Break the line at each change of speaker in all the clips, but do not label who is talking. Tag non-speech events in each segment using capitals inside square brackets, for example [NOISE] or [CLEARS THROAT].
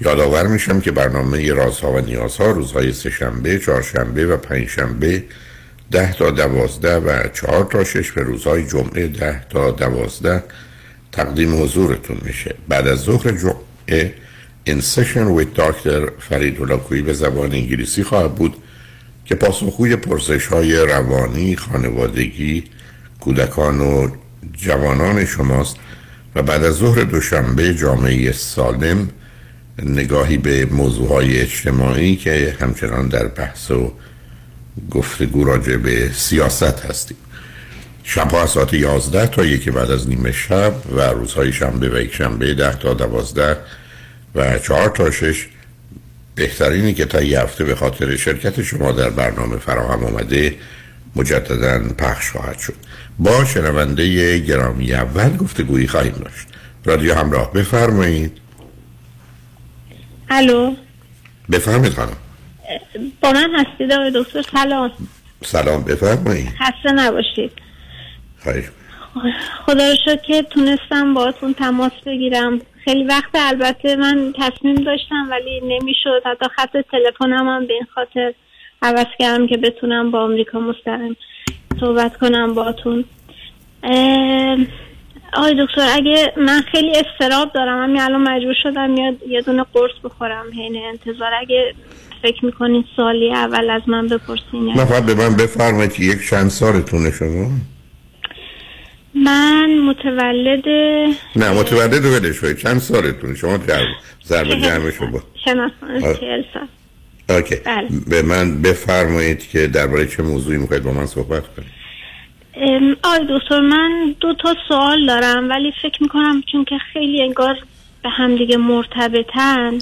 یادآور میشم که برنامه رازها و نیازها روزهای سهشنبه، چهارشنبه و پنجشنبه ده تا دوازده و چهار تا شش به روزهای جمعه ده تا دوازده تقدیم حضورتون میشه. بعد از ظهر جمعه این سشن ویت داکتر فرید هلاکویی به زبان انگلیسی خواهد بود که پاسخگوی پرسش های روانی، خانوادگی، کودکان و جوانان شماست و بعد از ظهر دوشنبه جامعه سالم نگاهی به موضوع های اجتماعی که همچنان در بحث و گفتگو راجع به سیاست هستیم. شبها از ساعت 11 تا یکی بعد از نیمه شب و روزهای شنبه و یک شنبه 10 تا 12 و 4 تا 6 بهترینی که تا یه هفته به خاطر شرکت شما در برنامه فراهم آمده مجددا پخش خواهد شد. با شنونده گرامی اول گفتگویی خواهیم داشت. رادیو همراه بفرمایید.
الو؟
بفرمید خانم.
با من هستید آقای دکتر؟ سلام.
سلام بفرمایید.
خسته نباشید.
خواهش
خدا رو شد که تونستم باهاتون تماس بگیرم. خیلی وقت البته من تصمیم داشتم ولی نمی‌شد. حتی خط تلفنم هم به این خاطر عوض کردم که بتونم با آمریکا مستقیم صحبت کنم باهاتون. آقای دکتر اگه من خیلی استراب دارم همین الان مجبور شدم یاد یه دونه قرص بخورم حین انتظار. اگه فکر می‌کنین سالی اول از من بپرسین.
نه فقط به من بفرمایید که یک چند سالتونه شما؟
من متولد
نه متولد رو بدش چند سالتونه؟ شما ضرب جمعشو با
شناسان چهل سال.
اوکی.
بله.
به من بفرمایید که درباره چه موضوعی می‌خواید با من صحبت کنید.
آی دکتر من دو تا سوال دارم ولی فکر می‌کنم چون که خیلی انگار به همدیگه مرتبطن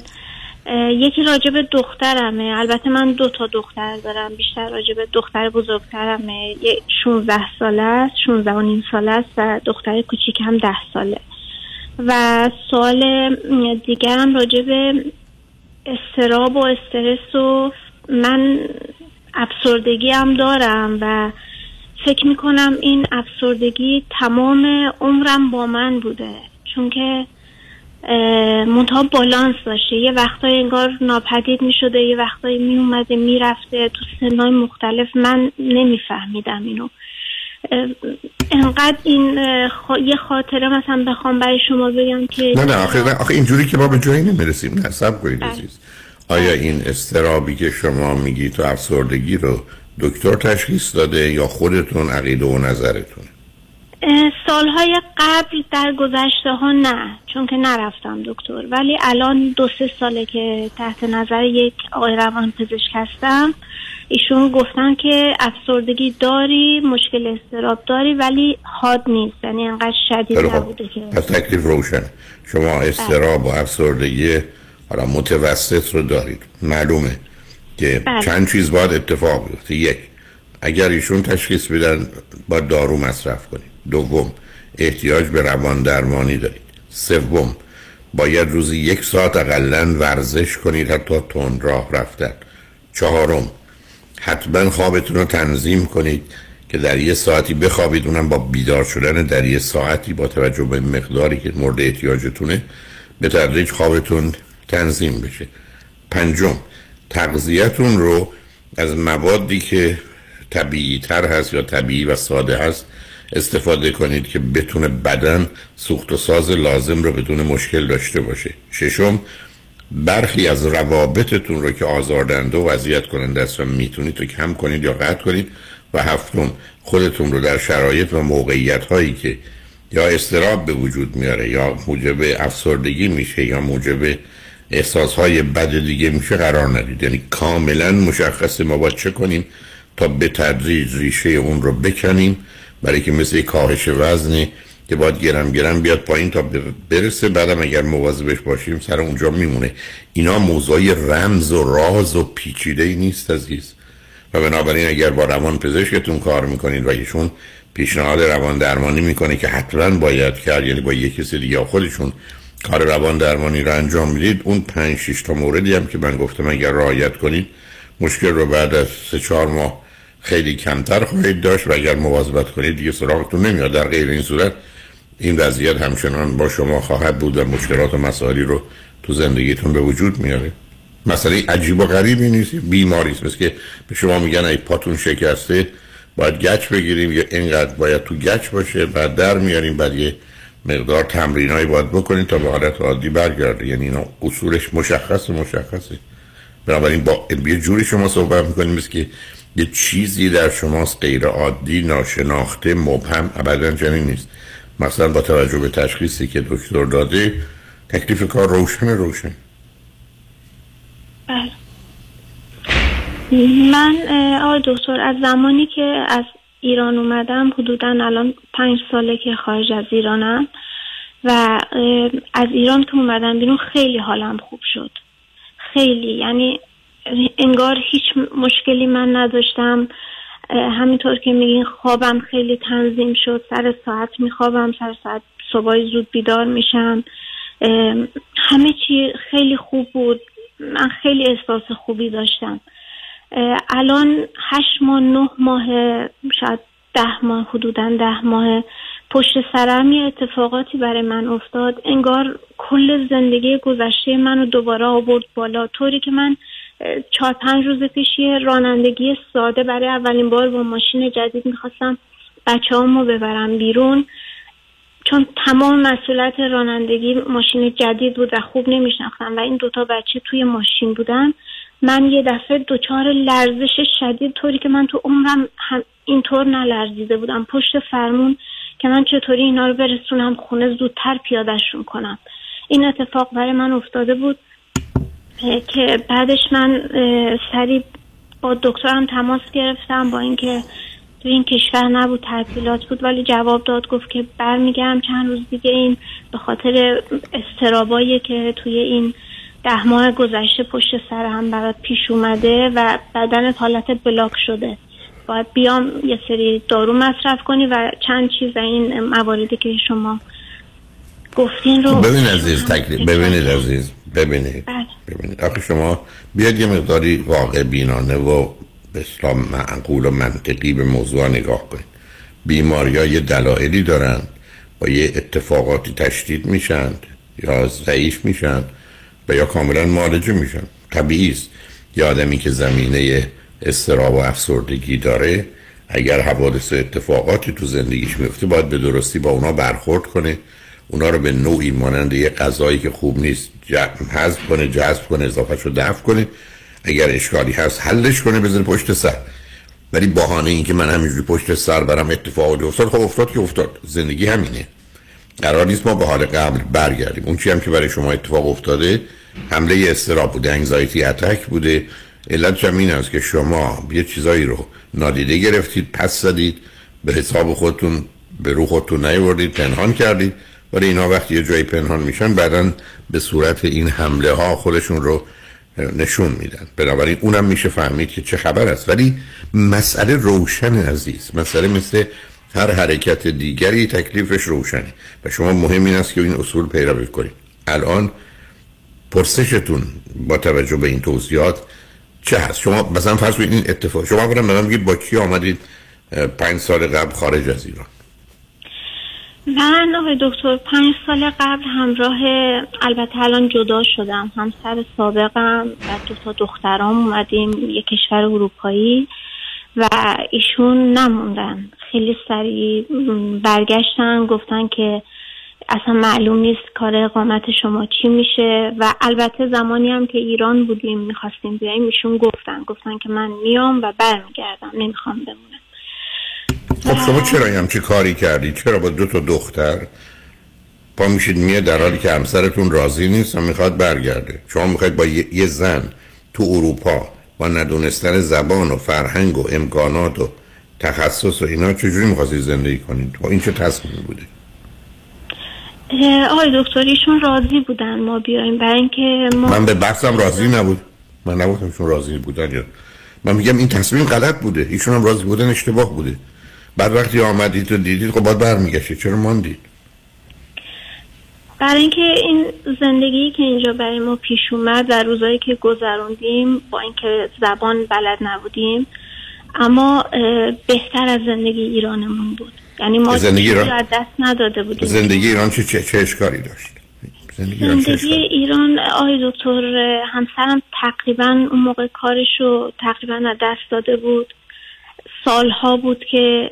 یکی راجب دخترمه. البته من دو تا دختر دارم بیشتر راجب دختر بزرگترمه. یه 16 ساله است 16 و نیم ساله است و دختر کوچیک هم 10 ساله. و سوال دیگرم راجب استراب و استرس و من افسردگی هم دارم و فکر می‌کنم این افسردگی تمام عمرم با من بوده. چون که منتها بالانس داشته یه وقتای انگار ناپدید می‌شده یه وقتایی میومده می‌رفته. تو سنهای مختلف من نمیفهمیدم اینو. انقدر این یه خاطره مثلا بخوام برای شما بگم که
نه نه آخه, نه آخه اینجوری که ما به جایی نمی‌رسیم نه سب کنید
بله.
عزیز. آیا این استرابی که شما میگی تو افسردگی رو دکتر تشخیص داده یا خودتون عقیده و نظرتون؟
سالهای قبل در گذشته ها نه چون که نرفتم دکتر. ولی الان دو سه ساله که تحت نظر یک آقای روان پزشک هستم ایشون گفتن که افسردگی داری مشکل استراب داری ولی حاد نیست. یعنی انقدر شدید. نبوده که
پس تکلیف روشن. شما استراب و افسردگی حالا متوسط رو دارید. معلومه. که
بله.
چند چیز باید اتفاق بیفته. یک اگر ایشون تشخیص بدن با دارو مصرف کنید. دوم احتیاج به روان درمانی دارید. سوم باید روزی یک ساعت اقلا ورزش کنید حتی تند راه رفتن. چهارم حتما خوابتون رو تنظیم کنید که در یه ساعتی بخوابید. اونم با بیدار شدن در یه ساعتی با توجه به مقداری که مورد احتیاجتونه به تدریج خوابتون تنظیم بشه. پنجم تغذیتون رو از موادی که طبیعی تر هست یا طبیعی و ساده هست استفاده کنید که بتونه بدن سوخت و ساز لازم رو بدون مشکل داشته باشه. ششم برخی از روابطتون رو که آزاردنده و اذیت کننده است و می‌تونید تو کم کنید یا قطع کنید. و هفتم خودتون رو در شرایط و موقعیت هایی که یا استراب به وجود میاره یا موجب افسردگی میشه یا موجب احساس های بد دیگه میشه قرار ندید. یعنی کاملا مشخص ما باید چه کنیم تا به تدریج ریشه اون رو بکنیم. برای که مثل کاهش وزنی که باید گرم گرم بیاد پایین تا برسه. بعدم اگر مواظبش باشیم سر اونجا میمونه. اینا موضوعی رمز و راز و پیچیده ای نیست عزیز. و بنابراین اگر با روان پزشکتون کار می‌کنید و ایشون پیشنهاد روان درمانی می‌کنه که حتما باید کرد یعنی با یک کسی دیگه خودشون کار روان درمانی رو انجام می‌دید اون پنج شش تا موردی هم که من گفتم اگر رعایت کنید مشکل رو بعد از سه چهار ماه خیلی کمتر خواهید داشت و اگر مواظبت کنید دیگه سراغتون نمیاد. در غیر این صورت این وضعیت همچنان با شما خواهد بود و مشکلات و مسائلی رو تو زندگیتون به وجود میاره. مسئله عجیب و غریبی نیست بیماری است. که به شما میگن ای پاتون شکسته باید گچ بگیریم یا اینقدر باید تو گچ باشه بعد در میاریم بعد یه مقدار تمرینایی باید بکنید تا به حالت عادی برگرده. یعنی اینا اصولش مشخص مشخصه. بنابراین با یه جوری شما صحبت می‌کنیم مثل که یه چیزی در شماست غیر عادی ناشناخته مبهم ابدا چنین نیست. مثلا با توجه به تشخیصی که دکتر داده تکلیف کار روشن روشن
بله. من آقای دکتر از زمانی که از ایران اومدم حدودا الان پنج ساله که خارج از ایرانم و از ایران که اومدم بیرون خیلی حالم خوب شد. خیلی یعنی انگار هیچ مشکلی من نداشتم. همینطور که میگین خوابم خیلی تنظیم شد. سر ساعت میخوابم سر ساعت صبح زود بیدار میشم. همه چی خیلی خوب بود. من خیلی احساس خوبی داشتم. الان هشت ماه نه ماه شاید ده ماه حدودا ده ماه پشت سرم یه اتفاقاتی برای من افتاد. انگار کل زندگی گذشته منو دوباره آورد بالا. طوری که من چهار پنج روز پیش یه رانندگی ساده برای اولین بار با ماشین جدید می‌خواستم بچه رو ببرم بیرون. چون تمام مسئولیت رانندگی ماشین جدید بود و خوب نمیشناختم و این دوتا بچه توی ماشین بودن. من یه دفعه دچار لرزش شدید طوری که من تو عمرم هم اینطور نلرزیده بودم. پشت فرمون که من چطوری اینا رو برسونم خونه زودتر پیادشون کنم. این اتفاق برای من افتاده بود که بعدش من سریع با دکترم تماس گرفتم با اینکه تو این کشور نبود تعطیلات بود. ولی جواب داد گفت که برمیگردم چند روز دیگه این به خاطر استرابایی که توی این ده ماه گذشته پشت سر هم برات پیش اومده و بدن حالت بلاک شده. باید بیام یه سری دارو مصرف کنی و چند چیز این مواردی که شما گفتین رو
ببین عزیز تکلیف ببینید عزیز ببینید بله. ببینید. آخه شما بیاد یه مقداری واقع بینانه و به اسلام معقول و منطقی به موضوع نگاه کنید. بیماری ها یه دلایلی دارن با یه اتفاقاتی تشدید میشن یا ضعیف میشن. و یا کاملا معالجه میشن. طبیعی است. یه آدمی که زمینه استراب و افسردگی داره اگر حوادث اتفاقاتی تو زندگیش میفته باید به درستی با اونا برخورد کنه. اونا رو به نوعی مانند یه غذایی که خوب نیست حذف کنه جذب کنه اضافه رو دفع کنه. اگر اشکالی هست حلش کنه بزنه پشت سر. ولی بهانه این که من همینجوری پشت سر برم اتفاقی افتاد خب افتاد که افتاد. زندگی همینه. قرار نیست ما به حال قبل برگردیم. اون چی هم که برای شما اتفاق افتاده حمله استراب بوده انگزایتی اتک بوده. علت این است که شما یه چیزایی رو نادیده گرفتید پس زدید به حساب خودتون به رو خودتون نیوردید پنهان کردید. ولی اینا وقتی یه جایی پنهان میشن بعدا به صورت این حمله ها خودشون رو نشون میدن. بنابراین اونم میشه فهمید که چه خبر است. ولی مسئله روشن عزیز. مسئله مثل هر حرکت دیگری تکلیفش روشنه. و شما مهم این است که این اصول پیروی کنید. الان پرسشتون با توجه به این توضیحات چه هست؟ شما مثلا فرض کنید این اتفاق شما برم من با کی آمدید؟ پنج سال قبل خارج از ایران.
من آقای دکتر پنج سال قبل همراه البته الان جدا شدم همسر سابقم و دو تا دخترام اومدیم یک کشور اروپایی و ایشون نموندن. خیلی سریع برگشتن گفتن که اصلا معلوم نیست کار اقامت شما چی میشه و البته زمانی هم که ایران بودیم می‌خواستیم بیاییم ایشون گفتن گفتن که من میام و برمیگردم نمی‌خوام بمونم
خب شما چرا چه کاری کردی؟ چرا با دو تا دختر پا میشید میاد در حالی که همسرتون راضی نیست و می‌خواد برگرده شما می‌خواید با یه زن تو اروپا با ندونستن زبان و فرهنگ و امکانات و تخصص و اینا چجوری می‌خواستی زندگی کنید؟ و این چه تصمیم بوده؟
آقای دکتر ایشون راضی بودن ما بیایم. برای اینکه ما
من به بحثم راضی نبود. من نبودم ایشون راضی بودن یا من میگم این تصمیم غلط بوده. ایشون هم راضی بودن اشتباه بوده. بعد وقتی آمدید و دیدید خب باید برمیگشتید. چرا ماندید؟
برای اینکه این زندگی که اینجا برای ما پیش اومد و روزایی که گذروندیم با اینکه زبان بلد نبودیم اما بهتر از زندگی ایرانمون بود. یعنی ما
زندگی ایران
دست نداده بودیم.
زندگی ایران چه چه, چه اشکالی داشت؟
زندگی ایران, زندگی ایران آقای دکتر همسرم تقریبا اون موقع کارشو تقریبا از دست داده بود. سالها بود که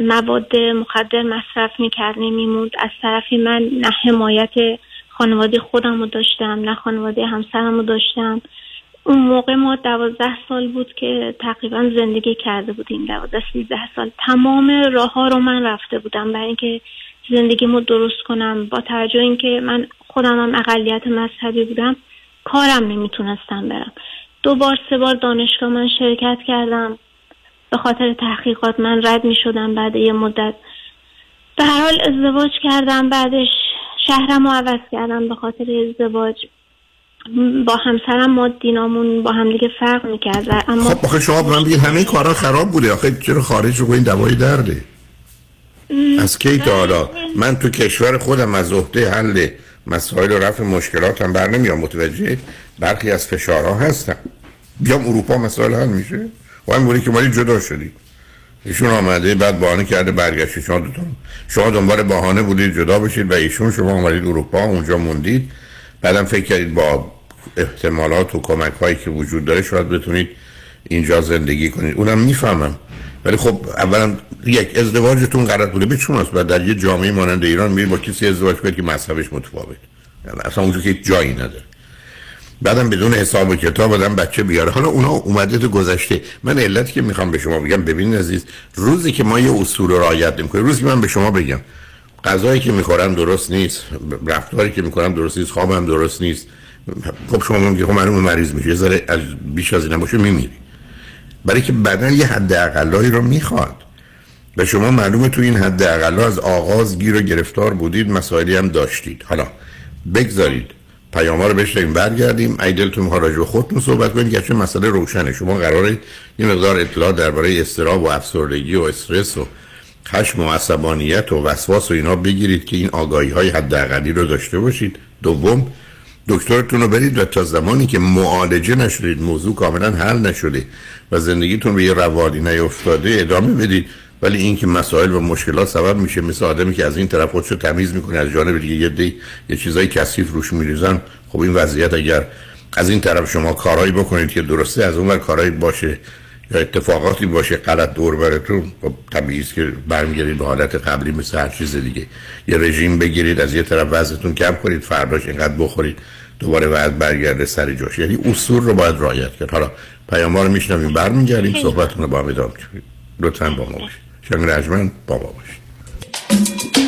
مواد مخدر مصرف می‌کرد نمیموند. از طرفی من نه حمایت خانواده خودم رو داشتم نه خانواده همسرم رو داشتم. اون موقع ما دوازده سال بود که تقریبا زندگی کرده بودیم. دوازده سیزده سال. تمام راه ها رو من رفته بودم برای اینکه زندگیمو درست کنم. با توجه اینکه من خودم هم اقلیت مذهبی بودم کارم نمی‌تونستم برم. دو بار سه بار دانشگاه من شرکت کردم. به خاطر تحقیقات من رد می شدم بعد یه مدت. به هر حال ازدواج کردم. بعدش شهرم رو عوض کردم به خاطر ازدواج. با همسرم ما دینامون با هم دیگه فرق می‌کرد اما
خب آخه شما من بگید همه کارا خراب بوده. آخه چرا خارج رو این دوای درده از کی تا حالا؟ من تو کشور خودم از عهده حل مسائل و رفع مشکلاتم بر نمیام. متوجه برخی از فشارها هستم. بیام اروپا مسائل حل میشه؟ و این که مالی جدا شدی. ایشون آمده بعد بهانه کرده برگشت شما دوتون شما دنبال بهانه بودید جدا بشید و ایشون شما آمدید اروپا اونجا موندید. بعدم فکر کردید با احتمالات و کمک هایی که وجود داره شاید بتونید اینجا زندگی کنید. اونم می‌فهمم. ولی خب اولا یک ازدواجتون غلط بوده. به چون است و در یه جامعه مانند ایران میرید با کسی ازدواج کنید که مذهبش متفاوت. یعنی اصلا اونجا که جایی نداره. بعدم بدون حساب و کتاب آدم بچه بیاره. حالا اونا اومده تو گذشته. من علتی که می‌خوام به شما بگم ببینید عزیز روزی که ما یه اصول رو رعایت نمی‌کنیم روزی من به شما بگم غذایی که می‌خورم درست نیست رفتاری که می‌کنم درست نیست خوابم درست نیست. خب شما میگید خب معلومه مریض میشه ذره از بیش از این باشه میمیری. برای که بدن یه حد اقلایی رو می‌خواد. و شما معلومه تو این حد اقلا از آغاز گیر و گرفتار بودید مسائلی هم داشتید. حالا بگذارید پیام رو بشنویم برگردیم. ای دلتون می‌خواد راجع خودتون صحبت کنید که چه مسئله روشنه. شما قراره یه مقدار اطلاع درباره استراب و افسردگی و استرس و خشم و عصبانیت و وسواس و اینا بگیرید که این آگاهی های حداقلی رو داشته باشید. دوم دکترتون رو برید و تا زمانی که معالجه نشدید موضوع کاملا حل نشده و زندگیتون به یه روانی نیفتاده ادامه بدید. ولی این که مسائل و مشکلات سبب میشه مثل آدمی که از این طرف خودشو تمیز می‌کنه از جانب دیگه یه دی یه چیزای کثیف روش میریزن خب این وضعیت اگر از این طرف شما کارهایی بکنید که درسته از اون ور کارهایی باشه. یا اتفاقاتی باشه غلط دور براتون خب طبیعی که برمیگردید به حالت قبلی مثل هر چیز دیگه. یه رژیم بگیرید از یه طرف وزنتون کم کنید فرداش اینقدر بخورید دوباره وزن برگرده سر جاش. یعنی اصول رو باید رعایت کرد. حالا پیام رو میشنویم برمیگردیم صحبتتون رو با هم ادامه لطفا با ما باشید. شنگ رجمن با ما باشید.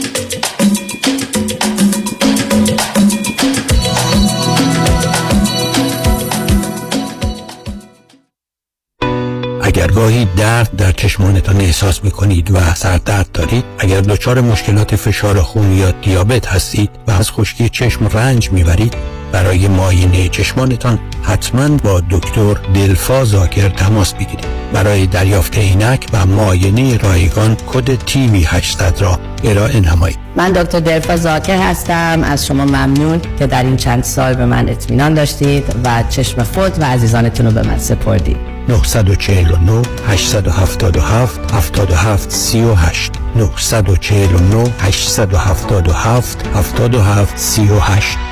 اگر گاهی درد در چشمانتان احساس می‌کنید و سردرد دارید اگر دچار مشکلات فشار خون یا دیابت هستید و از خشکی چشم رنج می‌برید برای معاینه چشمانتان حتما با دکتر دلفا زاکر تماس بگیرید. برای دریافت عینک و معاینه رایگان کد تیوی 800 را ارائه نمایید.
من دکتر دلفا زاکر هستم. از شما ممنون که در این چند سال به من اطمینان داشتید و چشم خود و عزیزانتون رو به من سپردید.
949 877 77 38 949 877 77 38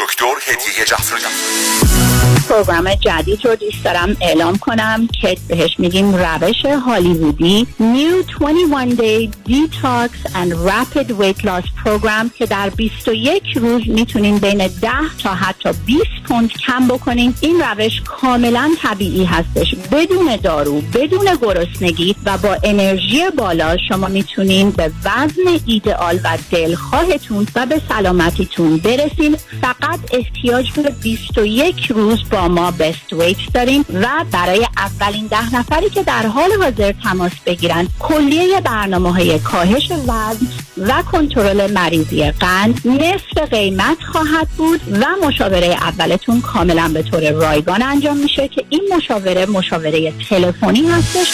دکتر هدیه جعفری.
پروگرام جدید رو دوست دارم اعلام کنم که بهش میگیم روش هالیوودی. New 21 Day Detox and Rapid Weight Loss Program که در 21 روز می‌تونین بین 10 تا حتی 20 پوند کم بکنین. این روش کاملا طبیعی هستش. بدون دارو بدون گرسنگی و با انرژی بالا شما می‌تونین به وزن ایدئال و دلخواهتون و به سلامتیتون برسین. فقط احتیاج به 21 روز با ما بست ویت داریم و برای اولین ده نفری که در حال حاضر تماس بگیرن کلیه برنامه های کاهش وزن و کنترل مریضی قند نصف قیمت خواهد بود و مشاوره اولتون کاملا به طور رایگان انجام میشه که این مشاوره مشاوره تلفنی هستش.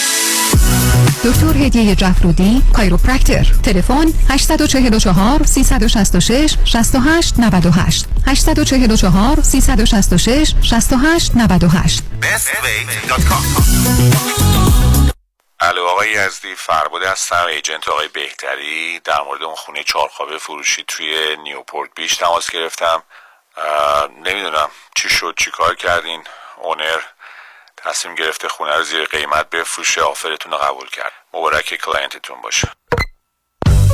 دکتر هدیه جفرودی کایروپرکتر. تلفن 844 366 68 98 844 366 68 98
الو آقای یزدی فرباده هستم agent آقای بهتری. در مورد اون خونه چهارخوابه فروشی توی نیوپورت بیچ تماس گرفتم. نمی‌دونم چی شد چی کار کردین owner؟ تصمیم گرفته خونه رو زیر قیمت بفروشه offer تون رو قبول کرد. مبارک client تون باشه.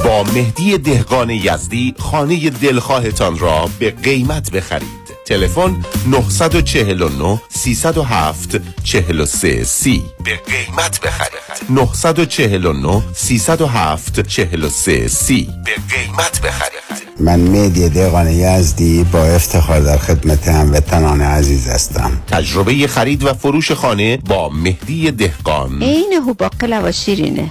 با مهدی دهقان یزدی خانه دلخواهتان را به قیمت بخرید. تلفن 949 307 43 سی. به قیمت بخرید. 949 307 43 سی. به قیمت بخرید.
من مهدی دهقان یزدی با افتخار در خدمت هموطنان عزیز هستم.
تجربه خرید و فروش خانه با مهدی دهقان.
عین هو باقلا و شیرینه.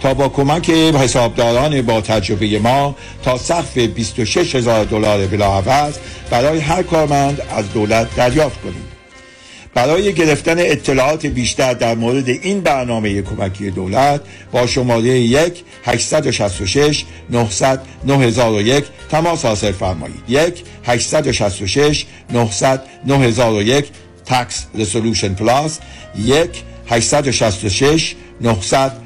تا با کمک حسابداران با تجربه ما تا سقف 26 هزار دلار بلاعوض برای هر کارمند از دولت دریافت کنید برای گرفتن اطلاعات بیشتر در مورد این برنامه کمکی دولت با شماره 1 866 900 9001 تماس حاصل فرمایید. 1 866 900 9001 تکس رسولوشن پلاس 1 866 900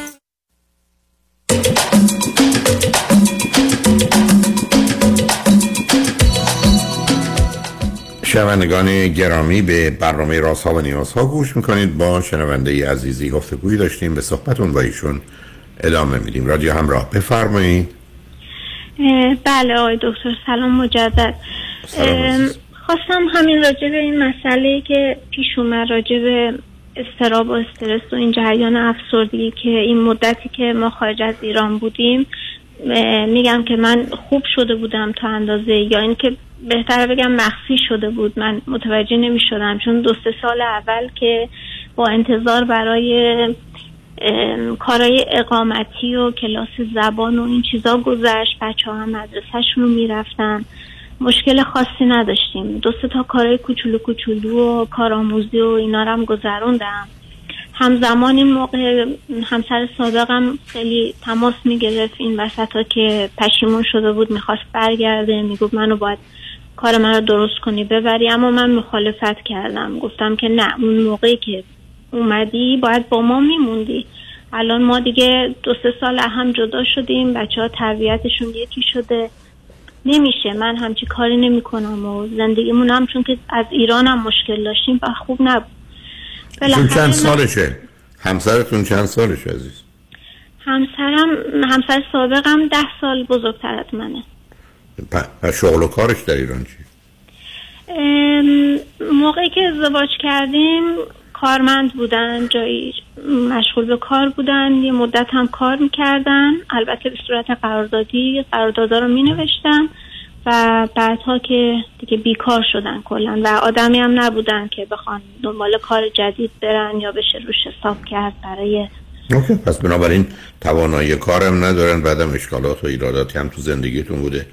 شنوندگان گرامی به برنامه راست ها و نیاز ها گوش می‌کنید. با شنونده عزیزی گفتگوی داشتیم به صحبتون با ایشون ادامه میدیم. رادیو همراه بفرمایید.
بله آقای دکتر سلام مجدد. خواستم همین راجع به این مسئله که پیش اومد راجع به استراب و استرس و این جریان افسردگی که این مدتی که ما خارج از ایران بودیم میگم که من خوب شده بودم تا اندازه یا اینکه بهتر بگم مخفی شده بود. من متوجه نمی شدم چون دو سه سال اول که با انتظار برای کارهای اقامتی و کلاس زبان و این چیزا گذشت. بچه هم مدرسهشون رو می‌رفتن. مشکل خاصی نداشتیم. دو سه تا کارهای کوچولو کوچولو و کارآموزی و اینا رو هم گذروندم. همزمان این موقع همسر سابقم خیلی تماس می‌گرفت این وسط که پشیمون شده بود می‌خواست برگرده می‌گفت منو باید کار من رو درست کنی ببری. اما من مخالفت کردم. گفتم که نه اون موقعی که اومدی باید با ما میموندی. الان ما دیگه دو سه سال هم جدا شدیم بچه ها تربیتشون یکی شده. نمیشه. من همچی کاری نمی کنم و زندگیمون هم چون که از ایران هم مشکل داشتیم و خوب نبود.
چون چند سالشه؟ همسرتون چند سالشه عزیز؟
همسرم همسر سابقم ده سال بزرگتر از منه.
و شغل و کارش در ایران چی؟
موقعی که ازدواج کردیم کارمند بودن جایی مشغول به کار بودن یه مدت هم کار می‌کردن. البته به صورت قراردادی قراردادا رو می نوشتن و بعدها که دیگه بیکار شدن کلا و آدمی هم نبودن که بخوان دنبال کار جدید برن یا بشه روش حساب کرد برای
اوکی. پس بنابراین توانایی کارم ندارن. بعدم اشکالات و ایراداتی هم تو زندگیتون بوده.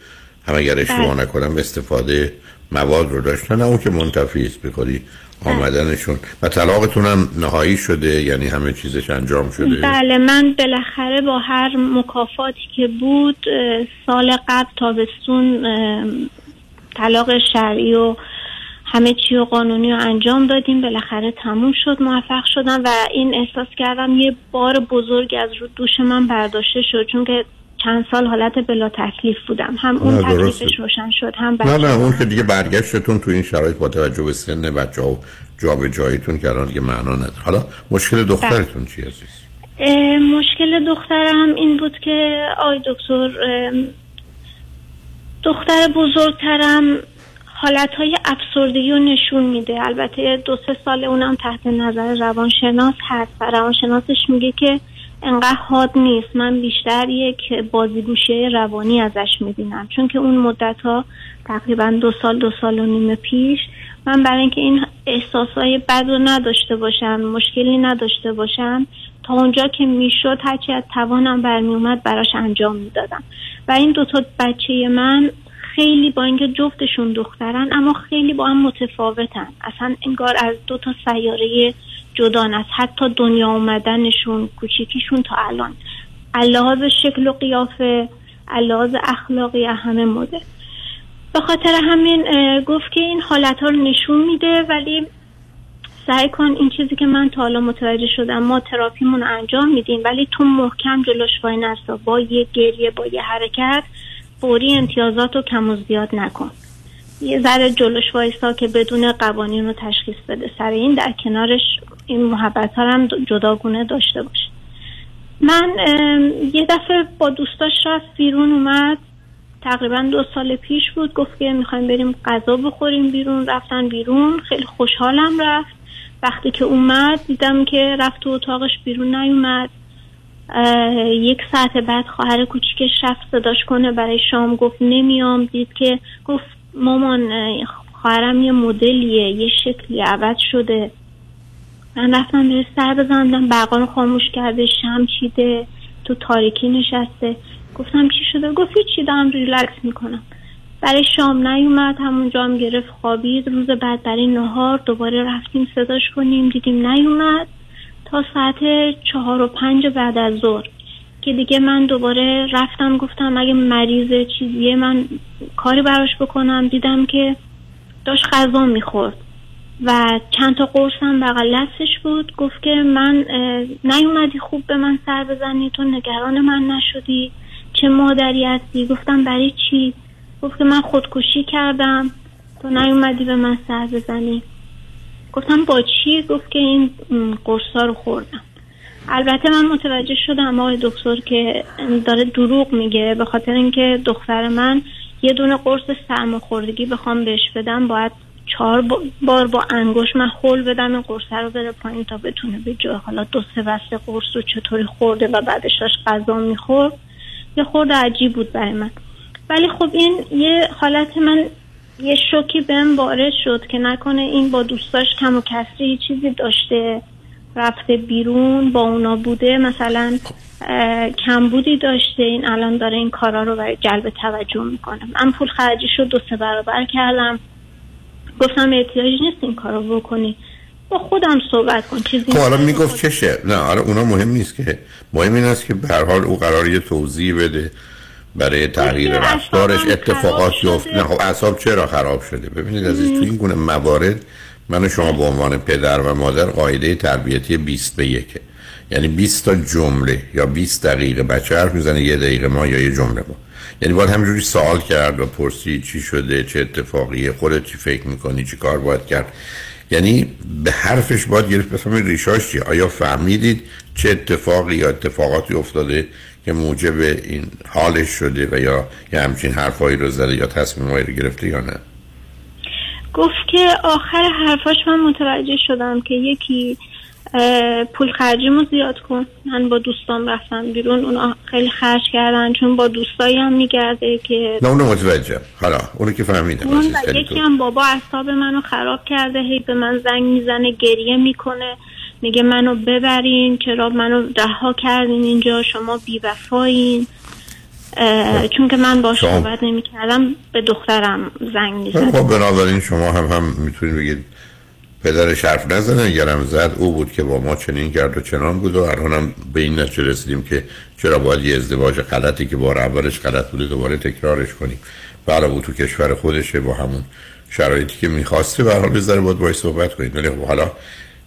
هم اگر اشتباه بله. نکنم استفاده مواد رو داشتن اون که منتفی است بخوری آمدنشون. و طلاقتون هم نهایی شده یعنی همه چیزش انجام شده؟
بله من بالاخره با هر مکافاتی که بود سال قبل تابستون طلاق شرعی و همه چی و قانونی رو انجام دادیم. بالاخره تموم شد موفق شدم و این احساس کردم یه بار بزرگ از رو دوش من برداشته شد. چون که چند سال حالت بلا تکلیف بودم. هم اون تکلیفش روشن شد هم
نه نه اون که دیگه برگشتتون تو این شرایط با توجه به سن بچه ها و جا به جایتون که الان دیگه معنا نداره. حالا مشکل دخترتون چی عزیز؟
مشکل دخترم این بود که آی دکتر دختر بزرگترم حالت های افسردگی رو نشون میده. البته دو سه سال اونم تحت نظر روانشناس هست و روانشناسش میگه که انقدر حاد نیست. من بیشتر یک بازیگوشه روانی ازش می‌بینم. چون که اون مدت ها تقریبا دو سال دو سال و نیم پیش من برای اینکه این احساسای بد رو نداشته باشم مشکلی نداشته باشم تا اونجا که می‌شد هرچی از توانم برمی اومد براش انجام می‌دادم. و این دوتا بچه من خیلی با اینکه جفتشون دخترن اما خیلی با هم متفاوتن. اصلا انگار از دو تا سیاره جدان است. حتی دنیا اومدنشون کوچیکیشون تا الان. اللحاظ شکل و قیافه اللحاظ اخلاقی همه مده به خاطر همین گفت که این حالت ها رو نشون میده ولی سعی کن این چیزی که من تا حالا متوجه شدم ما تراپیمون انجام میدیم ولی تو محکم جلوش وای نستا. با یه گریه با یه حرکت فوری امتیازات رو کم و زیاد نکن. یه ذره جلوش وایستا که بدون قوانین رو تشخیص بده. سر این در کنارش این محبت ها هم جداگونه داشته باشه. من یه دفعه با دوستاش رفت بیرون اومد. تقریبا دو سال پیش بود. گفت که می‌خوایم بریم غذا بخوریم بیرون. رفتن بیرون. خیلی خوشحالم رفت. وقتی که اومد دیدم که رفت تو اتاقش بیرون نیومد. یک ساعت بعد خواهر کوچیکش رفت صداش کنه. برای شام گفت نمیام. دید که گفت مامان خواهرم یه مدلیه یه شکلی عوض شده. من رفتم به سر بزندم برقا رو خاموش کرده شم چیده تو تاریکی نشسته. گفتم چی شده؟ گفت چی دارم ریلکس می‌کنم. برای شام نیومد همونجا هم گرفت خوابید. روز بعد برای نهار دوباره رفتیم صداش کنیم دیدیم نیومد. تا ساعت چهار و پنج بعد از ظهر. که دیگه من دوباره رفتم گفتم اگه مریض چیزیه من کاری براش بکنم. دیدم که داشت غذا می‌خورد و چند تا قرصم بغل دستش بود. گفت که من نیومدی خوب به من سر بزنی تو نگران من نشدی چه مادری هستی؟ گفتم برای چی؟ گفت که من خودکشی کردم تو نیومدی به من سر بزنی. گفتم با چی؟ گفت که این قرصا رو خوردم. البته من متوجه شدم آقای دکتر که داره دروغ میگه به خاطر اینکه دختر من یه دونه قرص سرماخوردگی بخوام بهش بدم باید چهار بار با انگوش من خول بدم این قرصه رو بره پایین تا بتونه به جای حالا دو سه بسته قرص رو چطوری خورده و بعدش داشت غذا می‌خورد. یه خورده عجیب بود برای من. ولی خب این یه حالت من یه شوکی بهم وارد شد که نکنه این با دوستاش کم و کسری چیزی داشته. رفته بیرون با اونا بوده. مثلا کمبودی داشته. این الان داره این کارا رو برای جلب توجه می‌کنه. من پول خرجی شد دو سه برابر کردم. گفتم احتیاج نیست این کارو بکنی. با خودم صحبت کن. چیزی
خب حالا می‌گفت چشه نه حالا اونا مهم نیست که. مهم این است که به هر حال او قرار یه توضیح بده برای تغییر رفتارش اتفاقات یفت نه خب اعصاب چرا خراب شده؟ ببینید عزیز تو این گونه موارد من شما به عنوان پدر و مادر قاعده تربیتی 20 به یکه یعنی 20 تا جمله یا 20 دقیقه. بچه حرف می‌زنه یه دقیقه ما یا یه جمله ما. یعنی باید همینجوری سوال کرد و پرسید چی شده چه اتفاقیه خودت چی فکر می‌کنی چی کار باید کرد. یعنی به حرفش باید گرفت. بفهمید ریشاش چیه؟ آیا فهمیدید چه اتفاقی یا اتفاقاتی افتاده که موجب این حالش شده و یا یه همچین حرفایی رو زده یا تصمیمایی رو گرفته یا نه؟
گفت که آخر حرفاش من متوجه شدم که یکی پول خرجیمو زیاد کن. من با دوستان رفتم بیرون اونا خیلی خرج کردن چون با دوستایی هم میگرده که
نه اونو متوجه. حالا اونو که فهمیدم
اون یکی هم بابا اصاب منو خراب کرده هی به من زنگ می‌زنه گریه می‌کنه. میگه منو ببرین چرا منو رها کردین اینجا شما بیوفایین. چون که من با صحبت نمی کردم به دخترم زنگ می‌زنه
خب بنابراین شما هم هم می‌تونید بگید پدرش حرف نزنه اگرم زد او بود که با ما چنین کرد و چنان بود و هم به این نتیجه رسیدیم که چرا باید یه ازدواج غلطی که بار اولش غلط بوده دوباره تکرارش کنیم. برای بود تو کشور خودشه با همون شرایطی که می‌خواسته. به حال بذاره باید باید صحبت کنید. ولی خب حالا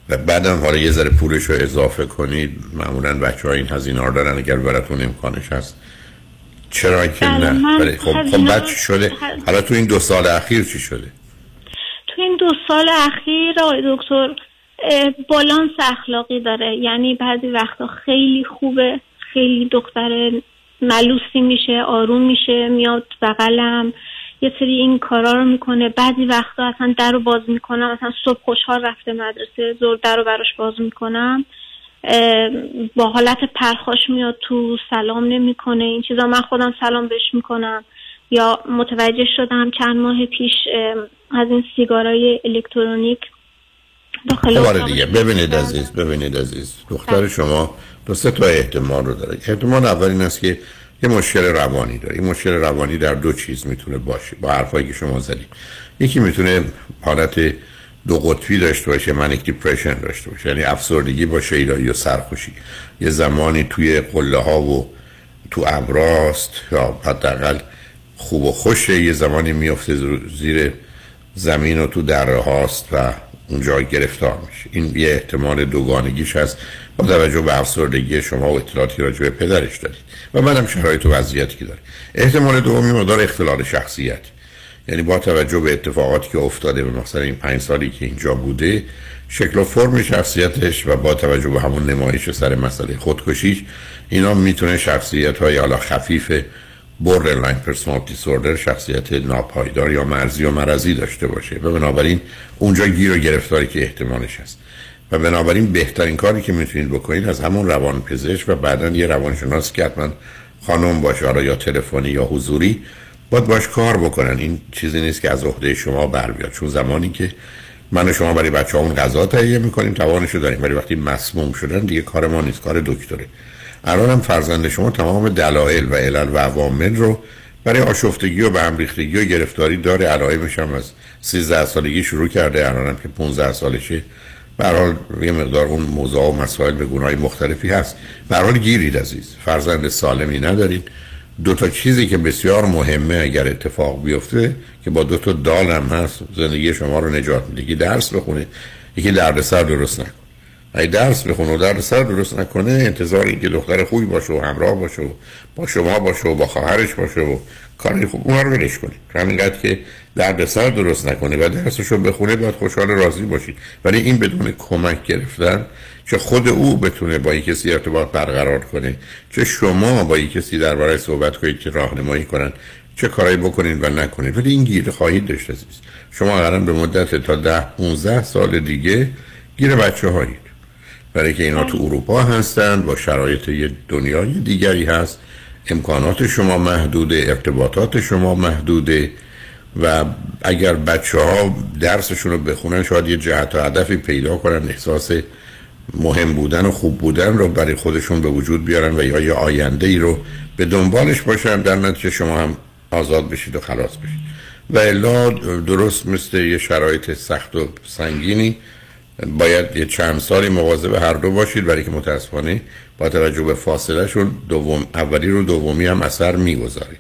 و بعدم حالا یه ذره پولش رو اضافه کنید. معمولا بچه ها این هزینه رو دارن اگر براتون امکانش هست. چرا که بله، نه؟ خب خب بعد چی شده؟ حالا تو این دو سال اخیر چی شده؟
تو این دو سال اخیر آقای دکتر بالانس اخلاقی داره. یعنی بعضی وقتا خیلی خوبه خیلی دختر ملوسی میشه آروم میشه میاد بغلم یه سری این کارا رو می‌کنه. بعضی وقتا اصلا در رو باز می‌کنم مثلا صبح خوشحال رفته مدرسه زور در رو براش باز می‌کنم. با حالت پرخاش میاد تو سلام نمی‌کنه. این چیزا من خودم سلام بهش می‌کنم. یا متوجه شدم چند ماه پیش از این سیگارای الکترونیک
داخل خب، دیگه. ببینید عزیز ببینید عزیز. دختر بله. شما دو سه تا احتمال رو داره. احتمال اول این است که یه مشکل روانی داره. این مشکل روانی در دو چیز می‌تونه باشه. با حرفایی که شما زدید. یکی می‌تونه حالت دو قطبی داشته باشه منیک دیپرشن داشته باشه. یعنی افسردگی با شیدایی و سرخوشی. یه زمانی توی قله ها و تو ابراست یا حداقل خوب و خوشه یه زمانی میفته زیر زمین و تو دره هاست و اونجا گرفتار میشه. این یه احتمال دوگانگیش هست. با توجه به افسردگی شما و اطلاعاتی راجع به پدرش دارید. و منم شرایط و وضعیتی که داره. احتمال دومی مدار اختلال شخصیت. یعنی با توجه به اتفاقاتی که افتاده به مثلا این پنج سالی که اینجا بوده شکل و فرم شخصیتش و با توجه به همون نمایش سر مسئله خودکشیش اینا می‌تونه شخصیت های حالا خفیف borderline personality disorder شخصیت ناپایدار یا مرزی و مرزی داشته باشه. و بنابراین اونجا گیر و گرفتاری که احتمالش هست. و بنابراین بهترین کاری که می‌تونید بکنید از همون روان پزشک و بعدا یه روانشناس که حتما خانم باشه حالا یا تلفنی یا حضوری باید باش کار بکنن. این چیزی نیست که از عهده شما بر بیاد چون زمانی که من و شما برای بچه اون غذا تهیه می‌کنیم توانشو داریم. ولی وقتی مسموم شدن دیگه کار ما نیست. کار دکتره. الان هم فرزند شما تمام دلایل و علل و عوامل رو برای آشفتگی و به هم ریختگی و گرفتاری داره. علائمش هم از 13 سالگی شروع کرده. الان هم که 15 سالشه. به حال یه مقدار اون موضوع و مسائل به گناهی مختلفی هست. به حال گیرید عزیز. فرزند سالمی ندارید دو تا چیزی که بسیار مهمه اگر اتفاق بیفته که با دو تا دال هم هست زندگی شما رو نجات میده. که درس بخونه یکی دردسر درست نکن ای درس بخونه و در سر درست نکنه انتظار این که دختر خوبی باشه و همراه باشه و با شما باشه و با خواهرش باشه و کاری خوب اونها رو ولش کنید. همینقدر که درد سر درست نکنه و درسش رو بخونه باید خوشحال راضی باشید. ولی این بدون کمک گرفتن چه خود او بتونه با یک کسی ارتباط برقرار کنه چه شما با یک کسی درباره صحبت کنید که راهنمایی کنن چه کارایی بکنید و نکنید. ولی این گیر خواهید داشت شما قرار به مدت تا ده 15 سال دیگه گیر بچه هایید برای که اینا تو اروپا هستن با شرایط یه دنیای دیگری هست. امکانات شما محدوده ارتباطات شما محدوده و اگر بچه ها درسشون رو بخونن شاید یه جهت و هدفی پیدا کنن احساس مهم بودن و خوب بودن رو برای خودشون به وجود بیارن و یا یه آینده ای رو به دنبالش باشن در نتیجه شما هم آزاد بشید و خلاص بشید. و الا درست مثل یه شرایط سخت و سنگینی باید یه چند سالی مواظب هر دو باشید برای که متاسفانه با توجه به فاصله شون دوم اولی رو دومی هم اثر می‌گذاری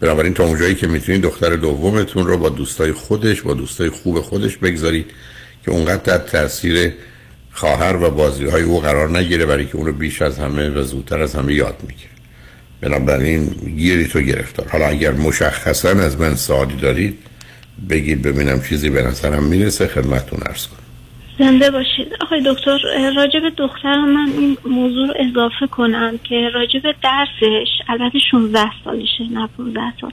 بنابراین تا اونجایی که می‌تونید دختر دومتون رو با دوستای خودش با دوستای خوب خودش بگذارید که اونقدر در تاثیر خواهر و بازی های او قرار نگیره برای که اون رو بیش از همه و زودتر از همه یاد می‌گیره. بنابراین گیری تو گرفتار. حالا اگر مشخصا از من سوالی دارید بگید ببینم چیزی به نظرم می‌رسه خدمتتون ارز کنم.
زنده باشید. آقای دکتر راجب دخترم من این موضوع رو اضافه کنم که راجب درسش البته 16 سالشه نه 15 سال.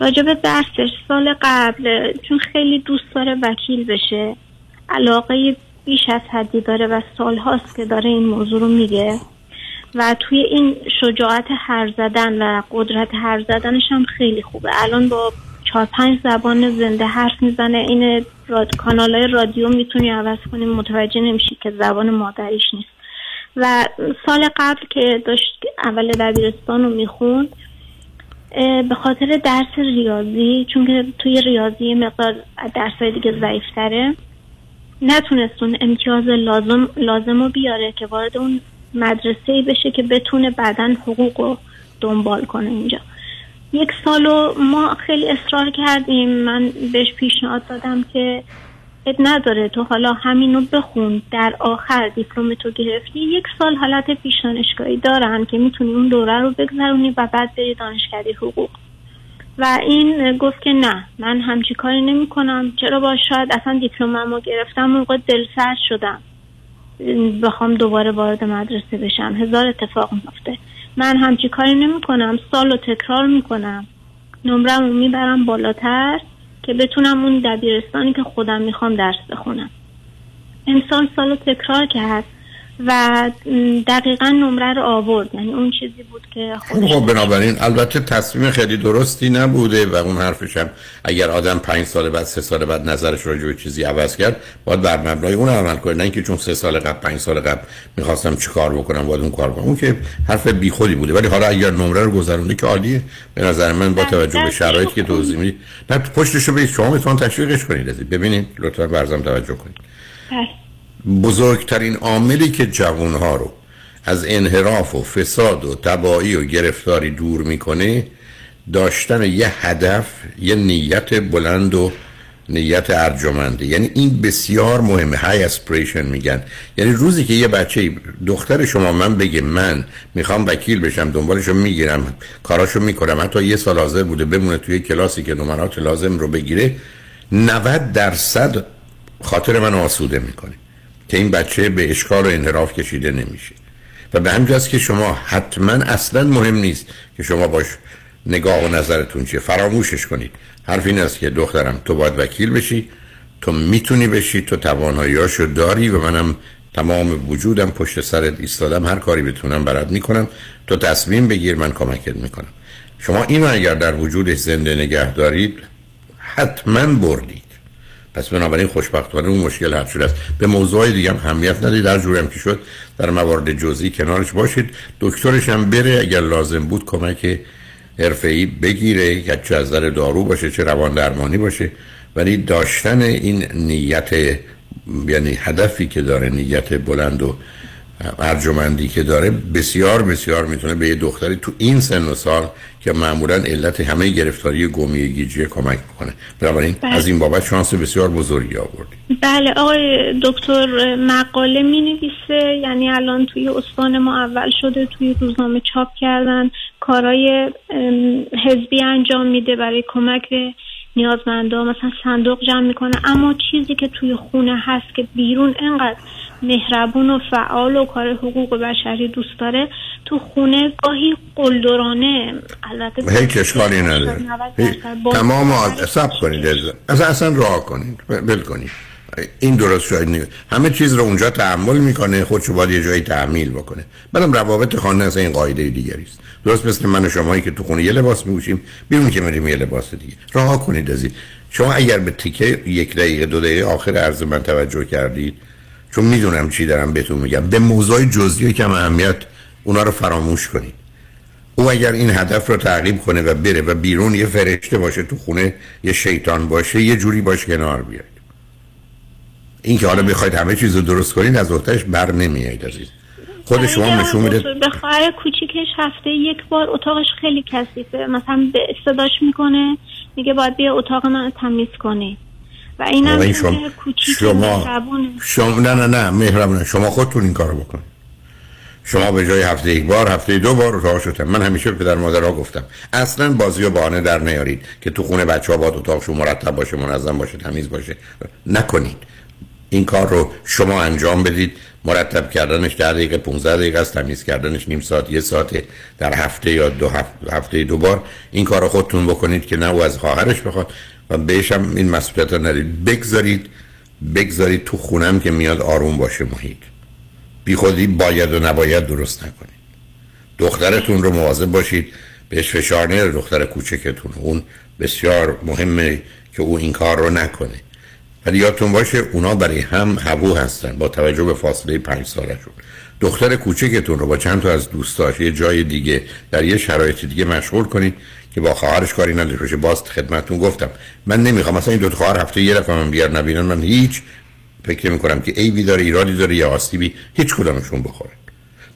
راجب درسش سال قبل چون خیلی دوست داره وکیل بشه علاقه بیش از حدی داره و سال هاست که داره این موضوع رو میگه. و توی این شجاعت هر زدن و قدرت هر زدنش هم خیلی خوبه. الان با چهار پنج زبان زنده حرف می‌زنه. این راد... کانال های رادیو می‌تونی عوض کنیم متوجه نمیشی که زبان مادریش نیست. و سال قبل که داشت اول دبیرستان رو می‌خوند به خاطر درس ریاضی چون که توی ریاضی مقدار درس دیگه ضعیفتره نتونستون امتیاز لازم لازم رو بیاره که وارد اون مدرسه بشه که بتونه بعدا حقوق رو دنبال کنه اینجا. یک سالو ما خیلی اصرار کردیم. من بهش پیشنهاد دادم که اد نداره تو حالا همینو بخون. در آخر دیپلم تو گرفتی. یک سال حالت پیش دانشگاهی دارن که می‌تونی اون دوره رو بگذرونی و بعد بری دانشکده حقوق. و این گفت که نه من همچی کاری نمی کنم چرا با شاید اصلا دیپلمم رو گرفتم موقع دلسرد شدم. بخوام دوباره وارد مدرسه بشم. هزار اتفاق میفته من همچی کاری نمی کنم سال رو تکرار می‌کنم. نمرم رو می‌برم بالاتر که بتونم اون دبیرستانی که خودم می‌خوام درس بخونم. امسال سال تکرار کرد. و دقیقا نمره رو آورد. یعنی اون چیزی بود که
خب, خب بنابراین البته تصمیم خیلی درستی نبوده و اون حرفش هم اگر آدم پنج سال بعد سه سال بعد نظرش راجع به چیزی عوض کرد باید بر مبنای اون عمل کنه. نه اینکه چون سه سال قبل پنج سال قبل می‌خواستم چیکار بکنم باید اون کار کنم. اون که حرف بیخودی بوده. ولی حالا اگر نمره رو گذرونده که عالیه. به نظر من با توجه به شرایطی که توضیح می‌دید نه پشتشو به شما می‌تونن تشویقش کنید. ببینید لطفا برزم توجه کنید. بله. بزرگترین عاملی که جوانها رو از انحراف و فساد و تبایی و گرفتاری دور می‌کنه داشتن یه هدف یه نیت بلند و نیت ارجمنده. یعنی این بسیار مهمه. های اسپریشن میگن. یعنی روزی که یه بچه دختر شما من بگه من می‌خوام وکیل بشم دنبالشو می‌گیرم کاراشو می‌کنم حتی یه سال حاضر بوده بمونه توی کلاسی که نمرات لازم رو بگیره 90 درصد خاطر من آسوده می‌کنه. که این بچه به اشکال و انحراف کشیده نمیشه. و به همجاست که شما حتما اصلا مهم نیست که شما باش نگاه و نظرتون چیه. فراموشش کنید. حرف این است که دخترم تو باید وکیل بشی. تو می‌تونی بشی. تو تواناییاشو داری و منم تمام وجودم پشت سرت ایستادم. هر کاری بتونم برات می‌کنم. تو تصمیم بگیر من کمکت می‌کنم. شما اینو اگر در وجودش زنده نگه دارید حتما بردید پس بنابراین خوشبختانه اون مشکل حل شده است. به موضوع دیگه هم همیت ندید. در جورم که شد در موارد جزئی کنارش باشید. دکترش هم بره. اگر لازم بود کمک حرفه‌ای بگیره. یا چه از در دارو باشه چه روان درمانی باشه. ولی داشتن این نیت یعنی هدفی که داره نیت بلند و ارجمندی که داره بسیار بسیار می‌تونه به یه دختری تو این سن و سال که معمولا علت همه گرفتاری گومی گیجی کمک کنه بنابراین
بله.
از این بابت شانس بسیار بزرگی آوردی
بله آقای دکتر مقاله می نویسه یعنی الان توی استان ما اول شده توی روزنامه چاپ کردن. کارهای ام، حزبی انجام میده برای کمک به نیازمندا. مثلا صندوق جمع می‌کنه. اما چیزی که توی خونه هست که بیرون انقدر مهربون و فعال و کار حقوق بشری دوست داره تو خونه گاهی قلدرانه. البته
هیچ اشکالی نداره.
90
هیچ-
درصد با-
تمام. سب کنید. اصلا اصلا راه کنید. بل کنید. این درست شاید نیست. همه چیز رو اونجا تحمل می‌کنه خودشو باید یه جایی تحمیل بکنه. بعدم روابط خانه اصلا این قاعده دیگری است. درست مثل من و شمایی که تو خونه یه لباس میپوشیم بیرون که میریم یه لباس دیگه. راه کنید از این شما اگر به تیکه یک دقیقه دو دقیقه آخر عرض من توجه کردید چون می‌دونم چی دارم بهتون میگم. به موضوع جزئی کم اهمیت اونا رو فراموش کنید. او اگر این هدف رو تعقیب کنه و بره و بیرون یه فرشته باشه تو خونه یه شیطان باشه یه جوری باش کنار بیاید. این که حالا بخواید همه چیز رو درست کنید از وقتش بر نمیایید عزیز. خود شما نشون میده
به خواهر کوچیکش هفته یک بار اتاقش خیلی کثیفه. مثلا به صداش می‌کنه میگه باید بیا اتاق من تمیز کنی. و
این
که
شما
کوچیک
شما. شما نه نه نه مهربونه شما خودتون این کارو بکنید شما به جای هفته یک بار هفته دو بار اتاق شدم. من همیشه به پدر مادرها گفتم اصلا بازی و بهانه در نیارید که تو خونه بچه ها باید اتاقشون مرتب باشه منظم باشه تمیز باشه. نکنید. این کار رو شما انجام بدید. مرتب کردنش در دقیقه 15 دقیقه است. تمیز کردنش نیم ساعت یه ساعت در هفته یا دو هفته, هفته دو بار. این کار رو خودتون بکنید که نه او از خواهرش بخواد و بهش هم این مسئولیت رو ندید. بگذارید بگذارید تو خونم که میاد آروم باشه محیط. بی خودی باید و نباید درست نکنید. دخترتون رو مواظب باشید. بهش فشار نیاره دختر کوچکتون. اون بسیار مهمه که او این کار رو نکنه. ولی یادتون باشه اونا برای هم هوو هستن با توجه به فاصله پنج سالشون. دختر کوچکتون رو با چند تا از دوستاش یه جای دیگه در یه شرایط دیگه مشغول کنید که با خواهرش کاری نداشته باشه باز خدمتتون گفتم. من نمی‌خوام. مثلا این دو تا خواهر هفته یه دفعه من بیار نبینن من هیچ فکر می‌کنم که عیبی داره ایرادی داره یا آسیبی. هیچ کدامشون بخورن.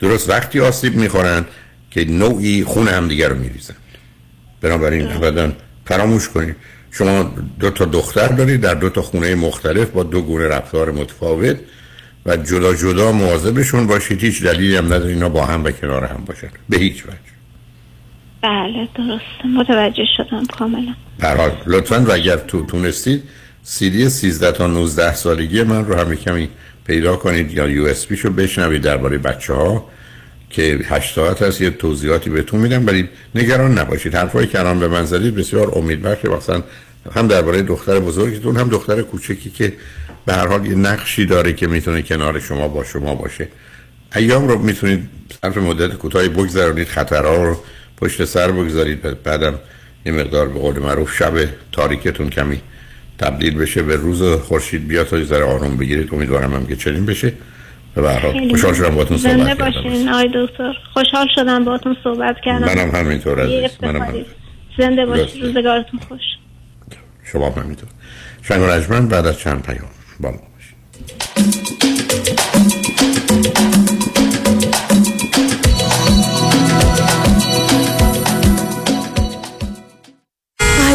درست وقتی آسیب می‌خورن که نوعی خون همدیگه رو میریزن. بنابراین ابدا فراموش کنید. شما دو تا دختر دارید در دو تا خونه مختلف با دو گونه رفتار متفاوت. و جدا جدا مواظبشون باشید هیچ دلیلی هم نداره اینا با هم و کنار هم باشن. به هیچ وجه.
بله درسته. متوجه شدم کاملا.
در حال لطفا و اگر تو تونستید سی دی 13 تا 19 سالگی من رو هم کمی پیدا کنید یا یو اس شو بشنوید درباره بچه ها که 8 ساعت هست یه توضیحاتی بهتون میدم ولی نگران نباشید. حرفایی که الان به من زدید بسیار امیدبخشه مثلا هم درباره دختر بزرگتون هم دختر کوچکی که به هر حال یه نقشی داره که می‌تونه کنار شما با شما باشه. ایام رو می‌تونید صرف مدت کوتاهی بگذرونید خطرها رو پشت سر بگذارید بعدم یه مقدار به قول معروف شب تاریکتون کمی تبدیل بشه به روز خورشید. بیاد تا ذره آروم بگیرید. امیدوارم هم که چنین بشه. به هر حال خوشحال شدم باهاتون صحبت کردم.
باشین آقای دکتر. خوشحال شدم باهاتون صحبت کردم.
منم همینطور عزیز. منم. همینطور.
زنده. باشین روزگارتون خوش.
شما هم همینطور. شنگ بعد از چند پیام با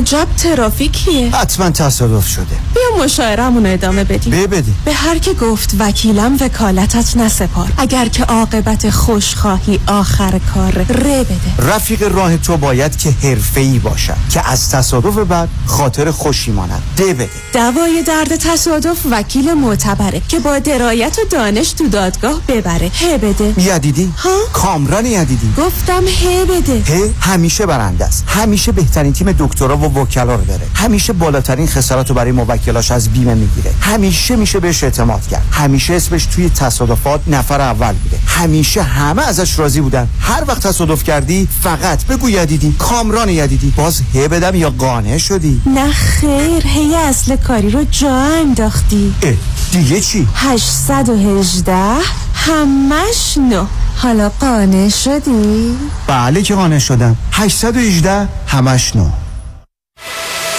عجب ترافیکیه.
حتما تصادف شده.
بیا مشاعرمون ادامه بدیم.
بده
به هر که گفت وکیلم وکالتت نسپار. اگر که عاقبت خوش خواهی آخر کار ره بده.
رفیق راه تو باید که حرفه‌ای باشد که از تصادف بعد خاطر خوشی ماند. ده بده.
دوای درد تصادف وکیل معتبره که با درایت و دانش تو دادگاه ببره. هه بده.
یدیدی؟
ها؟
کامران یدیدی.
گفتم هه بده.
هه همیشه برنده است. همیشه بهترین تیم دکترا و وکلا رو داره. همیشه بالاترین خسارت رو برای موکلاش از بیمه می‌گیره. همیشه میشه بهش اعتماد کرد. همیشه اسمش توی تصادفات نفر اول بوده. همیشه همه ازش راضی بودن. هر وقت تصادف کردی فقط بگو یدیدی. کامران یدیدی. باز هه بدم یا قانع شدی.
نه خیر هی اصل کاری رو جا انداختی.
دیگه چی؟
818 همش نو. حالا قانع شدی؟
بله که قانع شدم. 818 همش نو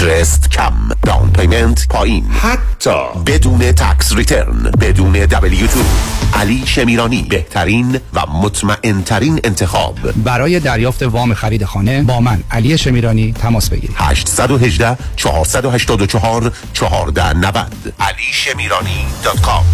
interest کم down payment پایین حتی بدون tax return بدون دبلیو تو علی شمیرانی بهترین و مطمئن ترین انتخاب.
برای دریافت وام خرید خانه با من علی شمیرانی تماس بگیرید.
818 484 1490 علی شمیرانی dot com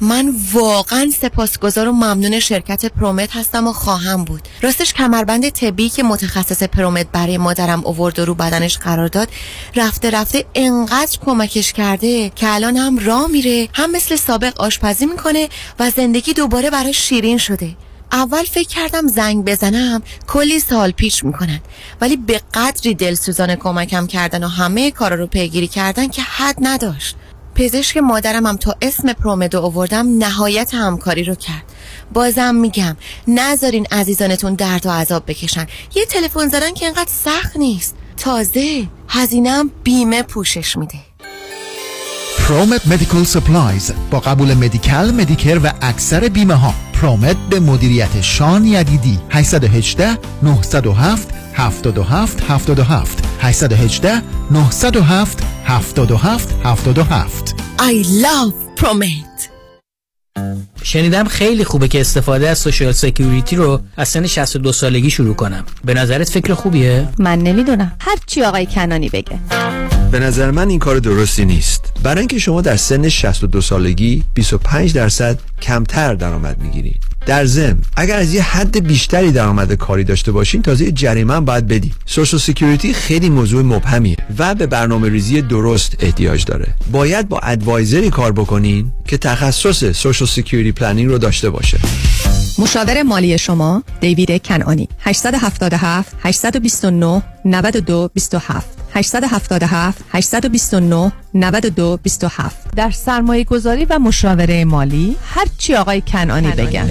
من واقعا سپاسگزار و ممنون شرکت پرومت هستم و خواهم بود. راستش کمربند طبی که متخصص پرومت برای مادرم اوورد و رو بدنش قرار داد رفته رفته انقدر کمکش کرده که الان هم راه میره هم مثل سابق آشپزی می‌کنه و زندگی دوباره برای شیرین شده. اول فکر کردم زنگ بزنم کلی سال پیش می‌کنن. ولی به قدری دلسوزان کمکم کردن و همه کارا رو پیگیری کردن که حد نداشت. پزشک مادرم هم تا اسم پرومدو آوردم نهایت همکاری رو کرد. بازم میگم نذارین عزیزانتون درد و عذاب بکشن. یه تلفن زدن که اینقدر سخت نیست. تازه هزینم بیمه پوشش میده.
پرومت Medical Supplies با قبول Medi-Cal Medicare و اکثر بیمه ها پرومت به مدیریت شان یدیدی. 818 907 77 77 818 907 77 77
I love Promet.
شنیدم خیلی خوبه که استفاده از social security رو از سن 62 سالگی شروع کنم. به نظرت فکر خوبیه؟
من نمی‌دونم. هر چی آقای کنانی بگه.
به نظر من این کار درستی نیست. برای اینکه شما در سن 62 سالگی 25 درصد کمتر درآمد می‌گیرید. در ضمن اگر از یه حد بیشتری درآمد کاری داشته باشین تازه جریمه هم باید بدی social security خیلی موضوع مبهمیه و به برنامه ریزی درست احتیاج داره. باید با adviser ی کار بکنین که تخصص social security planning رو داشته باشه.
مشاور مالی شما دیوید کنانی. 877 829 92 27 877 829 92 27 در سرمایه گذاری و مشاوره مالی هر چی آقای کنانی بگن.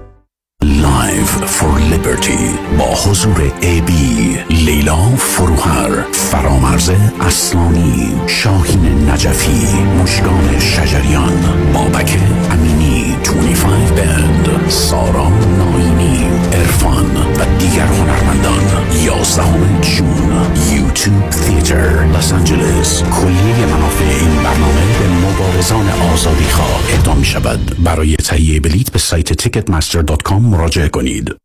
62
Live for Liberty با حضور ای بی لیلا فروهر فرامرز اصلانی شاهین نجفی مشگان شجریان بابک امینی. 25 بند سارا ناینی ارفان و دیگر هنرمندان 11 جون یوتیوب تیتر لس آنجلس کلیه منافع این برنامه به مبارزان آزادی خواه اقدام می شود. برای تهیه بلیت به سایت ticketmaster.com مراجعه کنید.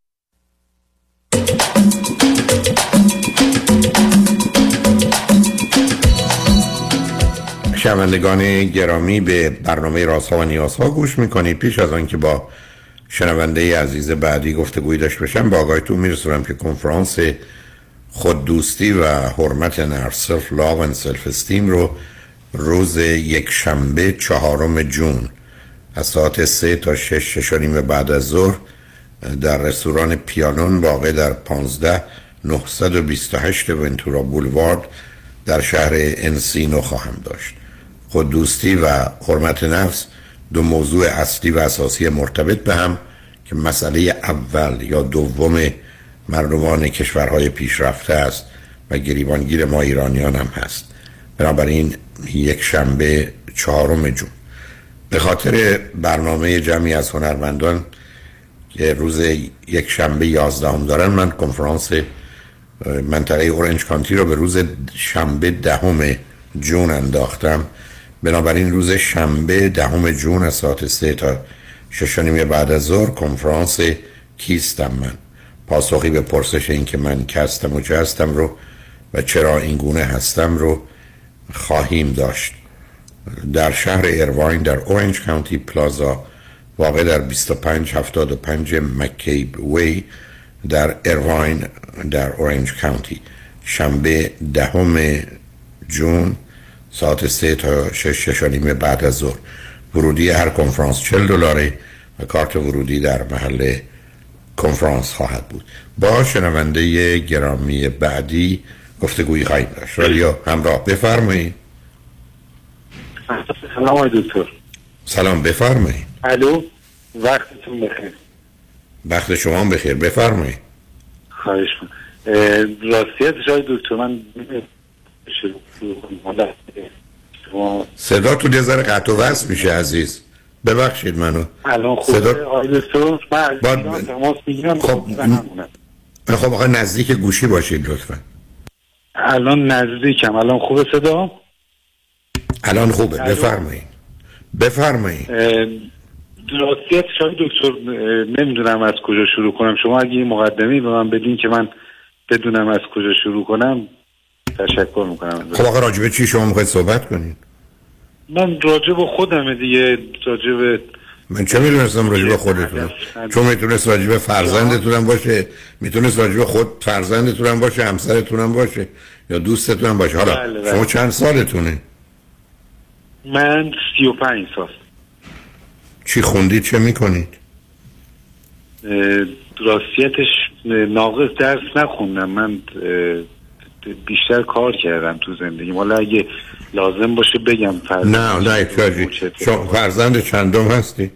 شنوندگان گرامی به برنامه رازها و نیازها گوش می‌کنید پیش از آنکه با شنونده عزیز بعدی گفتگوی داشت بشم با آقایتون میرسونم که کنفرانس خوددوستی و حرمت نفس self love و self esteem رو روز یک شنبه چهارم June از ساعت سه تا شش شش بعد از ظهر در رستوران پیانون واقع در 15 928 ونتورا بولوارد در شهر انسینو خواهم داشت. خود دوستی و حرمت نفس دو موضوع اصلی و اساسی مرتبط به هم که مسئله اول یا دوم مردمان کشورهای پیشرفته است و گریبانگیر ما ایرانیان هم هست. بنابراین یک شنبه چهارم جون به خاطر برنامه جمعی از هنرمندان که روز یک شنبه یازدهم دارن من کنفرانس منطقه اورنج کانتی رو به روز شنبه دهم جون انداختم. بنابراین روز شنبه دهم جون از ساعت سه تا شش بعد از ظهر کنفرانس کیستم من. پاسخی به پرسش این که من کستم و چه هستم رو و چرا این گونه هستم رو خواهیم داشت. در شهر ایرواین در اورنج کانتی پلازا واقع در 2575 مکیب وی در ایرواین در اورنج کانتی شنبه دهم جون ساعت سه تا شش شش بعد از ظهر. ورودی هر کنفرانس 40 دلاره و کارت ورودی در محل کنفرانس خواهد بود. با شنونده گرامی بعدی گفتگویی خواهیم داشت. رادیو همراه بفرمایید.
سلام دکتر.
سلام بفرمایید.
الو وقتتون بخیر.
وقت شما هم بخیر بفرمایید.
خواهش کن راستیتش آقای دکتر من
صدا تو یه ذره قطع و وصل میشه عزیز. ببخشید منو.
الان خوبه؟ صدا...
با...
تماس می‌گیرم
خب خب آقا نزدیک گوشی باشید لطفا.
الان نزدیکم. الان خوبه صدا؟
الان خوبه. بفرمایید. بفرمایید.
راستیت شاید دکتر نمی‌دونم از کجا شروع کنم. شما اگه این مقدمی به من بدین که من بدونم از کجا شروع کنم. تشکر می‌کنم.
خب آقا راجبه چی شما می‌خواید صحبت کنید؟
من راجب خودمه دیگه راجب
من چه می‌دونستم راجب خودتون؟ چون می‌تونست راجب فرزندتونم باشه می‌تونست راجب خود فرزندتونم باشه همسرتونم باشه یا دوستتونم باشه. حالا
بله بله.
شما چند سالتونه؟
من سی و پنج سال.
چی خوندید؟ چه می‌کنید؟
راستیتش ناقص درس نخوندم. من بیشتر کار کردم تو زندگی. حالا اگه لازم باشه بگم فرزند
نه نه احتیاجی فرزند چندم هستی؟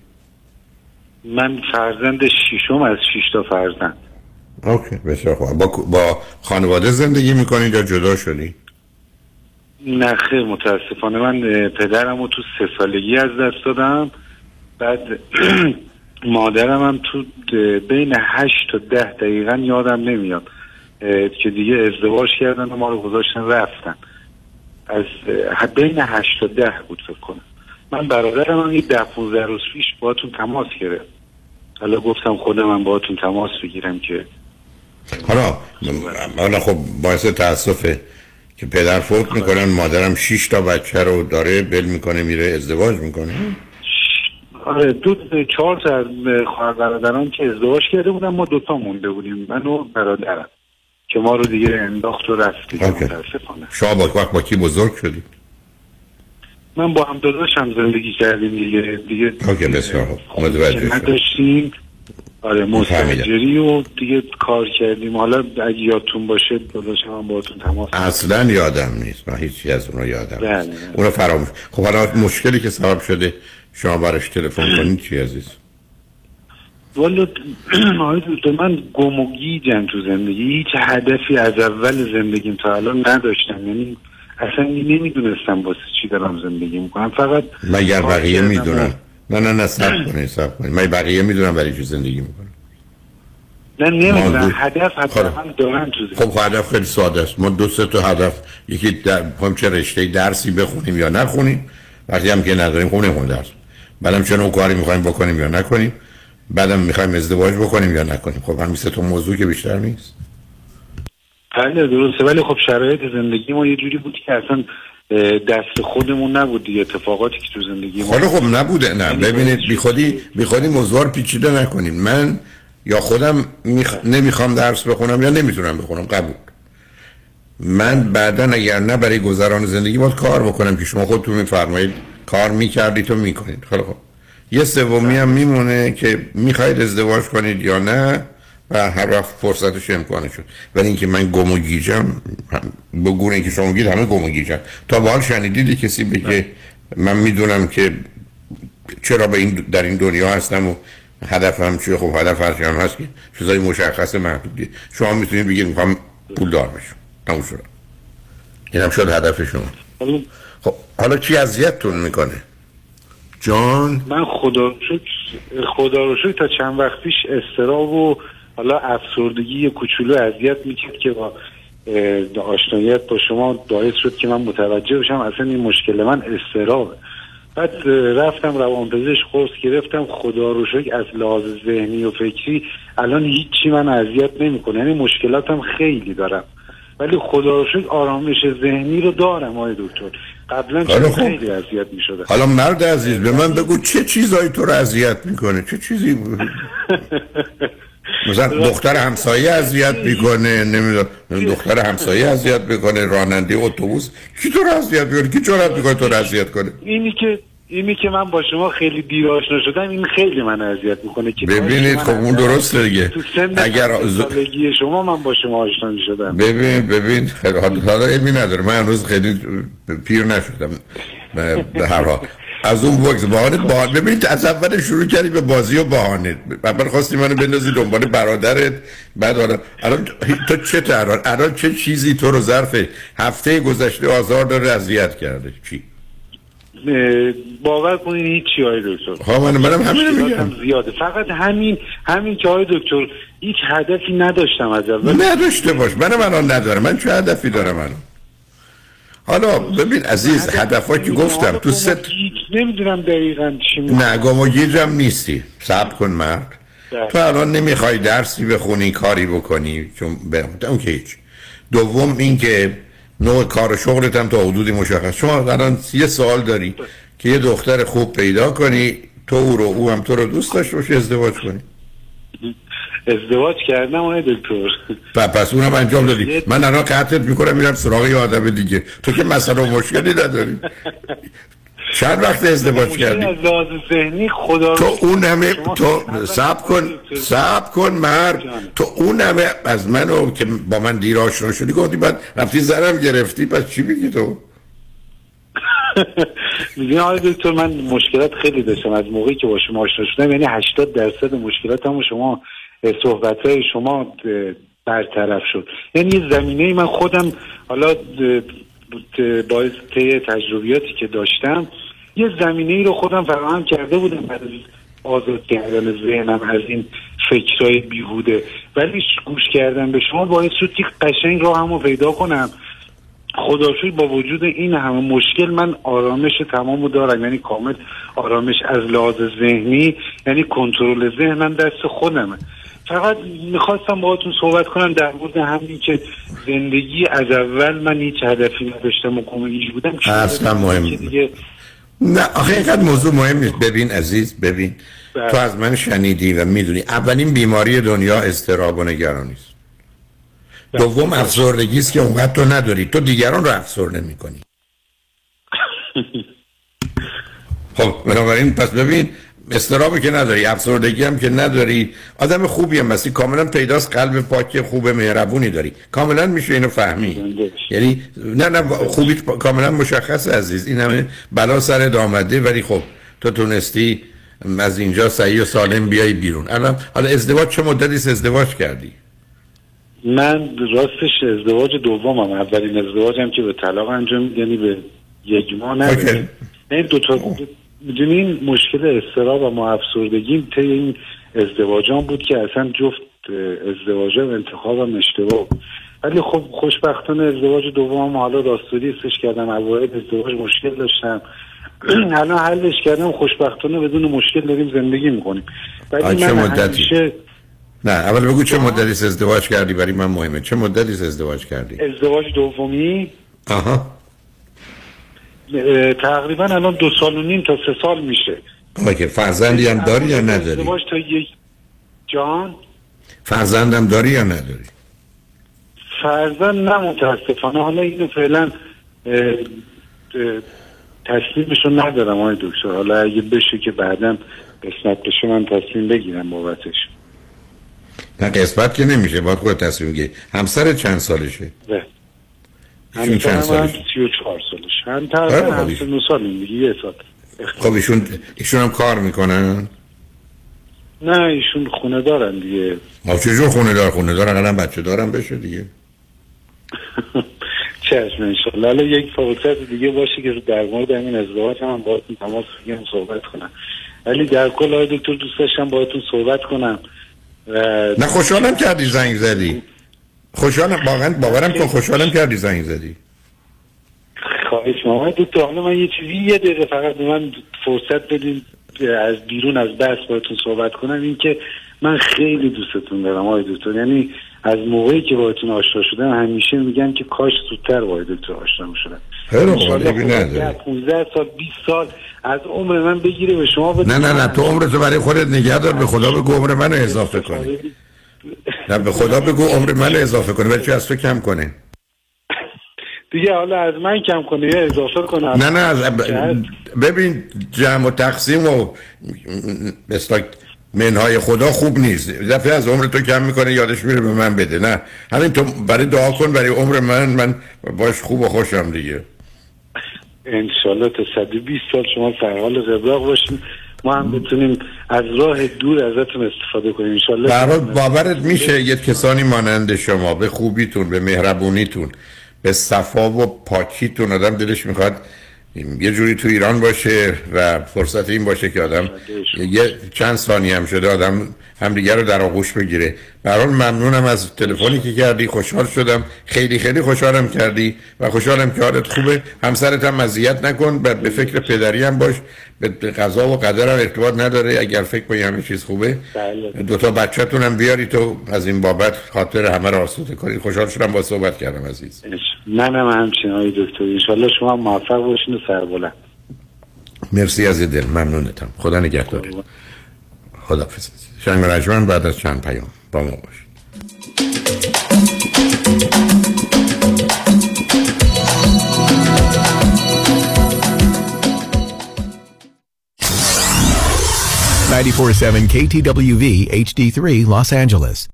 من فرزند ششم از شش تا فرزند.
اوکی بسیار خوب. با, با خانواده زندگی می‌کنید یا جدا شدی؟
نه خیر متاسفانه. من پدرم رو تو سه سالگی از دست دادم. بعد [CLEARS THROAT] مادرم هم تو بین هشت تا ده دقیقا یادم نمیاد. که دیگه ازدواج کردن و ما رو گذاشتن رفتن. از بین هشت تا ده بود فکر کنم. من برادرم هم یه ده پونزده روز پیش باهاتون تماس گرفت. حالا گفتم خودم من باهاتون تماس بگیرم که
حالا حالا خب باعث تاسفه که پدر فوت می‌کنن مادرم شش تا بچه رو داره بل می‌کنه میره ازدواج می‌کنه.
آره دو چهار تا از خواهر برادران که ازدواج کرده بودن ما دوتا مونده بودیم من و برادرم. که ما رو دیگه انداخت و رفت دیگه. متاسفانه.
شما با وقت با کی بزرگ شدید
من با هم داداشم زندگی کردیم دیگه. دیگه
اوکی بسیار متوجه شدم.
نداشتیم. آره مستجری و دیگه کار کردیم. حالا اگه یادتون باشه داداشم هم باهاتون تماس
اصلا یادم نیست. من هیچی از اونو یادم
بله،
نیست.
بله.
اونو فراموش خب حالا مشکلی که سبب شده شما براش تلفن کنید چی عزیز؟
والا [CLEARS THROAT] آقای دکتر من گم و گیجم تو زندگی. هیچ هدفی از اول زندگیم تا الان نداشتم. یعنی اصلا نمی‌دونستم واسه چی دارم زندگی می‌کنم. فقط
مگر بقیه می‌دونن نه نه نه سب کنید سب کنید. من بقیه می‌دونم برای چی زندگی می‌کنم.
نه نمی‌دونم. هدف حتما دارم تو زندگی.
خب هدف خیلی ساده است. ما دو سه تا هدف یکی در چه رشته درسی بخونیم یا نخونیم. وقتی هم که نداریم خب نخونیم درس. بعدم چه نوع کاری می‌خوایم بکنیم یا نکنیم بعدم می‌خوایم ازدواج بکنیم یا نکنیم؟ خب همین سه تا موضوع که بیشتر نیست.
بله درسته. ولی خب شرایط زندگی ما یه جوری بود که اصلا دست خودمون نبود دیگه اتفاقاتی که تو زندگی ما
حالا خب نبوده. نه ببینید بیخودی بیخودی موضوع رو پیچیده نکنیم. من یا خودم میخ... نمی‌خوام درس بخونم یا نمی‌تونم بخونم قبول. من بعدا اگر نه برای گذران زندگی باید کار بکنم که شما خودتون میفرمایید کار می‌کردید و می‌کنید. خیلی خب یه سومی هم میمونه که می‌خواید ازدواج کنید یا نه و هر وقت فرصتش امکانه شد. ولی اینکه من گم و گیجم بگونه اینکه شما گید همه گم و گیجم تا به حال شنیدید کسی بگه من می‌دونم که چرا به این در این دنیا هستم و هدفم چیه؟ خب هدف هر هم هست که چیزای مشخص محدودی شما می‌تونید بگید می‌خوام پول دار بشم. تموم شد. این هم شد هدف شما. خب. حالا چی اذیتتون می‌کنه؟ جان.
من خدا رو شکر خدا رو شکر تا چند وقت پیش استراب و حالا افسردگی کوچولو اذیت می‌کرد که با اه، آشناییت با شما باعث شد که من متوجه بشم اصلا این مشکل من استرابه بعد رفتم روانپزشک قرص گرفتم. خدا رو شکر از لحاظ ذهنی و فکری الان هیچی من اذیت نمی‌کنه. یعنی مشکلاتم خیلی دارم. ولی خدا رو شکر آرامش ذهنی رو دارم آقای دکتر. قبلا
خب.
خیلی اذیت می‌شدم
حالا مرد عزیز به من بگو چه چیزایی تو رو اذیت می‌کنه؟ چه چیزی [LAUGHS] مثلا دختر همسایه اذیت می‌کنه نمی‌دونم دختر همسایه اذیت می‌کنه راننده اتوبوس کی تو رو اذیت می‌کنه؟ کی جرأت می‌کنه تو رو اذیت کنه؟
اینی که اینی که من با شما خیلی دیر آشنا شدم این خیلی من اذیت می‌کنه که
ببینید خب اون درسته دیگه.
تو سن
اگر
سالگی شما من با شما آشنا می‌شدم.
ببین ببین خیلی حالا علمی نداره. من هنوز خیلی پیر نشدم به هر حال. از اون وقت بهانه بهانه ببینید از اول شروع کردی به بازی و بهانه. اول خواستی منو بندازی دنبال برادرت بعد حالا الان تو چه الان الان چه چیزی تو رو ظرف هفته گذشته آزار داره اذیت کرده؟ چی؟
باور کنید هیچی های دکتر؟
ها، من- منم همین میگم.
زیاده. فقط همین همین که های دکتر هیچ هدفی نداشتم از اول.
نداشته باش. منم الان ندارم. من چه هدفی دارم الان؟ حالا ببین عزیز هدفا که گفتم تو ست
نمی‌دونم دقیقا چی
نه گم و گیجم نیستی. صبر کن مرد. تو الان نمی‌خوای درسی بخونی کاری بکنی چون به اون که هیچ. دوم اینکه نوع کار شغلت هم تا حدودی مشخص. شما الان یه سوال داری که یه دختر خوب پیدا کنی تو او رو او هم تو رو دوست داشته باشه ازدواج کنی.
ازدواج کردم های دکتر.
پس اونم انجام دادی. من الان قطعت می‌کنم میرم سراغ یه آدم دیگه. تو که مسئله و مشکلی نداری. چند وقت ازدواج کردی؟
از لحاظ ذهنی خدا
تو. اون همه تو سب کن سب کن مرد. تو اون همه از منو که با من دیر آشنا شدی گفتی بعد رفتی زرم گرفتی پس چی میگی تو؟ [LAUGHS]
می‌دونی آقای دکتر من مشکلات خیلی داشتم. از موقعی که با شما آشنا شدم یعنی 80 درصد مشکلات هم شما صحبت های شما برطرف شد. یعنی زمینه من خودم حالا باعث طی تجربیاتی که داشتم یه زمینه ای رو خودم فراهم کرده بودم از آزاد کردن ذهنم از این فکرهای بیهوده. ولی گوش کردن به شما باعث شد که قشنگ رو همو پیدا کنم. خدا شکر با وجود این همه مشکل من آرامش تمامو دارم. یعنی کامل آرامش از لحاظ ذهنی یعنی کنترل ذهنم دست خودمه. فقط می‌خواستم باهاتون صحبت کنم در مورد همین که زندگی از اول من هیچ هدفی نداشتم و کمگیش بودم.
اصلا مهم
دیگه
نه آخه اینقدر موضوع مهم نیست. ببین عزیز ببین.
بله.
تو از من شنیدی و می‌دونی. اولین بیماری دنیا استراب و نگرانی است دوم افسردگی است که اونقدر تو نداری. تو دیگران رو افسرده می‌کنی [LAUGHS] خب بنابراین پس ببین استرابی که نداری افسردگی هم که نداری. آدم خوبی هم هستی کاملا پیداست قلب پاک خوب مهربونی داری. کاملا میشه اینو فهمی. یعنی نه نه خوبی کاملا مشخص عزیز. این همه بلا سر آمده ولی خب تو تونستی از اینجا صحیح و سالم بیای بیرون. الان حالا ازدواج چه مدتی ازدواج کردی؟
من راستش ازدواج دومم. اولین ازدواجم که به طلاق انجام یعنی به یک ماه نه دو تا می‌دونین مشکل استراب و ما افسردگی طی این ازدواجان بود که اصلا جفت ازدواج و انتخابم اشتباه بود. ولی خب خوشبختانه ازدواج دومم حالا راستوری استش کردم اوایل ازدواج مشکل داشتم. [CLEARS THROAT] الان حلش کردم خوشبختانه بدون مشکل داریم زندگی می‌کنیم. ولی
چه
من
مدتی؟
همیشه
نه اول بگو چه مدتی ازدواج کردی؟ برای من مهمه. چه مدتی ازدواج کردی؟
ازدواج دومی.
آها.
تقریبا الان دو سال و نیم تا سه سال میشه.
اوکی فرزندی هم داری یا نداری؟
ازدواج تا یک جان؟
فرزندم داری یا نداری؟
فرزند نه متاسفانه. حالا اینو فعلا تصمیمشو ندارم آقای دکتر. حالا اگه بشه که بعدا قسمت بشه من تصمیم بگیرم بابتش.
نه قسمت که نمیشه. باید خود تصمیم گیری همسر چند سالشه؟ ایشون چند
همسرم هم
سالشه
34 سالش. هم
آره،
تقریبا
خب.
سالیم دیگه یه سال.
خب ایشون ایشون هم کار می‌کنن؟
نه ایشون خونه دارن دیگه.
ما چجور خونه دار؟ خونه دار اقلا بچه دارم بشه دیگه. [LAUGHS]
چشم انشالله. حالا یک فرصت دیگه باشه که در مورد همین ازدواج هم باهاتون تماس بگیرم صحبت کنم. ولی در کل آقای دکتر دوست داشتم باهاتون صحبت کنم. و
نه خوشحالم کردی زنگ زدی. خوشحالم واقعا باورم کن خوشحالم کردی زنگ زدی.
خواهش آقای دکتر حالا من یه چیزی یه دقیقه فقط به من فرصت بدین از بیرون از بحث باهاتون صحبت کنم. این که من خیلی دوستتون دارم آقای دکتر. یعنی از موقعی که باهاتون آشنا شدم همیشه میگم که کاش زودتر با دکتر آشنا می‌شدم.
نداره.
15 سال 20 سال از عمر من بگیره به شما بده
نه نه نه تو عمرتو برای خودت نگه دار به خدا بگو عمر منو اضافه کنی. نه به خدا بگو عمر منو [LAUGHS] اضافه کنه ولی از تو کم کنه.
دیگه حالا از من کم کنه یا اضافه کنه؟
نه نه از ببین جمع و تقسیم و مثلا منهای خدا خوب نیست. دفعه از عمر تو کم می‌کنه یادش میره به من بده. نه همین تو برای دعا کن برای عمر من من باش خوب و خوشم دیگه.
انشالله تا 120 سال شما سر حال قبراق باشین. ما هم بتونیم از راه دور ازتون استفاده کنیم انشالله
در باورت میشه یه کسانی مانند شما به خوبیتون به مهربونیتون به صفا و پاکیتون آدم دلش می‌خواد یه جوری تو ایران باشه و فرصت این باشه که آدم یه چند ثانیه هم شده آدم همدیگه رو در آغوش بگیره. برحال ممنونم از تلفنی که کردی. خوشحال شدم. خیلی خیلی خوشحالم کردی و خوشحالم که حالت خوبه. همسرت هم مزیت نکن. و به فکر پدری هم باش. به قضا و قدر هم ارتباط نداره. اگر فکر کنی همه چیز خوبه.
بله.
دوتا بچه‌تون هم بیاری تو. از این بابت خاطر همه را آسوده کنی. خوشحال شدم با صحبت کردم عزیز.
نه نه من همچنین های دکتر. انشالله شما موفق باشین و سربلند.
مرسی از دل. ممنونتم. خدا نگهدار خدا شنگ رجمن بعد از چند پیام با ما باش
Ninety-four seven KTWV HD3 Los Angeles.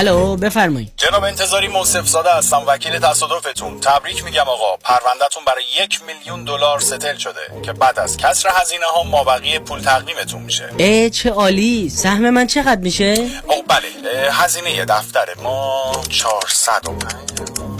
الو بفرمایید.
جناب انتظاری موصف زاده هستم وکیل تصادفتون. تبریک میگم آقا. پروندهتون برای یک میلیون دلار ستل شده که بعد از کسر هزینه ها مابقی پول تقدیمتون میشه.
اه چه عالی. سهم من چقدر میشه؟
او بله هزینه دفتر ما 405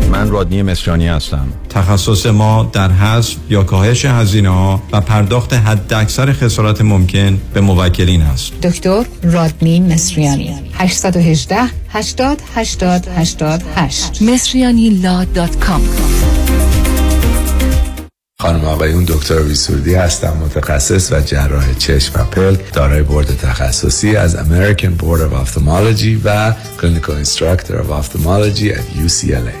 من رادنی مصریانی هستم. تخصص ما در حذف یا کاهش هزینه ها و پرداخت حداکثر خسارات ممکن به موکلین است.
دفتر رادنی مصریانی. 818 80 80 88 مصریانی law dot com.
خانم آقایون دکتر سرودی هستم متخصص و جراح چشم و پلک دارای بورد تخصصی از American Board of Ophthalmology و Clinical Instructor of Ophthalmology at UCLA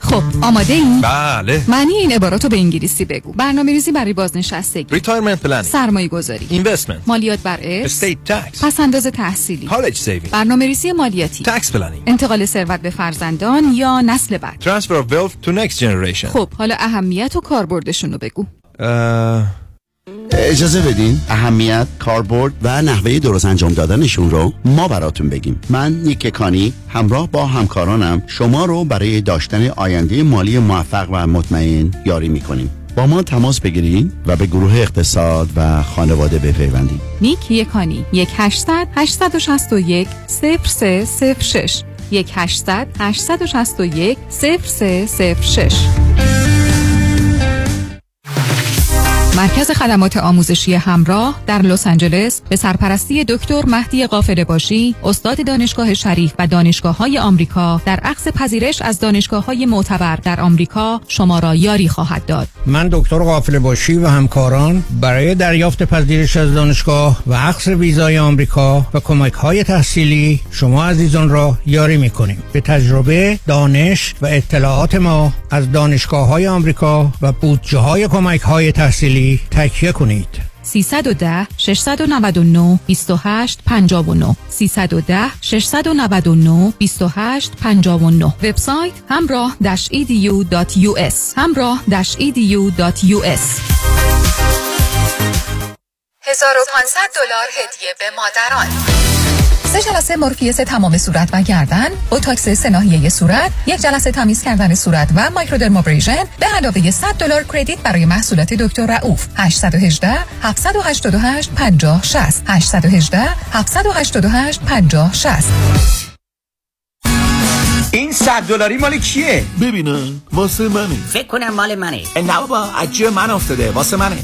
خب آماده این؟
بله.
معنی این عبارات رو به انگلیسی بگو. برنامه ریزی برای بازنشستگی
retirement planning
سرمایه گذاری
investment
مالیات بر
estate tax
پس انداز تحصیلی.
college saving
برنامه ریزی مالیاتی.
tax planning
انتقال ثروت به فرزندان یا نسل بعد.
transfer of wealth to next generation
خب حالا اهمیت و کاربردشون رو بگو
اجازه بدین اهمیت کاربرد و نحوه درست انجام دادنشون رو ما براتون بگیم. من نیک کنانی همراه با همکارانم شما رو برای داشتن آینده مالی موفق و مطمئن یاری می‌کنیم. با ما تماس بگیرید و به گروه اقتصاد و خانواده بپیوندید
نیک یکانی 1 800 861 0306 1 800 861 0306 مرکز خدمات آموزشی همراه در لس آنجلس به سرپرستی دکتر مهدی قافله باشی استاد دانشگاه شریف و دانشگاه های آمریکا در عقص پذیرش از دانشگاه های معتبر در آمریکا شما را یاری خواهد داد.
من دکتر قافله باشی و همکاران برای دریافت پذیرش از دانشگاه و عقص ویزای آمریکا و کمک های تحصیلی شما عزیزان را یاری می کنیم به تجربه دانش و اطلاعات ما از دانشگاه های آمریکا و بودجه های کمک های تحصیلی تکیه کنید.
310 699 28 59 310 699 28 59 وبسایت همراه edu.us همراه edu.us
1500 دلار هدیه به مادران.
سه جلسه مورفیس تمام صورت و گردن، بوتاکس سه صورت، یک جلسه تمیز کردن صورت و مایکرودرمابریژن به علاوه 100 دلار کردیت برای محصولات دکتر رؤوف. 818 788 50 60 818 788 50 60
این 100 دلاری مال کیه؟
ببینم واسه منه.
فکر کنم مال منه.
نه بابا از جیب من افتاده واسه منه.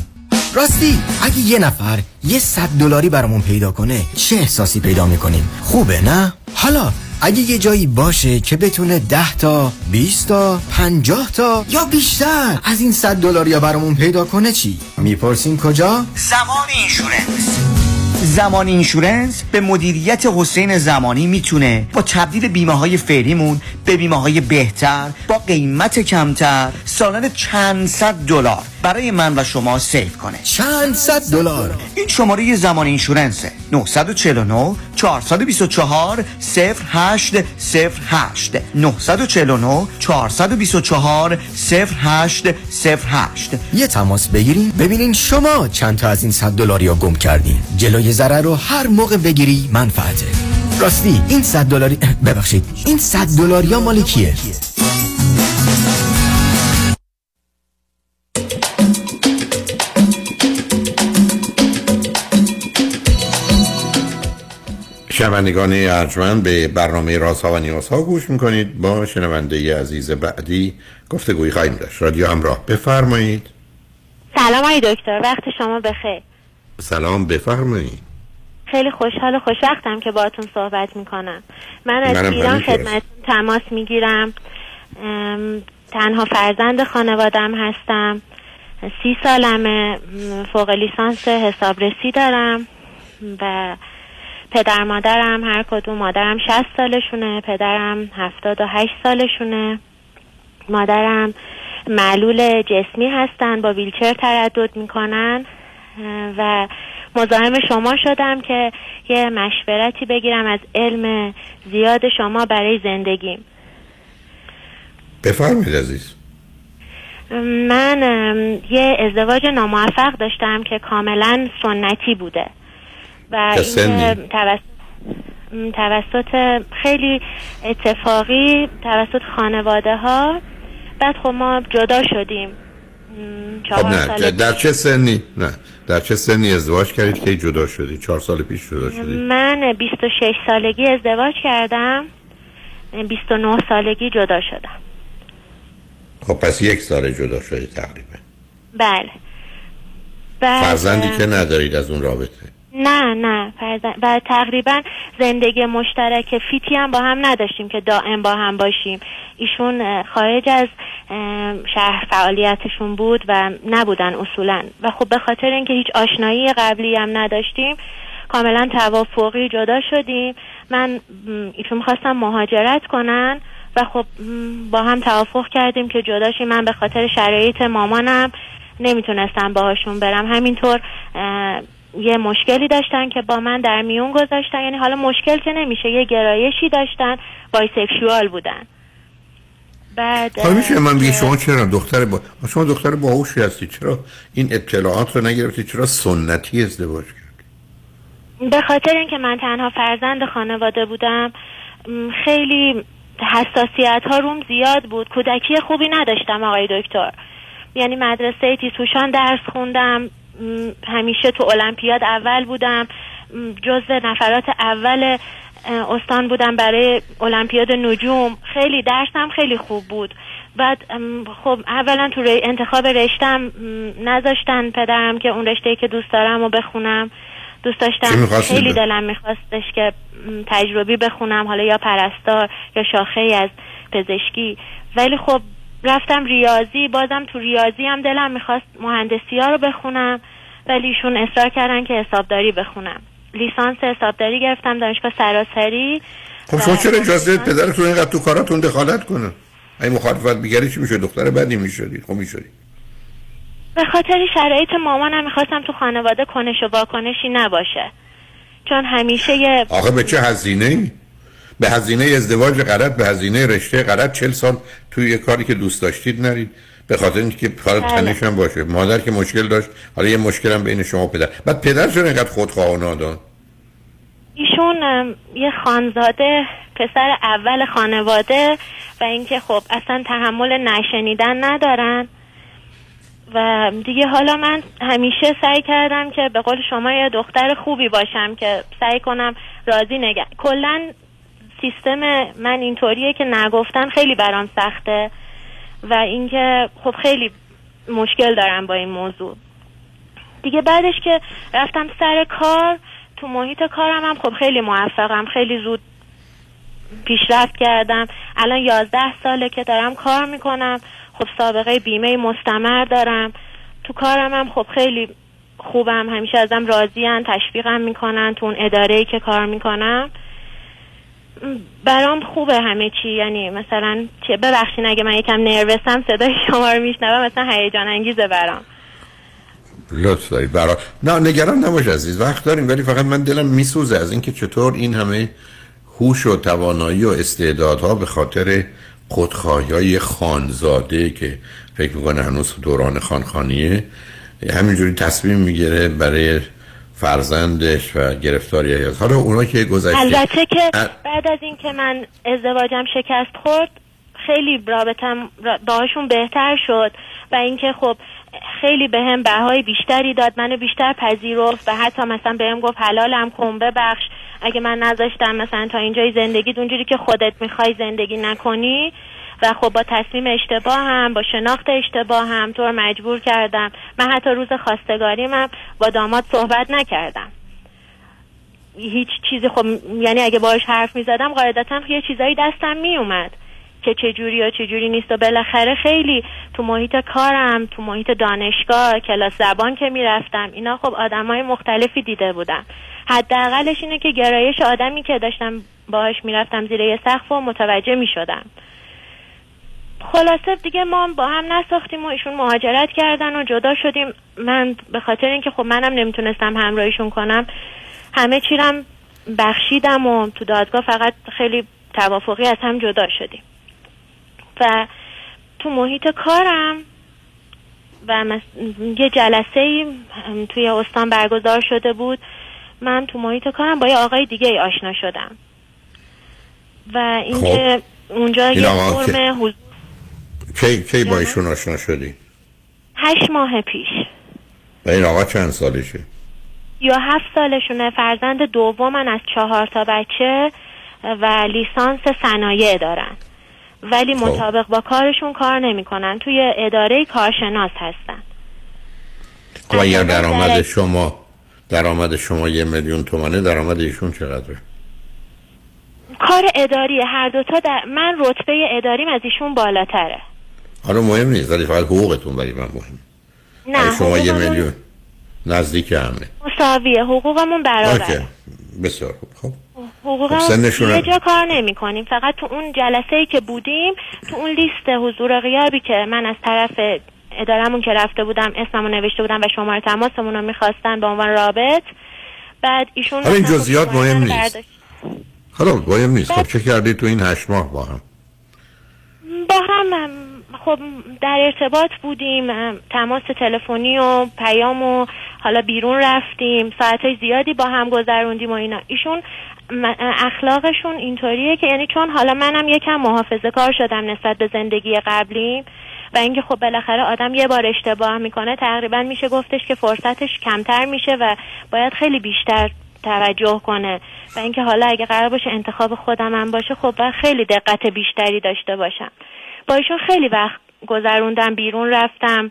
راستی اگه یه نفر یه صد دلاری برامون پیدا کنه چه احساسی پیدا می‌کنیم؟ خوبه نه؟ حالا اگه یه جایی باشه که بتونه ده تا 20 تا 50 تا یا بیشتر از این صد دلاری برامون پیدا کنه چی؟ می‌پرسین کجا؟
زمان insurance زمان insurance به مدیریت حسین زمانی می‌تونه با تبدیل بیمه های فعلیمون به بیمه های بهتر با قیمت کمتر سالانه چند صد دلار برای من و شما save کنه.
چند صد دلار؟
این شماره زمان insurance ه. 949 424 0808 949 424 0808
یه تماس بگیریم ببینین شما چند تا از این صد دلاری رو گم کردین. جلوی ضرر رو هر موقع بگیری منفعته. راستی این صد دلاری [LAUGHS] ببخشید این صد دلاری ها مال کیه؟
شنوندگان ارجمند به برنامه رازها و نیازها گوش می‌کنید. با شنونده عزیز بعدی گفتگوی خواهیم داشت. رادیو همراه بفرمایید.
سلام ای دکتر وقت شما بخیر.
سلام بفرمایید.
خیلی خوشحال و خوشوقتم که باتون صحبت می‌کنم. من از ایران خدمت تماس می‌گیرم. تنها فرزند خانوادم هستم. سی سالمه. فوق لیسانس حسابرسی دارم و پدر مادرم هر کدوم مادرم 60 سالشونه پدرم 78 سالشونه. مادرم معلول جسمی هستن با ویلچر تردد می‌کنن. و مزاحم شما شدم که یه مشورتی بگیرم از علم زیاد شما برای زندگیم.
بفرمید عزیز.
من یه ازدواج ناموفق داشتم که کاملا سنتی بوده. و این توسط خیلی اتفاقی توسط خانواده ها بعد خب ما جدا شدیم.
خب نه در چه سنی؟ نه. در چه سنی ازدواج کردید که جدا شدید؟ چهار سال پیش جدا شدید.
من 26 سالگی ازدواج کردم. 29 سالگی جدا شدم.
خب پس یک سال جدا شدید تقریبا.
بله.
فرزندی که ندارید از اون رابطه؟
نه نه. و تقریبا زندگی مشترک فیتی هم با هم نداشتیم که دائم با هم باشیم. ایشون خارج از شهر فعالیتشون بود و نبودن اصولا. و خب به خاطر اینکه هیچ آشنایی قبلی هم نداشتیم کاملا توافقی جدا شدیم. من ایشون خواستم مهاجرت کنن و خب با هم توافق کردیم که جداشیم من به خاطر شرایط مامانم نمی‌تونستم باهاشون برم. همینطور یه مشکلی داشتن که با من در میون گذاشتن. یعنی حالا مشکل که نمیشه یه گرایشی داشتن بایسکشوال بودن. بعد
حالا میشه من بگی شما چرا دختر با شما دختر باهوشی هستی؟ چرا این اطلاعات رو نگرفتی؟ چرا سنتی ازدواج کردی؟
به خاطر اینکه من تنها فرزند خانواده بودم خیلی حساسیت ها روم زیاد بود. کودکی خوبی نداشتم آقای دکتر. یعنی مدرسه تیتوشان درس خوندم. همیشه تو المپیاد اول بودم. جزو نفرات اول استان بودم برای المپیاد نجوم. خیلی درسم خیلی خوب بود. بعد خب اولا تو انتخاب رشتم نذاشتن پدرم که اون رشته که دوست دارم و بخونم. دوست داشتم خیلی دلم میخواستش که تجربی بخونم حالا یا پرستار یا شاخه ای از پزشکی. ولی خب رفتم ریاضی بازم تو ریاضی هم دلم می‌خواست مهندسی ها رو بخونم ولی ایشون اصرار کردن که حسابداری بخونم. لیسانس حسابداری گرفتم دانشگاه سراسری.
خب شما چرا اجازه پدرتون اینقدر تو کاراتون دخالت کنه؟ این مخالفت بیگری چی میشه دختر بدی می‌شدی؟ خب می‌شدی.
به خاطر شرایط مامانم می‌خواستم تو خانواده کنش و واکنشی نباشه. چون همیشه یه
آخه به چه هزینه ای؟ به هزینه ازدواج غلط به هزینه رشته غلط چل سال توی یه کاری که دوست داشتید نرید. به خاطر اینکه کار بله. تنش هم باشه. مادر که مشکل داشت حالا یه مشکل هم بین شما پدر. بعد پدر چرا اینقدر خودخواه و نادان؟
ایشون یه خانزاده پسر اول خانواده و اینکه خب اصلا تحمل نشنیدن ندارن. و دیگه حالا من همیشه سعی کردم که به قول شما یه دختر خوبی باشم که سعی کنم راضی نگه. کلا سیستم من اینطوریه که نگفتن خیلی برام سخته و اینکه خب خیلی مشکل دارم با این موضوع. دیگه بعدش که رفتم سر کار تو محیط کارم هم خب خیلی موفقم خیلی زود پیشرفت کردم. الان یازده ساله که دارم کار می‌کنم. خب سابقه بیمه مستمر دارم. تو کارم هم خب خیلی خوبم. همیشه ازم راضیان تشویقم می‌کنن تو اون اداره که کار می‌کنم. برام خوبه همه چی. یعنی مثلا چه ببخشین اگه من یکم نروسم صدای شما رو میشنوم مثلا هیجان انگیزه برام.
لطف دارید برا نه نگران نباش عزیز وقت داریم ولی فقط من دلم میسوزه از اینکه چطور این همه هوش و توانایی و استعدادها به خاطر خودخواهی های خانزاده که فکر می‌کنه هنوز دوران خانخانیه همینجوری تصمیم می‌گیره برای فرزندش و گرفتاری هست حالا اونا که گذشته
البته که بعد از اینکه من ازدواجم شکست خورد خیلی رابطم باهاشون بهتر شد و اینکه خب خیلی به هم بهای بیشتری داد منو بیشتر پذیرفت و حتی مثلا بهم گفت حلالم کن ببخش. اگه من نذاشتم مثلا تا اینجای زندگی اونجوری که خودت می‌خوای زندگی نکنی و خب با تصمیم اشتباه هم با شناخت اشتباه هم تو مجبور کردم. من حتی روز خواستگاریم با داماد صحبت نکردم. هیچ چیزی خب یعنی اگه باش حرف می‌زدم قاعدتا یه چیزایی دستم میومد که چجوری یا چجوری نیست و بالاخره خیلی تو محیط کارم تو محیط دانشگاه کلاس زبان که می‌رفتم اینا خب آدمای مختلفی دیده بودم. حداقلش اینه که گرایش آدمی که داشتم باهاش می‌رفتم زیر یه سقف و متوجه می‌شدم. خلاصه دیگه ما با هم نساختیم و ایشون مهاجرت کردن و جدا شدیم. من به خاطر اینکه خب منم نمی‌تونستم همراهیشون کنم همه چیرم بخشیدم و تو دادگاه فقط خیلی توافقی از هم جدا شدیم. و تو محیط کارم و یه جلسه توی استان برگزار شده بود. من تو محیط کارم با یه آقای دیگه آشنا شدم. و اینکه خب. اونجا یه فرم حضور
کی, کی با ایشون آشنا شدی؟
هشت ماه پیش.
و این آقا چند سالشه؟
یا هفت سالشونه. فرزند دومن از چهار تا بچه و لیسانس صنایع دارن. ولی خب. مطابق با کارشون کار نمی‌کنن. توی اداره کارشناس هستن.
خب اگر درآمد شما درآمد شما یه میلیون تومنه درآمد ایشون چقدره؟
کار اداری هر دوتا در من رتبه اداریم از ایشون بالاتره.
حالا مهم نیست ولی فقط حقوقتون برای من مهم.
نه
شما یه میلیون نزدیک همه.
مساویه حقوقمون برابر
بسیار خوب. خب.
حقوق خب یه جا کار نمی کنیم فقط تو اون جلسه ای که بودیم تو اون لیست حضور غیابی که من از طرف ادارمون که رفته بودم اسممو نوشته بودم و شماره تماسمون رو می‌خواستن به عنوان رابط بعد ایشون
حالا این جزئیات مهم نیست. حالا مهم نیست. خب چه کردی تو این هشت ماه با هم؟
با با هم خب در ارتباط بودیم تماس تلفنی و پیام و حالا بیرون رفتیم. ساعت زیادی با هم گذروندیم و اینا. ایشون اخلاقشون اینطوریه که یعنی چون حالا منم یکم محافظه کار شدم نسبت به زندگی قبلیم و اینکه خب بالاخره آدم یه بار اشتباه می‌کنه تقریبا میشه گفتش که فرصتش کمتر میشه و باید خیلی بیشتر توجه کنه. و اینکه حالا اگه قرار باشه انتخاب خودم هم باشه خب باید خیلی دقت بیشتری داشته باشم. با ایشون خیلی وقت گذروندم بیرون رفتم.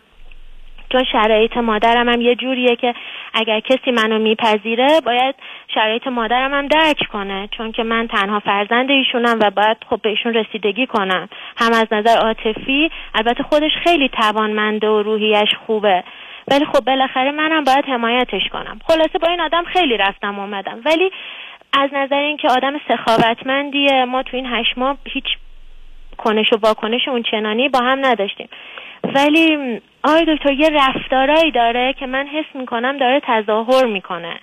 چون شرایط مادرم هم یه جوریه که اگر کسی منو میپذیره باید شرایط مادرم هم درک کنه. چون که من تنها فرزند ایشونم و باید خب به ایشون رسیدگی کنم. هم از نظر عاطفی البته خودش خیلی توانمنده و روحیش خوبه. ولی خب بالاخره منم باید حمایتش کنم. خلاصه با این آدم خیلی رفتم اومدم. ولی از نظر اینکه آدم سخاوتمندیه ما تو این هشت ماه هیچ کنش و واکنش اون چنانی با هم نداشتیم. ولی آقای دکتر یه رفتارایی داره که من حس می‌کنم داره تظاهر می‌کنه.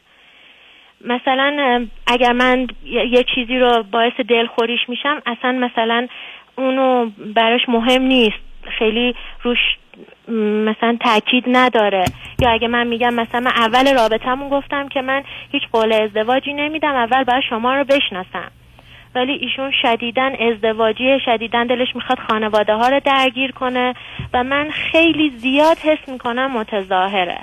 مثلا اگر من یه چیزی رو باعث دلخوریش میشم اصلا مثلا اونو براش مهم نیست. خیلی روش مثلا تاکید نداره. یا اگه من میگم مثلا من اول رابطمون گفتم که من هیچ قول ازدواجی نمیدم اول باید شما رو بشناسم. ولی ایشون شدیدن ازدواجی شدیدن دلش می‌خواد خانواده ها رو درگیر کنه و من خیلی زیاد حس می‌کنم متظاهره.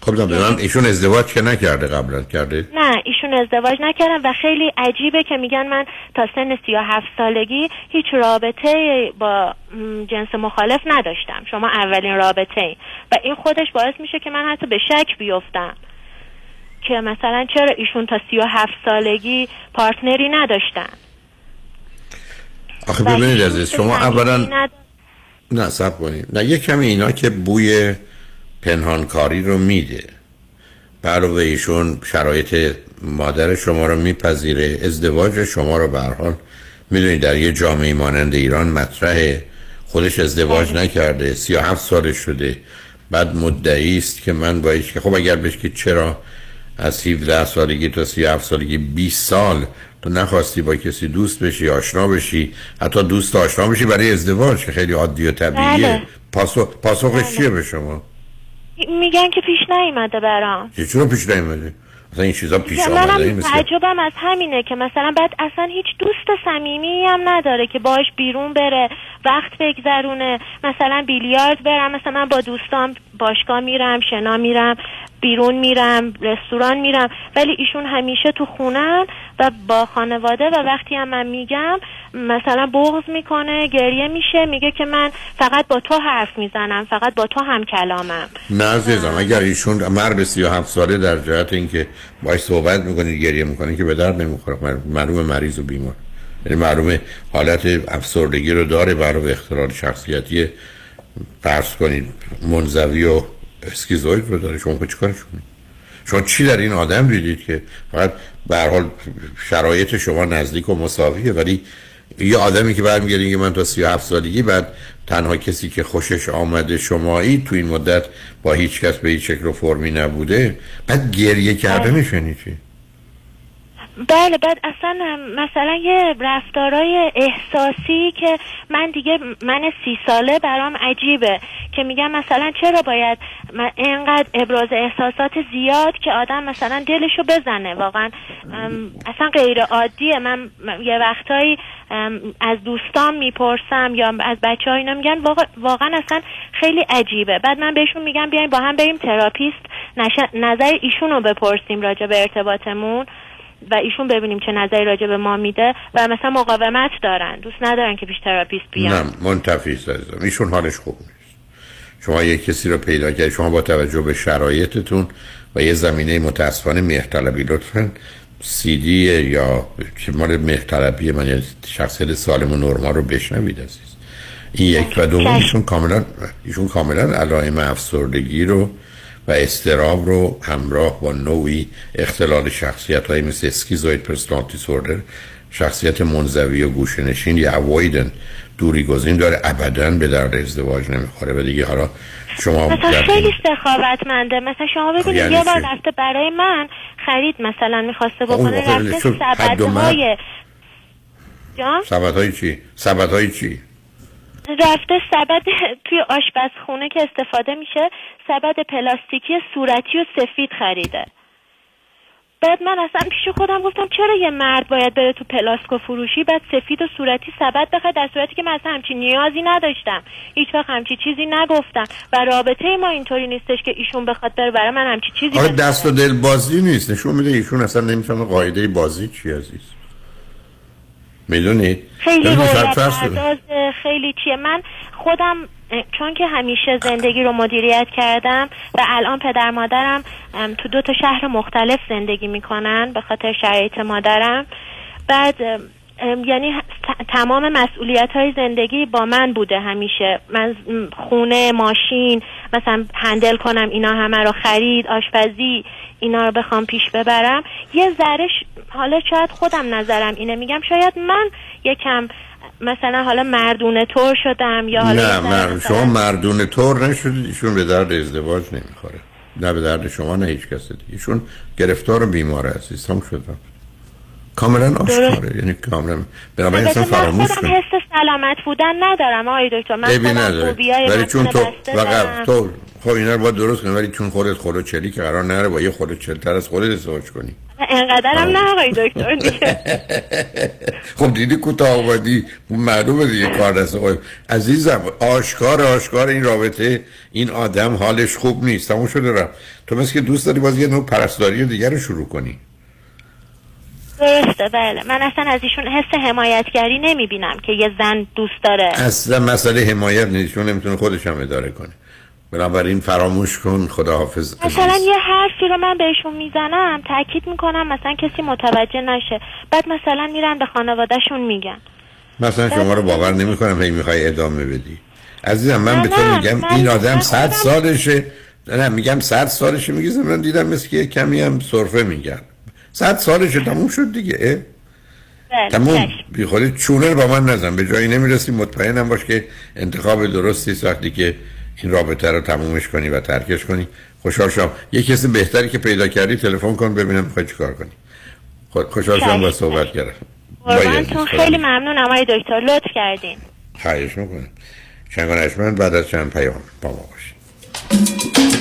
خب بدونم ایشون ازدواج که نکرده قبلا کرده؟
نه ایشون ازدواج نکردن و خیلی عجیبه که میگن من تا سن سی هفت سالگی هیچ رابطه با جنس مخالف نداشتم. شما اولین رابطه ای و این خودش باعث میشه که من حتی به شک بیفتم. که مثلا چرا ایشون تا سی و هفت سالگی پارتنری نداشتن؟
آخه ببینید عزیز شما اولا نه سب کنید. نه یه کمی اینا که بوی پنهانکاری رو میده. علاوه ایشون شرایط مادر شما رو میپذیره ازدواج شما رو به حال می‌دونید در یه جامعه مانند ایران مطرح. خودش ازدواج بله. نکرده سی و هفت سالش شده. بعد مدعی است که من با که خب اگر بهش که چرا از 17 سالگی تا 37 سالگی 20 سال تو نخواستی با کسی دوست بشی آشنا بشی حتی دوست آشنا بشی برای ازدواج که خیلی عادی و طبیعیه. بله. پاسخ پاسخش بله. چیه به شما؟
میگن که پیش نیومده برام.
چرا پیش نیومده؟ مثلا این چیزا پیش آمده
منم تعجبم از همینه که مثلا بعد اصلا هیچ دوست صمیمی هم نداره که باش بیرون بره وقت بگذرونه مثلا بیلیارد برم مثلا من با دوستام باشگاه میرم شنا میرم. بیرون میرم رستوران میرم ولی ایشون همیشه تو خونن و با خانواده و وقتی هم من میگم مثلا بغض می‌کنه گریه میشه میگه که من فقط با تو حرف می‌زنم فقط با تو هم کلامم.
نه عزیزم اگر ایشون مرد سی و هفت ساله در جهت اینکه باش صحبت می‌کنه گریه می‌کنه که به درد نمی‌خوره. معلوم مریض و بیمار. یعنی معلومه حالت افسردگی رو داره برای اختلال شخصیتی فرض کنید منزوی و اسکیزوید رو داره شما چیکارش کنید شما چی در این آدم دیدید که فقط به حال شرایط شما نزدیک و مساویه ولی یه آدمی که برمیگردین که من تا 37 سالگی بعد تنها کسی که خوشش آمده شمایی تو این مدت با هیچ کس به هیچ شکل و فرمی نبوده بعد گریه کردنشونی چی؟
بله بعد اصلا مثلا یه رفتارای احساسی که من دیگه من سی ساله برام عجیبه که میگم مثلا چرا باید اینقدر ابراز احساسات زیاد که آدم مثلا دلشو بزنه؟ واقعا اصلا غیر عادیه من یه وقتایی از دوستان می‌پرسم یا از بچه ها اینا میگن واقعا اصلا خیلی عجیبه. بعد من بهشون میگم بیاین با هم بریم therapist نظر ایشون رو بپرسیم راجع به ارتباطمون. و ایشون ببینیم چه نظری راجع به ما میده و مثلا مقاومت دارن. دوست ندارن که پیش therapist بیان.
نه منتفی عزیزم. ایشون حالش خوب نیست. شما یه کسی رو پیدا کرد شما با توجه به شرایطتون و یه زمینه متاسفانه مهرطلبی لطفا سی دی یا مال مهرطلبی من یعنی شخصیت سالم و نرمال رو بشنوید عزیز. این یک و دوم ایشون کاملا ایشون کاملا علائم افسردگی رو و استراب رو همراه با نوعی اختلال شخصیت های مثل اسکیزوید پرسنالتی سوردر شخصیت منزوی و گوشنشین یا اوایدن دوری گزین داره ابدا به درد ازدواج نمی‌خوره. و دیگه حالا شما
مثلا خیلی سخاوتمنده. مثلا شما ببینید یعنی یه بار رفته برای من خرید مثلا می‌خواسته بکنه رفته سبت های
سبت های چی؟ سبت های چی؟
رفته سبد توی آشپزخونه که استفاده میشه سبد پلاستیکی صورتی و سفید خریده. بعد من اصلا پیش خودم گفتم چرا یه مرد باید بره تو پلاسکو فروشی بعد سفید و صورتی سبد بخواد در صورتی که من اصلا همچین نیازی نداشتم. هیچ وقت همچی چیزی نگفتم. و رابطه ما اینطوری نیستش که ایشون بخواد بره برای من همچی چیزی
آره دست و دل بازی نیست. نشون میده ایشون اصلا نمی‌تونه قاعده بازی چی عزیز. می‌دونید
خیلی خیلی چیه. من خودم چون که همیشه زندگی رو مدیریت کردم و الان پدر مادرم تو دو تا شهر مختلف زندگی می‌کنن به خاطر شرایط مادرم. بعد یعنی تمام مسئولیت های زندگی با من بوده همیشه. من خونه ماشین مثلا هندل کنم اینا همه رو خرید آشپزی اینا رو بخوام پیش ببرم. یه ذره حالا شاید خودم نظرم اینه. میگم شاید من یکم مثلا حالا مردونه طور شدم یا حالا
نه شما مردونه طور نشدید ایشون به درد ازدواج نمی‌خوره. نه به درد شما نه هیچ کس دیگه. ایشون گرفتار و بیماره هست هم شدم کاملا آشکاره. یعنی کاملا بنابراین اصلا فراموش
کن حس سلامت بودن ندارم آقای دکتر. من
خودم ولی چون تو وقت تو خب اینا رو باید درست کنی ولی چون خودت خودو چلی که قرار نره با یه خودت چلتر از خودت ازدواج کنی.
انقدرم نه آقای دکتر دیگه. [LAUGHS]
خب دیدی کوتاه آمدی معلومه دیگه کار دست عزیزم آشکار آشکار این رابطه. این آدم حالش خوب نیست. تموم شده رفت. تو مثل که دوست داری باز یه نوع پرستاری دیگر رو شروع کنی.
درسته بله. من اصلا از ایشون حس حمایتگری نمی بینم که یه زن دوست داره.
اصلا مسئله حمایت نیست چون نمی‌تونه خودش هم اداره کنه. بنابراین فراموش کن خداحافظ.
مثلا یه حرفی رو من بهشون می‌زنم تاکید می‌کنم مثلا کسی متوجه نشه. بعد مثلا میرن به خانوادهشون میگن.
مثلا شما رو باور نمی‌کنم هی می‌خوای ادامه بدی. عزیزم من به تو میگم این آدم صد سالشه. نه میگم صد سالشه میگه من دیدم مثل که کمی هم صرفه میگن صد سالشه تموم شد دیگه.
بله،
تموم. بی چونه با من نزن. به جایی نمی‌رسی مطمئنم باش که انتخاب درستی وقتی که این رابطه رو تمومش کنی و ترکش کنی. خوشحال شم یه کسی بهتری که پیدا کردی تلفن کن ببینم می‌خوای چیکار کنی. خوشحال شم با صحبت کردم
قربانتون. خیلی ممنونم. آقای دکتر لطف کردین.
خواهش می‌کنم. چند بعد از چند پیام با ما باشید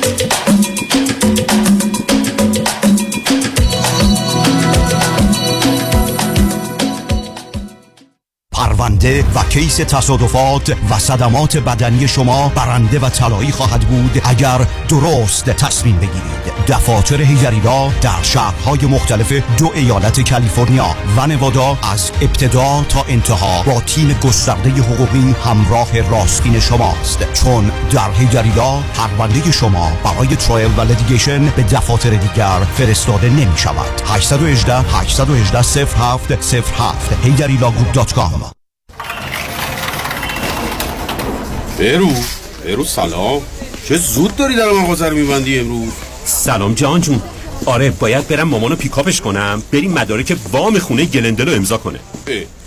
پرونده و case تصادفات و صدمات بدنی شما برنده و طلایی خواهد بود اگر درست تصمیم بگیرید. دفاتر هجری Law در شهرهای مختلف دو ایالت کالیفرنیا و نوادا از ابتدا تا انتها با تیم گسترده حقوقی همراه راستین شماست. چون در هجری Law پرونده شما برای trial و litigation به دفاتر دیگر فرستاده نمی شود 818 818 07 07 HejriLawGroup.com
برو برو سلام. چه زود داری در مغازه رو میبندی امروز؟
سلام جان جون. آره باید برم مامانو pick up ش کنم. بریم مدارک وام خونه گلندل رو امضا کنه.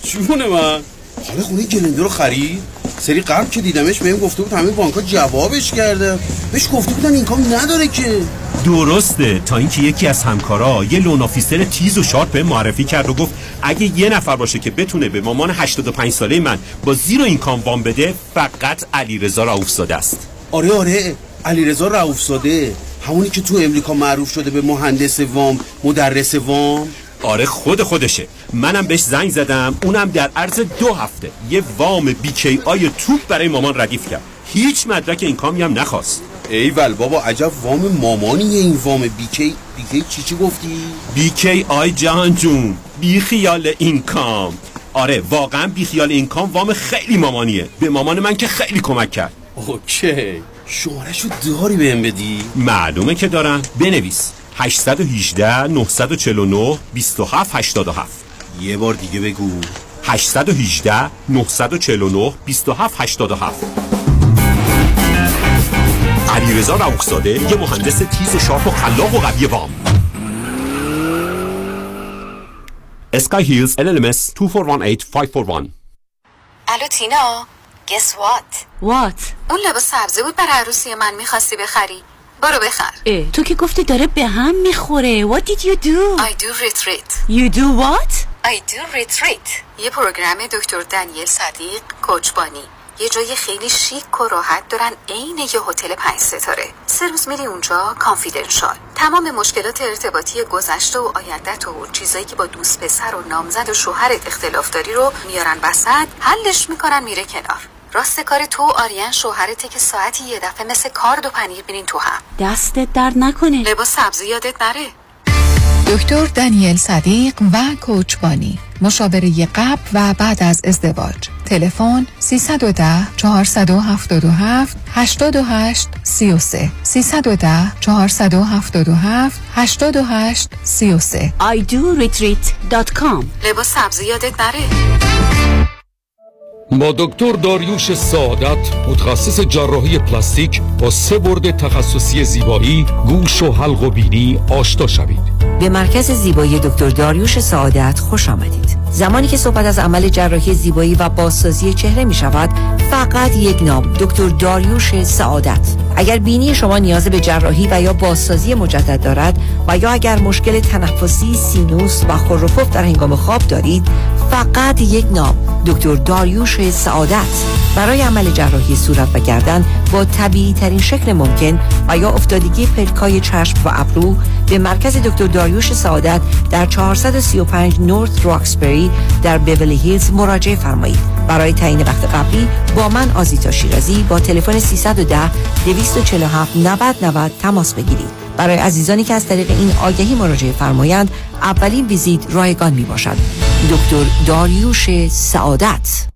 جون من؟ حالا خونه گلندل رو خرید؟ سری قبل که دیدمش بهم گفته بود همه بانک‌ها جوابش کرده. بهش گفته بودن income نداره که.
درسته. تا اینکه یکی از همکارا یه loan officer تیز و sharp بهم معرفی کرد و گفت اگه یه نفر باشه که بتونه به مامان 85 ساله من با zero income وام بده فقط علیرضا رؤوفزاده است.
آره آره. علیرضا رؤوفزاده. همونی که تو امریکا معروف شده به مهندس وام مدرس وام.
آره خود خودشه. منم بهش زنگ زدم اونم در عرض دو هفته. یه وام BKI توپ برای مامان ردیف کرد. هیچ مدرک income ی هم نخواست.
ایول بابا عجب وام مامانیه این وام BKI. بیکی چی چی گفتی؟
BKI جهان جون بی خیال income. آره واقعا بی خیال income وام خیلی مامانیه. به مامان من که خیلی کمک کرد.
Okay. شمارشو داری بهم بدی؟
معلومه که دارم. بنویس. 818 949 27 87
یه بار دیگه بگو.
818 949 27 87 علیرضا رؤوفزاده یه مهندس تیز sharp و خلاق و قوی وام. اسکای هیلز LLMS 2418541
الو تینا Guess what?
What?
اون لباس سبزی بود برای عروسی من می‌خواستی بخری. برو بخر.
اه تو که گفتی داره به هم می‌خوره. What did you do?
I do retreat.
You do what?
I do retreat. یه پروگرام دکتر دانیل صدیق کوچبانی یه جای خیلی شیک و راحت دارن عین یه هتل پنج ستاره. سه روز میری اونجا کانفیدنشال تمام مشکلات ارتباطی گذشته و آیندت و چیزایی که با دوست پسر و نامزد و شوهرت اختلاف داری رو میارن وسط حلش می‌کنن میره کنار. راست کار تو آریان شوهرته که ساعتی یه دفعه مثل کارد و پنیر بینین تو هم.
دستت درد نکنه.
لباس سبزی یادت نره.
دکتر دانیل صدیق و کوچبانی مشاوره قبل و بعد از ازدواج. تلفن 310 477 828 33 310 477 828 33
idoretreat.com
لباس سبزی یادت نره.
با دکتر داریوش سعادت متخصص جراحی پلاستیک با سه برد تخصصی زیبایی گوش و حلق و بینی آشنا شوید.
به مرکز زیبایی دکتر داریوش سعادت خوش آمدید. زمانی که صحبت از عمل جراحی زیبایی و بازسازی چهره می شود فقط یک نام دکتر داریوش سعادت. اگر بینی شما نیاز به جراحی و یا بازسازی مجدد دارد و یا اگر مشکل تنفسی سینوس و خروپف در هنگام خواب دارید فقط یک نام دکتر داریوش سعادت. برای عمل جراحی صورت و گردن با طبیعی ترین شکل ممکن و یا افتادگی پلکای چشم و ابرو به مرکز دکتر داریوش سعادت در 435 نورت راکسبری در بیولی هیلز مراجعه فرمایید. برای تعیین وقت قبلی با من آزیتا شیرازی با تلفن 310 247 90 90 تماس بگیرید. برای عزیزانی که از طریق این آگهی مراجعه فرمایند اولین ویزیت رایگان می باشد دکتر داریوش سعادت.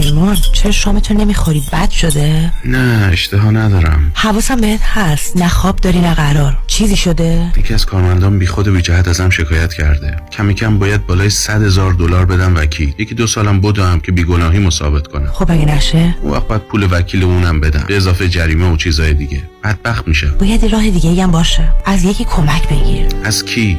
پیمان چرا شامتون نمی‌خوری؟ بد شده؟
نه اشتها ندارم.
حواسم بهت هست. نه خواب داری نه قرار. چیزی شده؟
یکی از کارمندان بی خود و بی جهت ازم شکایت کرده. کمی کم باید بالای 100 هزار دلار بدم وکیل. یکی دو سالم بدم که بیگناهی مثابت کنم.
خب اگه نشه؟
اون وقت باید پول وکیل اونم بدم. به اضافه جریمه و چیزای دیگه. بدبخت میشه
باید راه دیگه هم باشه. از یکی کمک بگیر.
از کی؟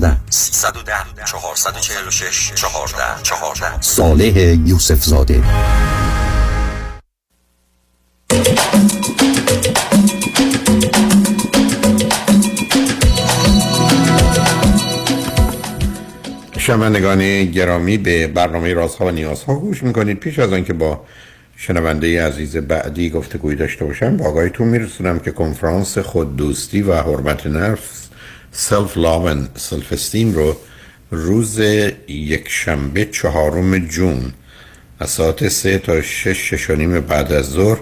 310 446 14 14 صالح یوسف زاده
شنوندگان گرامی به برنامه رازها و نیازها گوش می‌کنید. پیش از آنکه با شنونده عزیز بعدی گفتگوی داشته باشم با آقایتون میرسونم که کنفرانس خود دوستی و حرمت نفس self-love و self-esteem رو روز یک شنبه چهارم June از ساعت سه تا شش شش و نیم بعد از ظهر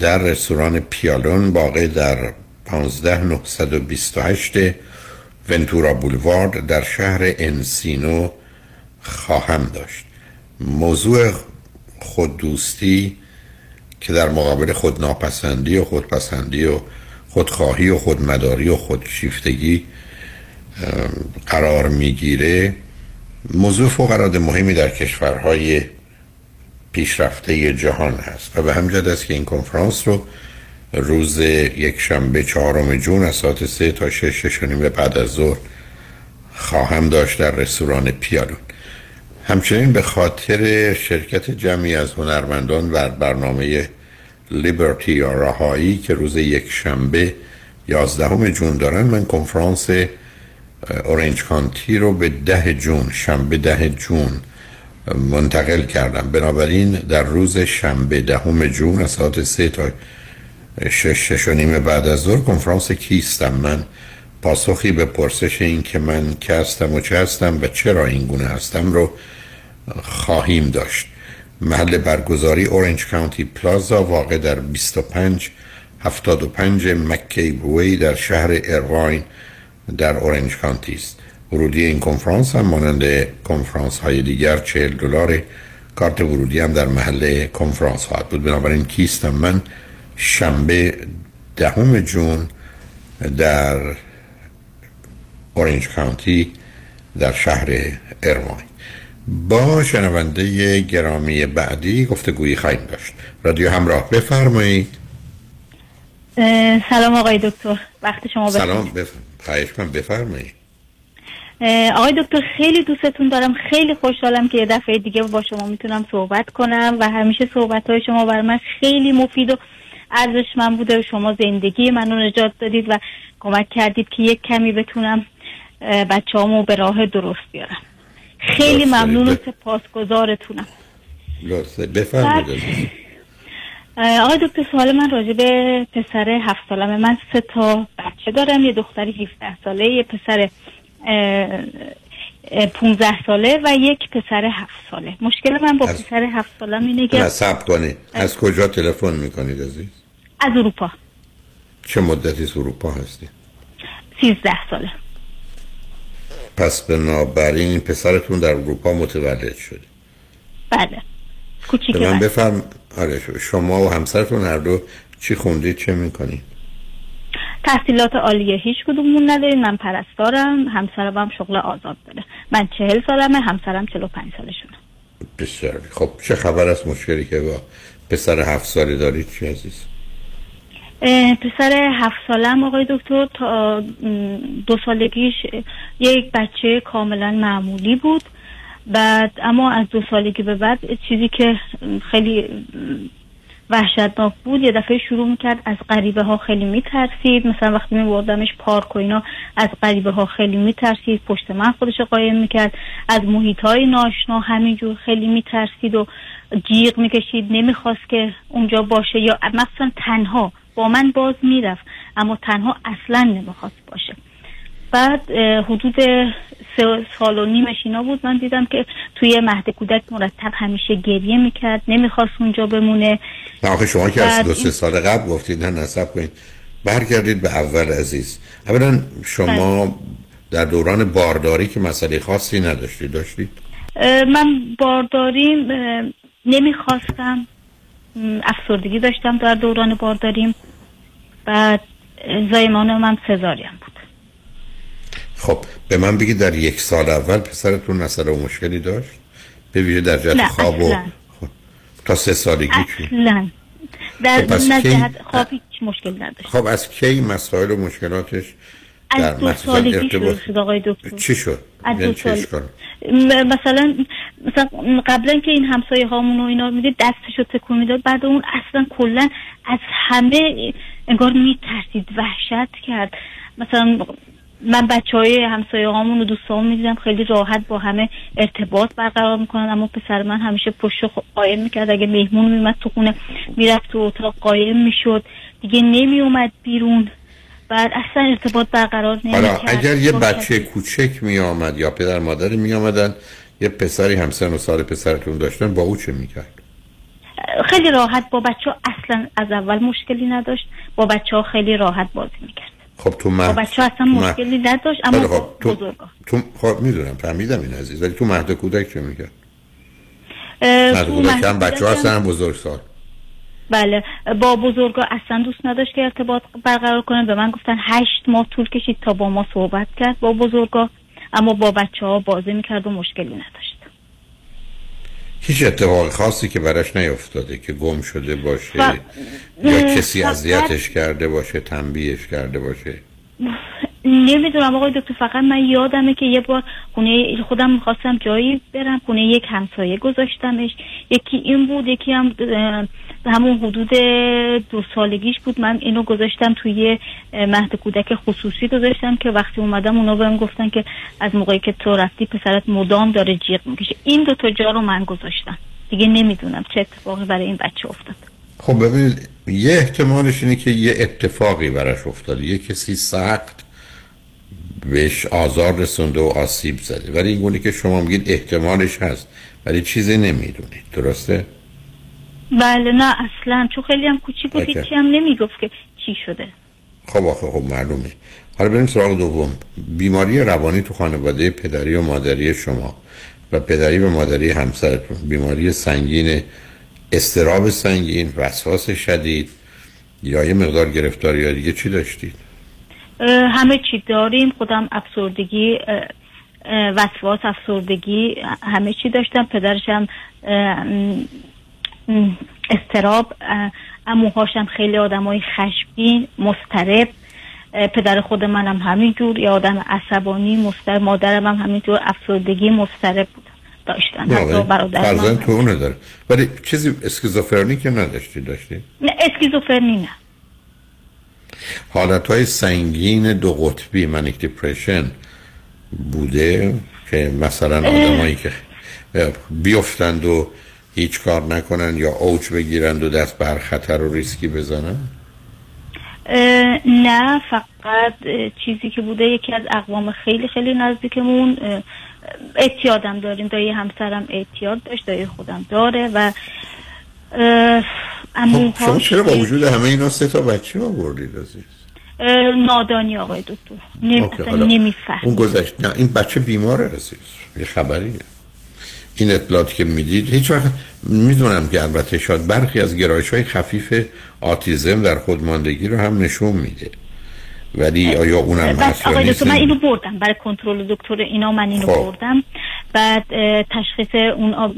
در رستوران پیالون واقع در 15928 Ventura Boulevard در شهر Encino خواهم داشت. موضوع خوددوستی که در مقابل خود ناپسندی و خودپسندی و خودخواهی و خودمداری و خودشیفتگی قرار می‌گیره. موضوع فوق العاده مهمی در کشورهای پیشرفته جهان هست و به همجد است که این کنفرانس رو روز یک شنبه چهارم جون از ساعت سه تا شش شش نیم بعد از ظهر خواهم داشت در رستوران پیالون. همچنین به خاطر شرکت جمعی از هنرمندان و برنامه لیبرتی یا رهایی که روز یک شنبه یازدهم جون دارن. من کنفرانس اورنج کانتی رو به ده جون شنبه ده جون منتقل کردم. بنابراین در روز شنبه دهم جون از ساعت سه تا شش شش و نیم بعد از ظهر کنفرانس کیستم؟ من پاسخی به پرسش این که من که هستم و چه هستم و چرا این گونه هستم رو خواهیم داشت. محل برگزاری اورنج کانتی پلازا واقع در 25 75 مکی وی در شهر ارواین در اورنج کانتی است. ورودی این کنفرانس هم مانند کنفرانس های دیگر 40 دلار کارت ورودی هم در محل کنفرانس خواهد بود. بنابراین کیستم من شنبه دهم جون در اورنج کانتی در شهر ارواین با شنونده گرامی بعدی گفتگویی خواهیم داشت. رادیو همراه بفرمایید.
سلام آقای دکتر. وقت شما
بخیر. سلام بف... من بفرمایید.
آقای دکتر خیلی دوستتون دارم. خیلی خوشحالم که یه دفعه دیگه با شما می‌تونم صحبت کنم و همیشه صحبت های شما برای من خیلی مفید و من بوده و شما زندگی منو نجات دادید و کمک کردید که یک کمی بتونم بچه به راه درست بیارم. خیلی ممنون و سپاسگزارتونم.
لطفه بفرمایید.
آقای دکتر سوال من راجع به پسر هفت سالمه. من سه تا بچه دارم یه دختری 17 ساله یه پسر 15 ساله و یک پسر هفت ساله. مشکل من با پسر هفت سالم اینه که
سب کنید. از کجا تلفن می‌کنید عزیز؟
از اروپا.
چه مدتی از اروپا هستی؟
13 ساله.
پس بنابراین پسرتون در اروپا متولد شده.
بله. کوچیک
من بفهم آره شما و همسرتون هر دو چی خوندید چه می‌کنید؟
تحصیلات عالیه هیچ کدومون نداریم من پرستارم همسرم هم شغل آزاد داره. من چهل سالمه همسرم چلو پنج سالشونه.
بسیار. خب چه خبر است؟ مشکلی که با پسر هفت ساله دارید چی عزیز؟
پسر هفت سالم آقای دکتر تا دو سالگیش یک بچه کاملا معمولی بود. بعد اما از دو سالگی به بعد چیزی که خیلی وحشتناک بود یه دفعه شروع می‌کرد از غریبه ها خیلی میترسید. مثلا وقتی میبردمش پارک و اینا از غریبه ها خیلی میترسید. پشت من خودش قایم می‌کرد. از محیط های ناشنا همینجور خیلی میترسید و جیغ می‌کشید. نمی‌خواست که اونجا باشه یا مثلا تنها با من باز می‌رفت اما تنها اصلا نمی‌خواست باشه. بعد حدود سه سال و نیمش اینا بود من دیدم که توی مهد کودک مرتب همیشه گریه می‌کرد نمی‌خواست اونجا بمونه.
نه آخه شما که از دو سه سال قبل گفتید نه نصب کنید. برگردید به اول عزیز. اولا شما بله. در دوران بارداری که مسئله خاصی نداشتید داشتید؟
من بارداریم نمی‌خواستم. افسردگی داشتم در دوران بارداریم. بعد زایمان من سزاریم بود.
خب به من بگید در یک سال اول پسرتون مسئله و مشکلی داشت؟ به ویژه در جهت خواب و خب. تا سه سالگی
اصلا. در خب جهت خواب هیچ مشکل نداشت.
خب از کی مسائل و مشکلاتش
از دو سالگی شروع شد آقای دکتر.
چی شد؟
از یعنی دو سال... مثلا مثلا قبلا که این همسایه هامون و اینا میده دستشو تکون می‌داد بعد اون اصلا کلا از همه انگار میترسید وحشت کرد. مثلا من بچه های همسایه هامون و دوستان می‌دیدم خیلی راحت با همه ارتباط برقرار می‌کنن اما پسر من همیشه پشت قایم می‌کرد. اگه مهمون میمد تو خونه می‌رفت تو اتاق قایم می‌شد. دیگه نمیومد بیرون. بعد اصلا ارتباط برقرار نمی‌کرد.
اگر یه بچه کوچک میآمد یا پدر مادر میآمدن یه پسری همسن و سال پسرتون داشتن با او چه می‌کرد؟
خیلی راحت با بچه ها اصلا از اول مشکلی نداشت با بچه ها خیلی راحت بازی می‌کرد.
خب تو مهد
بچه اصلا مشکلی نداشت اما خب تو... بزرگا.
تو خب می‌دونم فهمیدم این عزیز ولی تو مهد کودک چه میگه مهد کودک هم بچه ها هستن بزرگ سال
بله. با بزرگا اصلا دوست نداشت که ارتباط برقرار کنه. به من گفتن هشت ماه طول کشید تا با ما صحبت کرد با بزرگا. اما با بچه ها بازی می‌کرد و مشکلی نداشت.
هیچ اتفاق خاصی که براش نیفتاده که گم شده باشه یا کسی اذیتش کرده باشه تنبیهش کرده باشه؟
نمی‌دونم آقای دکتر فقط من یادمه که یه بار خونه خودم می‌خواستم جایی برم. خونه یک همسایه گذاشتمش. یکی این بود یکی هم همون حدود دو سالگیش بود. من اینو گذاشتم توی مهد کودک خصوصی گذاشتم که وقتی اومدم اونا بهم گفتن که از موقعی که تو رفتی پسرت مدام داره جیغ می‌کشه. این دو تا جا رو من گذاشتم. دیگه نمی‌دونم چه اتفاقی برای این بچه افتاد.
خب ببینید یه احتمالش اینه که یه اتفاقی براش افتاد. یه کسی سخت بهش آزار رسونده و آسیب زده. ولی این گونه که شما میگید احتمالش هست. ولی چیزی نمی‌دونید. درسته؟
بله نه اصلا. چون خیلی هم کوچیک بود چی هم نمی‌گفت که چی شده.
خب آخه خب معلومه. حالا بریم سراغ دوم. بیماری روانی تو خانواده پدری و مادری شما و پدری و مادری همسرتون. بیماری سنگین استراب سنگین وسواس شدید یا یه مقدار گرفتاری یا دیگه چی داشتید؟
همه چی داریم. خودم افسردگی وسواس افسردگی همه چی داشتم. پدرشم استراب اموهاشم خیلی آدمای خشمگین مسترب پدر خود منم همینجور یه آدم عصبانی مسترب مادرم هم همینجور افسردگی مسترب بود. داشتن.
فرزن تو اونه داره. ولی چیزی اسکیزوفرنی که نداشتی داشتی؟
نه اسکیزوفرنی نه.
حالت های سنگین دو قطبی manic depression بوده که مثلا آدمایی که بیفتند و هیچ کار نکنن یا اوج بگیرند و دست به خطر و ریسکی بزنن؟
نه فقط چیزی که بوده یکی از اقوام خیلی خیلی نزدیکمون اعتیادم داریم. دایی همسرم اعتیاد داشت دایی خودم داره و
خب شما چرا با وجود همه اینا سه تا بچه آوردید عزیز؟
نادانی آقای دکتر. نمیفهم
اون گذشت. نه این بچه بیماره عزیز. یه خبریه. این اطلاعاتی که می‌دید هیچ وقت می‌دونم که البته شاید برخی از گرایش های خفیف آتیزم در خودماندگی رو هم نشون میده. ولی آیا اونم هست
آقای دکتر من اینو بردم. برای کنترل دکتر اینا من اینو خب. بردم. بعد تشخیص اون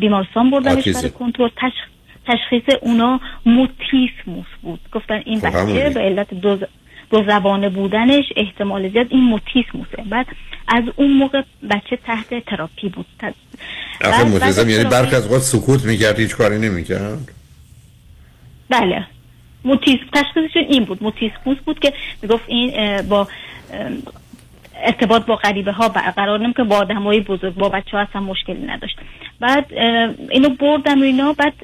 بیمارستان بردمش برای کنترل. تشخیص اونا موتیسموس بود. گفتن این خب بچه به علت دو دو زبانه بودنش احتمال زیاد این موتیسموسه بعد از اون موقع بچه تحت تراپی بود.
آخه موتیسم یعنی برخ از وقت سکوت می‌کرد هیچ کاری نمی‌کرد؟
بله. موتیسم تشخیصشون این بود. موتیسموس بود که می‌گفت این با ارتباط با غریبه ها برقرار نمی که با آدم های بزرگ با بچه ها اصلا مشکلی نداشت. بعد اینو بردم اینا بعد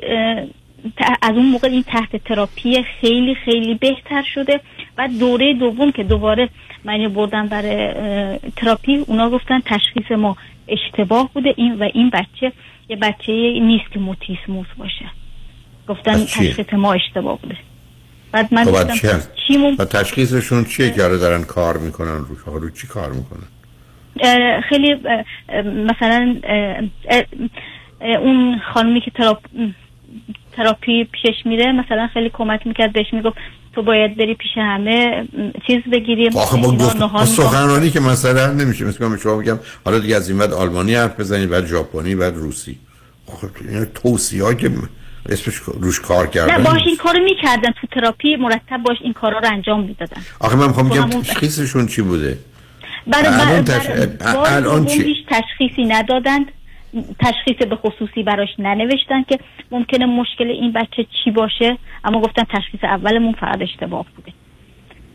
از اون موقع این تحت تراپی خیلی خیلی بهتر شده. و دوره دوم که دوباره من بردم برای تراپی اونا گفتن تشخیص ما اشتباه بوده این و این بچه یه بچه نیست که موتیسموس باشه. گفتن تشخیص ما اشتباه بوده. بعد من
خب گفتم چی و تشخیصشون چیه که دارن کار می‌کنن؟ رو رو چی کار می‌کنن؟
خیلی مثلا اون خانمی که تراپ تراپی پیشش میره مثلا خیلی کمک می‌کرد بهش می‌گفت تو باید بری پیش همه چیز بگیریم.
آخه ما گفت سخنرانی که مثلا نمیشه. مثل شما میگم حالا دیگه از این بعد آلمانی حرف بزنید بعد ژاپنی بعد روسی. آخه این توصیه که اسمش روش کار کردن
نه باش این کارو می‌کردن تو تراپی مرتب باش این کارا رو انجام می‌دادن.
آخه من می‌خوام بگم تشخیصشون چی بوده؟
برای الان, تش... الان چی؟ تشخیصی ندادند. تشخیص به خصوصی براش ننوشتن که ممکنه مشکل این بچه چی باشه اما گفتن تشخیص اولمون فقط اشتباه بوده.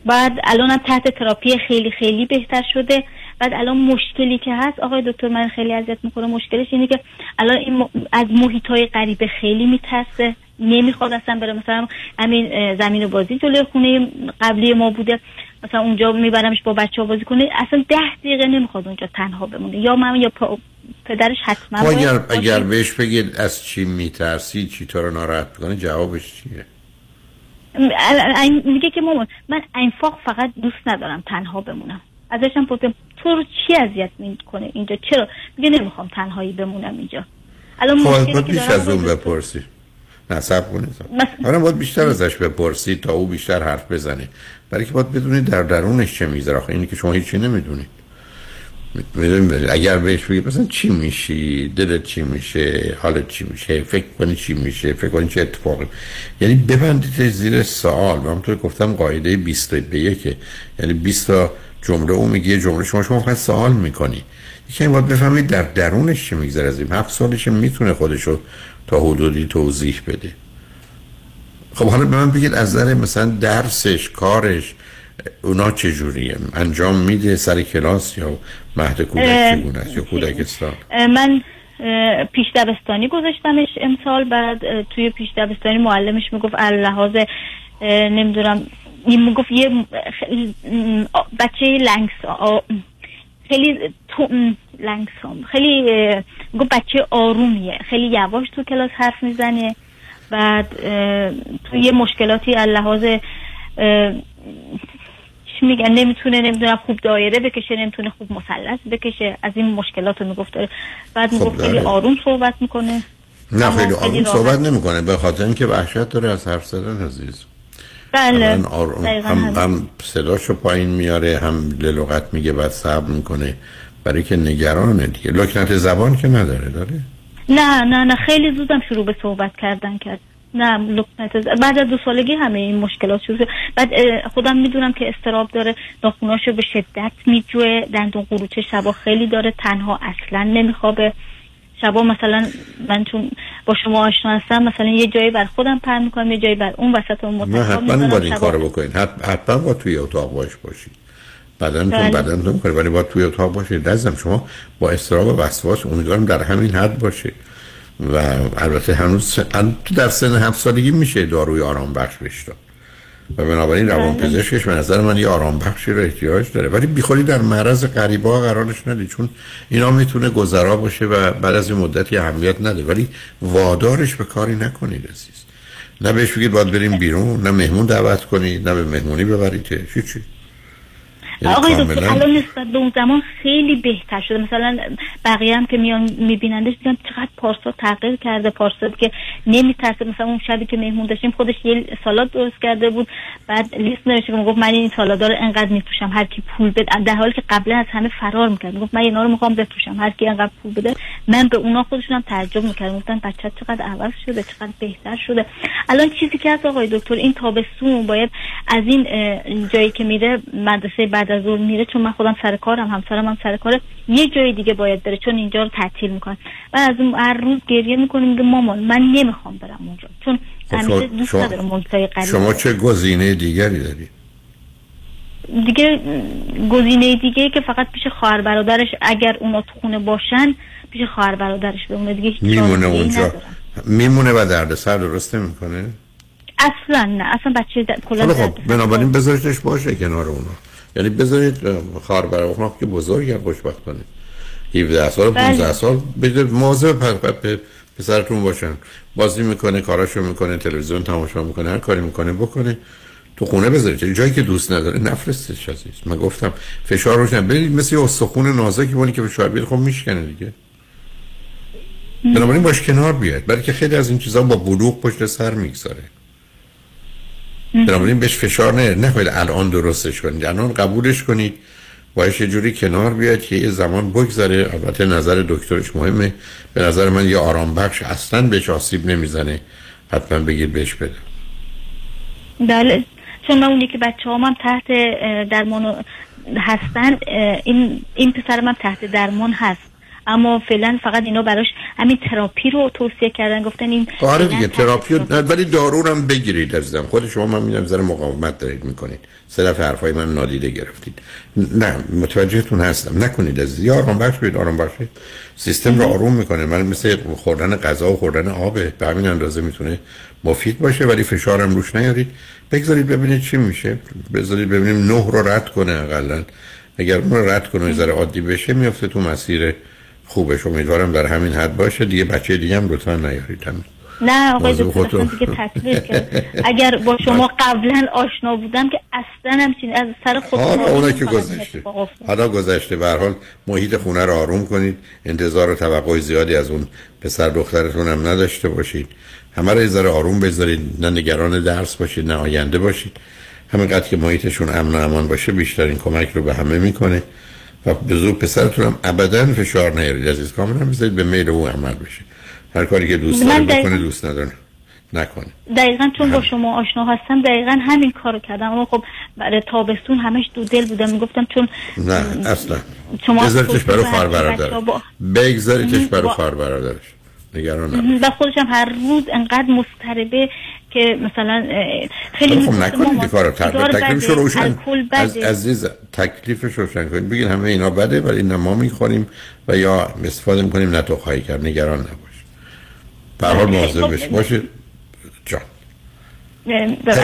بعد الان تحت تراپی خیلی خیلی بهتر شده. بعد الان مشکلی که هست آقای دکتر من خیلی اذیت می‌کنه مشکلش اینه که الان این از محیط های غریبه خیلی میترسه. نمی‌خواد اصلا بره. مثلا همین زمین بازی جلوی خونه قبلی ما بوده. مثلا اونجا میبرمش با بچه ها بازی کنه. اصلا ده دقیقه نمی‌خواد اونجا تنها بمونه. یا من یا پدرش حتما
خب اگر, اگر بهش بگید از چی میترسی چی تو رو ناراحت بکنه جوابش چیه؟
میگه که مامان من انفاق فقط دوست ندارم تنها بمونم. ازشم پرسیدم تو رو چی اذیت می‌کنه اینجا؟ چرا؟ میگه نمی‌خوام تنهایی بمونم اینجا.
الان خب بیش از اون بپرسی. نه سب کنید. مثلا باید بیشتر ازش بپرسی تا او بیشتر حرف بزنه. برای که باید بدونید در درونش چه می‌ذاره آخه اینی که شما هیچی نمی‌دونید اگر بهش بگید مثلا چی میشی دلت چی میشه حالت چی میشه فکر کنی چی میشه فکر کنی چه اتفاقی. یعنی ببندید زیر سوال. من تو گفتم قاعده 20 به یکه یعنی 20 تا جمله او میگه جمله شما شما فقط سوال می‌کنی. یکی باید بفهمید در درونش چی میگذره از این. هفت سالش می‌تونه خودشو تا حدودی توضیح بده. خب حالا به من بگید از نظر مثلا درسش کارش اونا چجوریه انجام میده سر کلاس یا مهد کودک چگونه است؟ یا کودکستان؟
من پیش دبستانی گذاشتمش امسال بعد توی پیش دبستانی معلمش می‌گفت لحاظ نمی‌دونم این گفت یه بچه لنگس خیلی تو لنگس خیلی گفت بچه آرومیه خیلی یواش تو کلاس حرف می‌زنه بعد تو یه مشکلاتی لحاظ چی میگن؟ نمی‌تونه نمی‌دونم خوب دایره بکشه نمی‌تونه خوب مثلث بکشه. از این مشکلات رو می‌گفت بعد
خب
می‌گفت خیلی آروم صحبت می‌کنه.
نه خیلی آروم صحبت نمی‌کنه به خاطر اینکه وحشت داره از حرف زدن عزیز.
بله.
آروم هم, هم صداشو پایین میاره هم لغت میگه بعد صبر می‌کنه. برای که نگرانه دیگه. لکنت زبان که نداره داره؟
نه نه نه. خیلی زودم شروع به صحبت کردن کرد. نه لکنت بعد از دو سالگی همه این مشکلات شروع بعد خودم می‌دونم که استراب داره ناخوناشو به شدت میجوه دندون قروچه شبا خیلی داره تنها اصلا نمیخوابه. شبا مثلا من چون با شما آشنا هستم مثلا یه جایی بر خودم پر می‌کنم یه جایی بر اون وسط اون
نه حتما باید این کارو بکنین. حتما با توی اتاق باش باشید بدنتون بله. بدنتون کنه ولی با توی اتاق باشید لازم شما با استراب و وسواس امیدوارم در همین حد باشه. و البته هنوز تو در سن هفت سالگی میشه داروی آرام بخش بشتا و بنابراین روان بله. پزشکش به نظر من یه آرام بخشی رو احتیاج داره. ولی بیخوری در معرض غریبه ها قرارش ندی چون اینا می‌تونه گذرا باشه و بعد از این مدتی اهمیت نده. ولی وادارش به کاری نکنید عزیز. نه بهش بگید باید بریم بیرون نه مهمون دعوت کنید نه به مهمونی ببرید چی چی؟
آقای دکتر الان نسبت به اون زمان خیلی بهتر شده. مثلا بقیه هم که میان میبینندش دیدم چقدر پارسا تغییر کرده. پارسا که نمیترسه. مثلا اون شبی که مهمون داشتیم خودش یه سالاد درست کرده بود. بعد لیست نوشته که گفت من این سالادا رو انقدر میپوشم. هر کی پول بده. در حالی که قبلا از همه فرار می‌کرد. گفت من اینا رو می‌خوام بپوشم هر کی انقدر پول بده من به اونا خودشونم تعجب می‌کردم. گفتن بچه چقدر عوض شده چقدر بهتر شده. الان چیزی که از آقای دکتر این تابستون باید از این جایی که میره مدرسه بعد از ظهر میره چون من خودم سر کارم همسرم هم سر کاره یه جای دیگه باید بره چون اینجا رو تعطیل می‌کنن. و از اون هر روز گریه می‌کنیم میگه مامان من نمی‌خوام برم اونجا چون
خب همیشه دوست شما... شما چه گزینه دیگری دارید
دیگه گزینه دیگه که فقط پیش خواهر برادرش اگر اونا تو خونه باشن پیش خواهر برادرش بمونه. دیگه
میمونه اونجا. میمونه و دردسر درست نمی‌کنه؟
اصلا نه اصلا بچه کلا
خب بنابراین بذارتش باشه کنار اونا. یعنی بذارید خواهر برادر که بزرگ خوشبختانه؟ 17 سال 15 بله. سال. بذارید مواظب پسرتون باشن. بازی می‌کنه کاراشو می‌کنه تلویزیون تماشا می‌کنه هر کاری می‌کنه بکنه. تو خونه بذارید. جایی که دوست نداره. نفرستش عزیز. من گفتم فشار روش برید مثل استخون نازکی بونی که فشار بیاد خب میشکنه دیگه. بنابراین باش کنار بیاد برای که خیلی از این چیزا با بلوغ پشت سر می‌گذاره. بنابراین بهش فشار نه نکنید الان درستش کنید. الان قبولش کنید. باید یه جوری کنار بیاد که یه زمان بگذره. البته نظر دکترش مهمه. به نظر من یه آرام بخش اصلا بهش آسیب نمی‌زنه. حتما بگید بهش بده.
بله. چون من اونی که بچه هم تحت درمان هستن این, این پسر من تحت درمان هست. اما فعلا فقط اینا براش همین تراپی رو توصیه کردن گفتن این
آره دیگه تراپی ولی دارو هم بگیرید عزیزم. خود شما من می‌دونم ذره مقاومت دارید می‌کنید. دفعه حرفای من نادیده گرفتید. نه متوجهتون هستم. نکنید از یا آرام بخش بید آرام بخش سیستم رو آروم می‌کنه. من مثل خوردن غذا و خوردن آبه به همین اندازه می‌تونه مفید باشه ولی فشارم روش نیارید. بگذارید ببینید چی میشه. بذارید ببینیم نه رو رد کنه اقلا. اگر اون رو رد کنه ذره عادی بشه میفته تو مسیر خوبش امیدوارم در همین حد باشه. دیگه بچه دیگه هم لطفا نیارید. همین.
نه آقای دکتر دیگه کرد اگر با شما قبلا آشنا بودم که اصلا همچین از سر خود
حالا اونا که گذشته. حالا گذشته. به حال محیط خونه رو آروم کنید. انتظار و توقع زیادی از اون پسر دخترتون هم نداشته باشید. همه رو ذره آروم بذارید. نه نگران درس باشید نه آینده باشید. همینقدر که محیطشون امن و امان باشه بیشترین کمک رو به همه می‌کنه. و به زور پسرتون هم ابدا فشار نیارید. عزیز کاملا بذارید به میل او عمل بشه. هر کاری که دوست داره بکنه دوست نداره. نکنه.
دقیقا چون با شما آشنا هستم دقیقا همین کارو کردم. اما خب برای تابستون همش دو دل بودم. می‌گفتم چون
نه اصلا. بذاریتش برای خواهر برادر. بگذاریتش برای خواهر برادرش. نگران
و خودش هم هر روز انقدر مستربه که مثلا خیلی
خب نکنید کارو تکلیفش روشن از عزیز تکلیفش روشن کنید بگید همه اینا بده ولی اینا ما می‌خوریم و یا استفاده می‌کنیم نه تو خواهی کرد. نگران نباش. به حال مواظب بش باشید جان.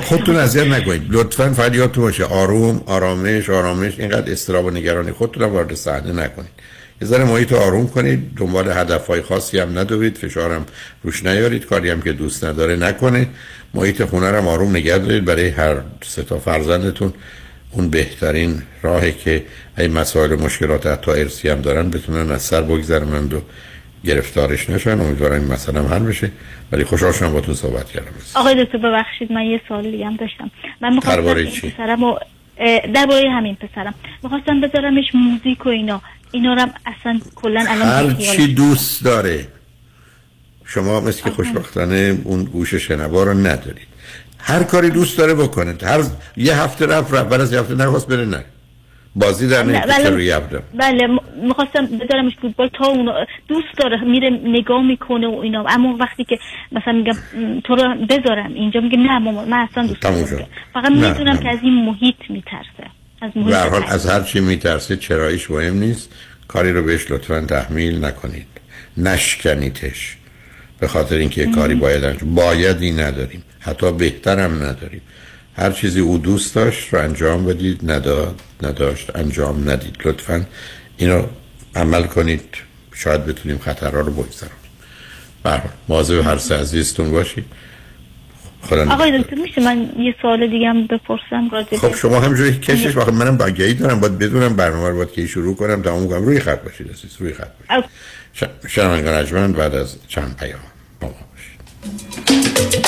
خودتون اذیت نکنید. لطفا فقط یادتون باشه. آروم آرامش آرامش. اینقدر استراب و نگرانی خودتون وارد صحنه نکنید. یه ذره محیط آروم کنید. دنبال هدفهای خاصی هم ندوید. فشارم روش نیارید. کاری هم که دوست نداره نکنه. محیط خونه هم آروم نگه دارید. برای هر سه تا فرزندتون اون بهترین راهه که این مسائل مشکلات حتی ارسی هم دارن بتونن از سر بگذرونند و گرفتارش نشن. امیدوارم این مسئله هم حل بشه. ولی خوشحال شدم با تو صحبت کردم.
آقای دکتر ببخشید من یه سوال دیگه هم داشتم. من
می‌خواستم
درباره همین پسرم. می‌خواستم بذارمش موزیک و اینا. اینا رو اصلا کلا الان
هر چی دوست داره. شما مثل که خوشبختانه اون گوش شنوا رو ندارید. هر کاری دوست داره بکنه. هر یه هفته رفت رفت. بعد از یه هفته نخواست بره نه. بازی در نه بله روی
بله می‌خواستم بدارمش فوتبال تا اون دوست داره میره نگاه می‌کنه و اینا. اما وقتی که مثلا میگم تو رو بذارم اینجا میگه نه مامان من اصلا دوست دارم فقط می‌دونم که از این محیط میترسه. محیط
حال از هر چی میترسه چرایش مهم نیست. کاری رو بهش لطفا تحمیل نکنید. نشکنیتش به خاطر اینکه کاری باید انجام بایدی نداریم. حتی بهترم نداریم. هر چیزی او دوست داشت رو انجام بدید. نداد نداشت انجام ندید. لطفا اینو عمل کنید. شاید بتونیم خطرها رو بگذارم برحال مواظب هر سه عزیزتون باشید.
آقای دکتر میشه من یه سوال دیگه هم بپرسم راجع
خب شما همجوری کشش واقعا منم باگهی دارم باید بدونم برنامه رو باید که شروع کنم تمام کنم. روی خط باشید اسیس روی خط باشید. شنوانگان بعد از چند پیام با ما باشید.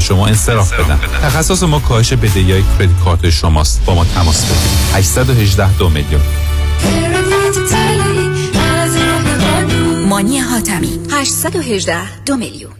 شما انصراف بدن. تخصص ما کاهش بدهی های کردیت کارت شماست. با ما تماس بگیرید. 818 دو میلیون.
مانی حاتمی. 818 دو میلیون.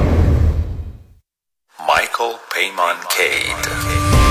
مایکل پیمان کید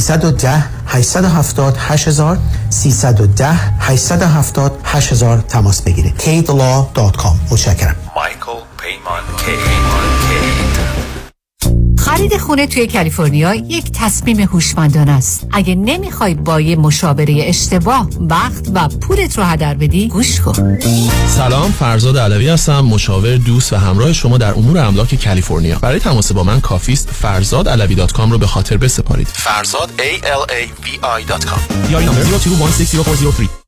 310 870 8000 310 870 8000 تماس بگیرید. Kidlaw.com متشکرم.
مایکل پیمان کید
خرید خونه توی کالیفرنیا یک تصمیم هوشمندانه است. اگه نمی‌خوای با یه مشاوره اشتباه وقت و پولت رو هدر بدی، گوش کن.
سلام، فرزاد علوی هستم، مشاور دوست و همراه شما در امور املاک کالیفرنیا. برای تماس با من کافی است فرزادعلوی.com رو به خاطر بسپارید.
فرزاد A L A V I.com
یا نمبر 02160403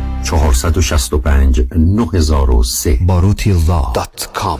465 9003
باروتی dot com.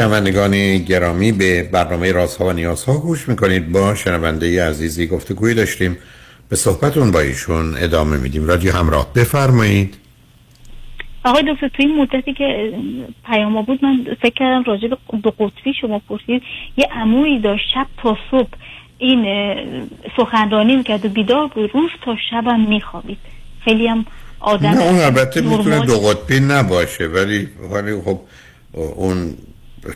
شنوندگان گرامی به برنامه رازها و نیازها گوش می‌کنید. با شنونده عزیزی گفتگوی داشتیم. به صحبتون با ایشون ادامه میدیم. رادیو همراه بفرمایید.
آقای دکتر توی این مدتی که پیام بود من فکر کردم راجع به دو قطبی شما پرسید. یه عمویی داشت شب تا صبح این سخنرانی می‌کرد و بیدار بود. روز تا شبم میخوابید. خیلی هم آدم
نه اون البته می‌تونه. دو قطبی نباشه ولی ولی خب اون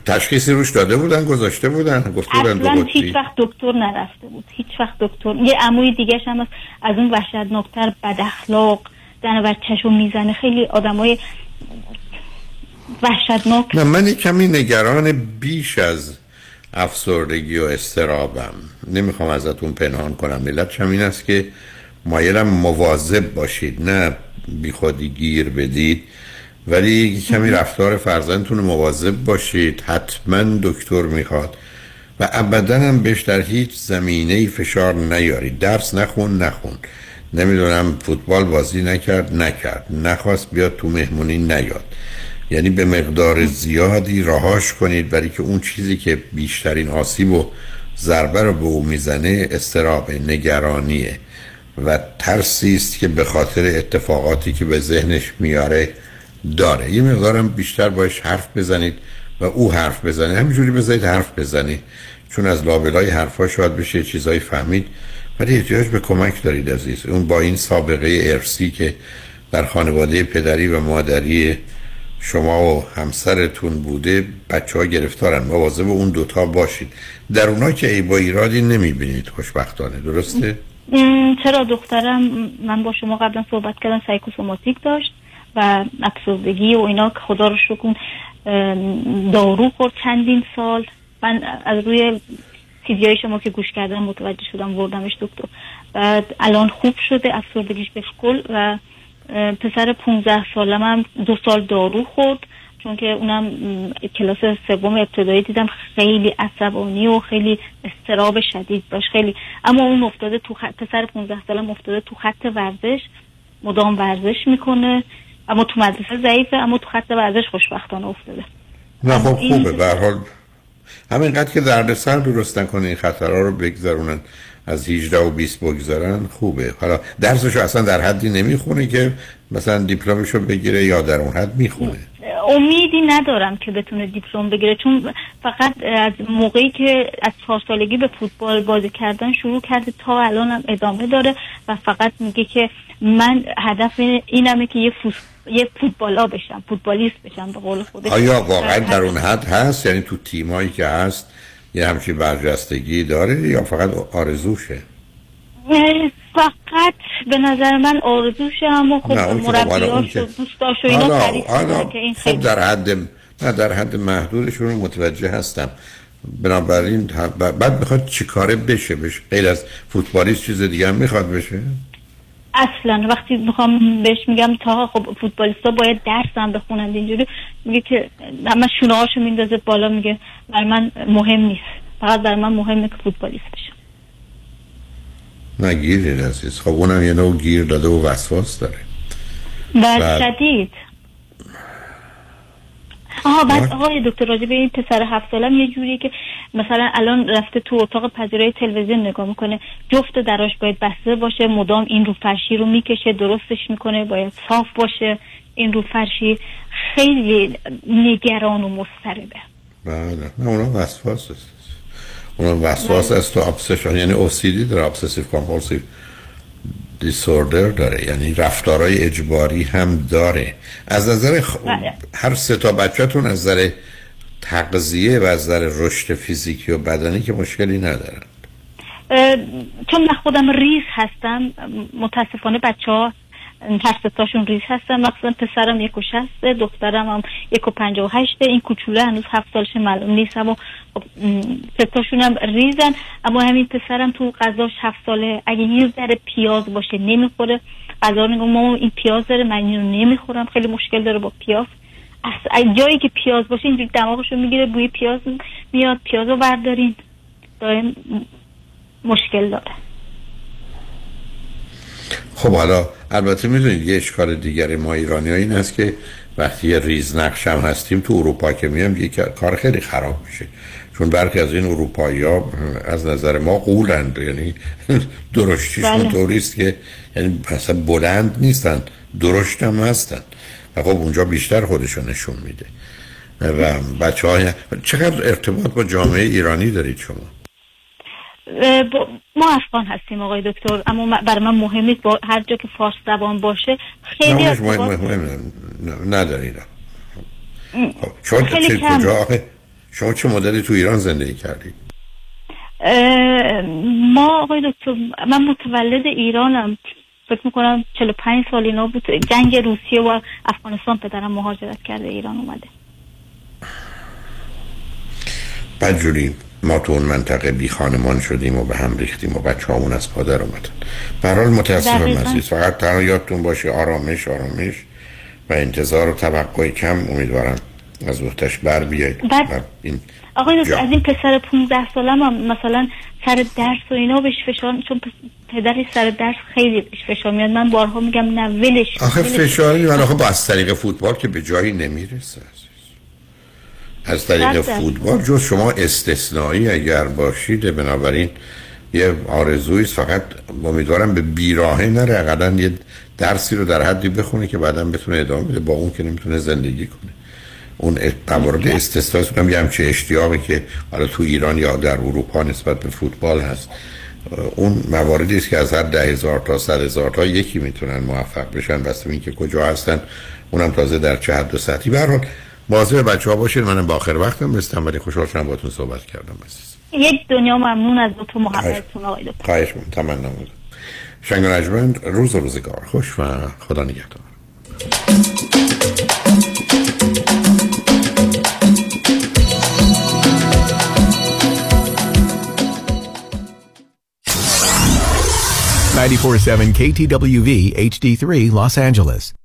تشخیصی روش داده بودن گذاشته بودن گفته بودن دو قطبی
هیچ وقت دکتر نرفته بود هیچ وقت دکتر یه عموی دیگه هم هست از اون وحشتناکتر بد اخلاق زن بچه‌شو می‌زنه. خیلی آدمای وحشتناک.
نه من کمی نگران بیش از افسردگی و استرابم. نمی‌خوام ازتون پنهان کنم. ملت هم این است که مایلم مواظب باشید نه بی خودی گیر بدید. ولی کمی رفتار فرزندتون مواظب باشید. حتما دکتر می‌خواد. و ابدا هم بهش در هیچ زمینه فشار نیارید. درس نخون نخون. نمی‌دونم فوتبال بازی نکرد نکرد. نخواست بیاد تو مهمونی نیاد. یعنی به مقدار زیادی راهاش کنید. برای که اون چیزی که بیشترین آسیب و ضربه رو به او می‌زنه استراب نگرانیه. و ترسی است که به خاطر اتفاقاتی که به ذهنش میاره داره. یه مقدارم بیشتر باش حرف بزنید و او حرف بزنه. همینجوری بذارید حرف بزنید چون از لابلای حرفا شاید بشه چیزایی فهمید. ولی احتیاج به کمک دارید عزیز. اون با این سابقه ارسی که در خانواده پدری و مادری شما و همسرتون بوده بچه ها گرفتارن. مواظب اون دوتا باشید. در اونا که ای با ایرادی نمی‌بینید خوشبختانه. درسته؟
چرا دخترم من با شما قبلا صحبت کردم سایکوسوماتیک داشت. و افسردگی و اینا که خدا رو ام، دارو خورد چندین سال. من از روی ویدیوهای شما که گوش کردم متوجه شدم وردمش دکتر. بعد الان خوب شده افسردگیش به کل و پسر 15 سالم هم دو سال دارو خورد. چون که اونم کلاس سوم ابتدایی دیدم خیلی عصبانی و خیلی استراب شدید داشت خیلی. اما اون افتاده تو خط پسر 15 سالم افتاده تو خط ورزش. مدام ورزش می‌کنه. اما تو مدرسه ضعیفه اما تو خط ورزش خوشبختانه افتاده.
نه خب خوبه. به هر حال همینقدر که دردسر درست نکنه این خطرها رو بگذرونن از 18 و 20 بگذارن خوبه. حالا درسشو اصلا در حدی نمی‌خونه که مثلا دیپلمشو بگیره یا در اون حد می‌خونه.
امیدی ندارم که بتونه دیپلم بگیره چون فقط از موقعی که از چهار سالگی به فوتبال بازی کردن شروع کرده تا الان هم ادامه داره و فقط میگه که من هدف اینمه که یه یه فوتبالا بشم فوتبالیست بشم به قول خودش.
آیا واقعا در اون حد هست؟ یعنی تو تیمایی که هست یه همچین برجستگی داره یا فقط آرزوشه؟
فقط به نظر من آرزوشه اما خب
خب اون
مربیاش و دوستاش و اینا
حالا
می‌کنن که این
خب در حد نه در حد محدودشون رو متوجه هستم. بنابراین بعد می‌خواد چی کاره بشه؟ بشه غیر از فوتبالیست چیز دیگه هم می‌خواد بشه؟
اصلا وقتی می‌خوام بهش میگم تا خب فوتبالیستا باید درس هم بخونند اینجوری میگه که همه شونه هاشو میندازه بالا میگه برای من مهم نیست. فقط برای من مهمه که فوتبالیست بشم.
نه گیری عزیز. خب اونم یه نوع گیر داده و وسواس داره. بعد-
شدید. آها بعد آقای دکتر راجع به این پسر هفت سالم یه جوریه که مثلا الان رفته تو اتاق پذیرای تلویزیون نگاه می‌کنه جفت دراش باید بسته باشه مدام این رو فرشی رو می‌کشه درستش می‌کنه باید صاف باشه این رو فرشی. خیلی نگران و مضطربه.
بله نه اونا وسواس است. اونا وسواس است تو obsession یعنی OCD داره obsessive compulsive. disorder داره یعنی رفتارهای اجباری هم داره از نظر خ...
بله.
هر سه تا بچهتون از نظر تغذیه و از نظر رشد فیزیکی و بدنی که مشکلی ندارن
چون من خودم ریز هستم متاسفانه بچه ها هر ستاشون ریز هستن. مخصوصا پسرم یک و شسته دخترم هم یک و پنجه و هشته این کوچوله هنوز هفت سالش معلوم نیست اما خب، ستاشون هم ریزن. اما همین پسرم تو غذاش هفت ساله اگه یه ذره پیاز باشه نمی‌خوره. غذا رو میگم مامان این پیاز داره من اینو نمی‌خورم. خیلی مشکل داره با پیاز. از جایی که پیاز باشه اینجوری دماغشو می‌گیره بوی پیاز میاد پیاز رو بردارین. دائم مشکل داره.
خب حالا البته می‌دونید یه اشکال دیگری ما ایرانی ها این است که وقتی یه ریز نقش هم هستیم تو اروپا که میام یه کار خیلی خراب میشه. چون برخی از این اروپایی ها از نظر ما قولند یعنی [LAUGHS] درشتیشون
بله.
طوریست که یعنی اصلا بلند نیستن درشت هم هستن. و خب اونجا بیشتر خودشو نشون میده. و بچه های چقدر ارتباط با جامعه ایرانی دارید شما؟
ما افغان هستیم آقای دکتر اما برای من مهم نیست با هر جا که فارس زبان باشه خیلی
ندارید خب شما
خیلی
چه. کجا؟ شما چه مدتی تو ایران زندگی کردید
اه، ما آقای دکتر من متولد ایرانم. فکر می‌کنم 45 سال اینا بود. جنگ روسیه و افغانستان پدرم مهاجرت کرده ایران اومده.
بدجوری ما تو اون منطقه بی خانمان شدیم و به هم ریختیم و بچه همون از پادر اومدن برحال متاسفم. عزیز فقط تنها یادتون باشه آرامش آرامش و انتظار و توقع کم امیدوارم از وقتش بر بیاید این
آقای. از این پسر 15 سالم هم مثلا سر درس و اینا بهش فشار چون پدرش سر درس خیلی بهش فشار میاد من بارها میگم نه ولش
آخه. فشاری من آخه با از طریق فوتبال که به جایی نمی‌رسه. از طریق
درصد.
فوتبال. جز شما استثنایی اگر باشید بنابراین یه آرزویی است. فقط امیدوارم به بیراهه نره. اقلا یه درسی رو در حدی بخونه که بعدا بتونه ادامه بده. با اون که نمی‌تونه زندگی کنه. اون موارد استثنایی کنم یه همچه اشتیاقی که حالا تو ایران یا در اروپا نسبت به فوتبال هست. اون مواردی است که از هر ده هزار تا صد هزار تا یکی می‌تونن موفق بشن. بسته به اینکه کجا هستن اونم تازه در چه حد و سطحی. به هر حال مواظب بچه ها باشید منم با آخر وقتم رسیدم ولی خوشحال شدم باهاتون صحبت کردم عزیز.
یک دنیا ممنون از لطف و محبتتون آقای دکتر.
خواهش می‌کنم. تمنا شنگ و نجمند روز و روزگار. خوش و خدا نگهدار.
ninety-four seven KTWV HD3 Los Angeles.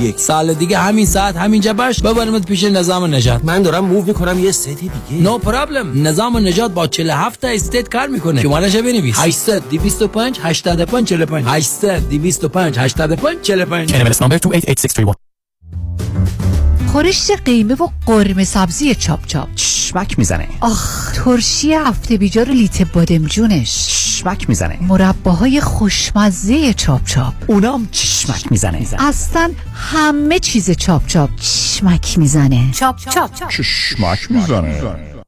یک سال دیگه همین ساعت همینجا باش. ببرمت پیش نظام نجات
من دارم move می‌کنم یه city دیگه.
no problem نظام نجات با 47 تا استیت کار می‌کنه. شمارش بنویس؟ 800 225 85 45 800 225 85 45
NMLS number 288631.
خورشت قیمه و قرمه سبزی چاپ چاپ.
چشمک می‌زنه.
آخ ترشی هفته بیجار لیت بادمجونش
چشمک می‌زنه.
مرباهای خوشمزه چاپ چاپ.
اونام چشمک می‌زنه.
اصلا همه چیز چاپ چاپ چشمک می‌زنه. چاپ چاپ.
چشمک می‌زنه.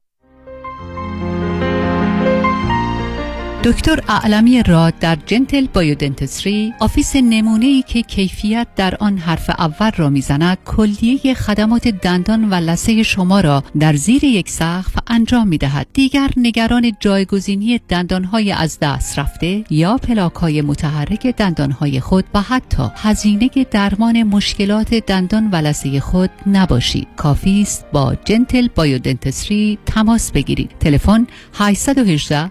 دکتر اعلمی راد در Gentle Biodentistry office نمونه ای که کیفیت در آن حرف اول را می‌زند کلیه خدمات دندان و لثه شما را در زیر یک سقف انجام می دهد دیگر نگران جایگزینی دندانهای از دست رفته یا پلاک های متحرک دندانهای خود و حتی هزینه درمان مشکلات دندان و لثه خود نباشید. کافی است با Gentle Biodentistry تماس بگیرید. تلفن 818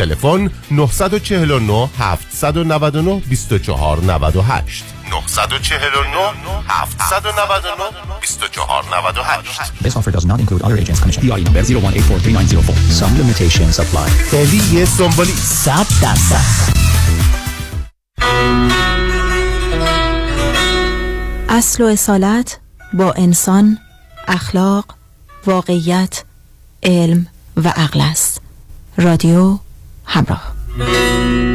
تلفن 949 799 2498 949 799 2498
This offer does not include other agents
اصل و اصالت با انسان اخلاق واقعیت علم و عقل است. رادیو همراه
خب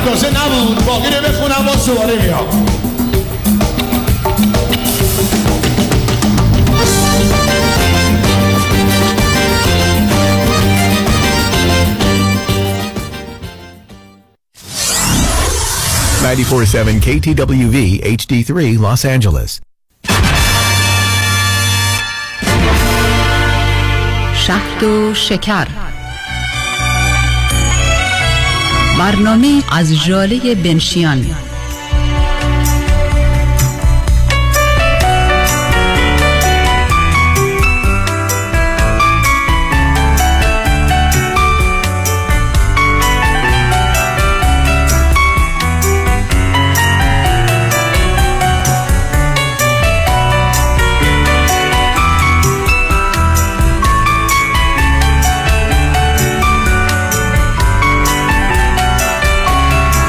اندازه نبود. باقی رو بخونم باز دوباره میام.
KTWV HD3 Los Angeles.
شهد و شکر. برنامه از جاله بنشیان.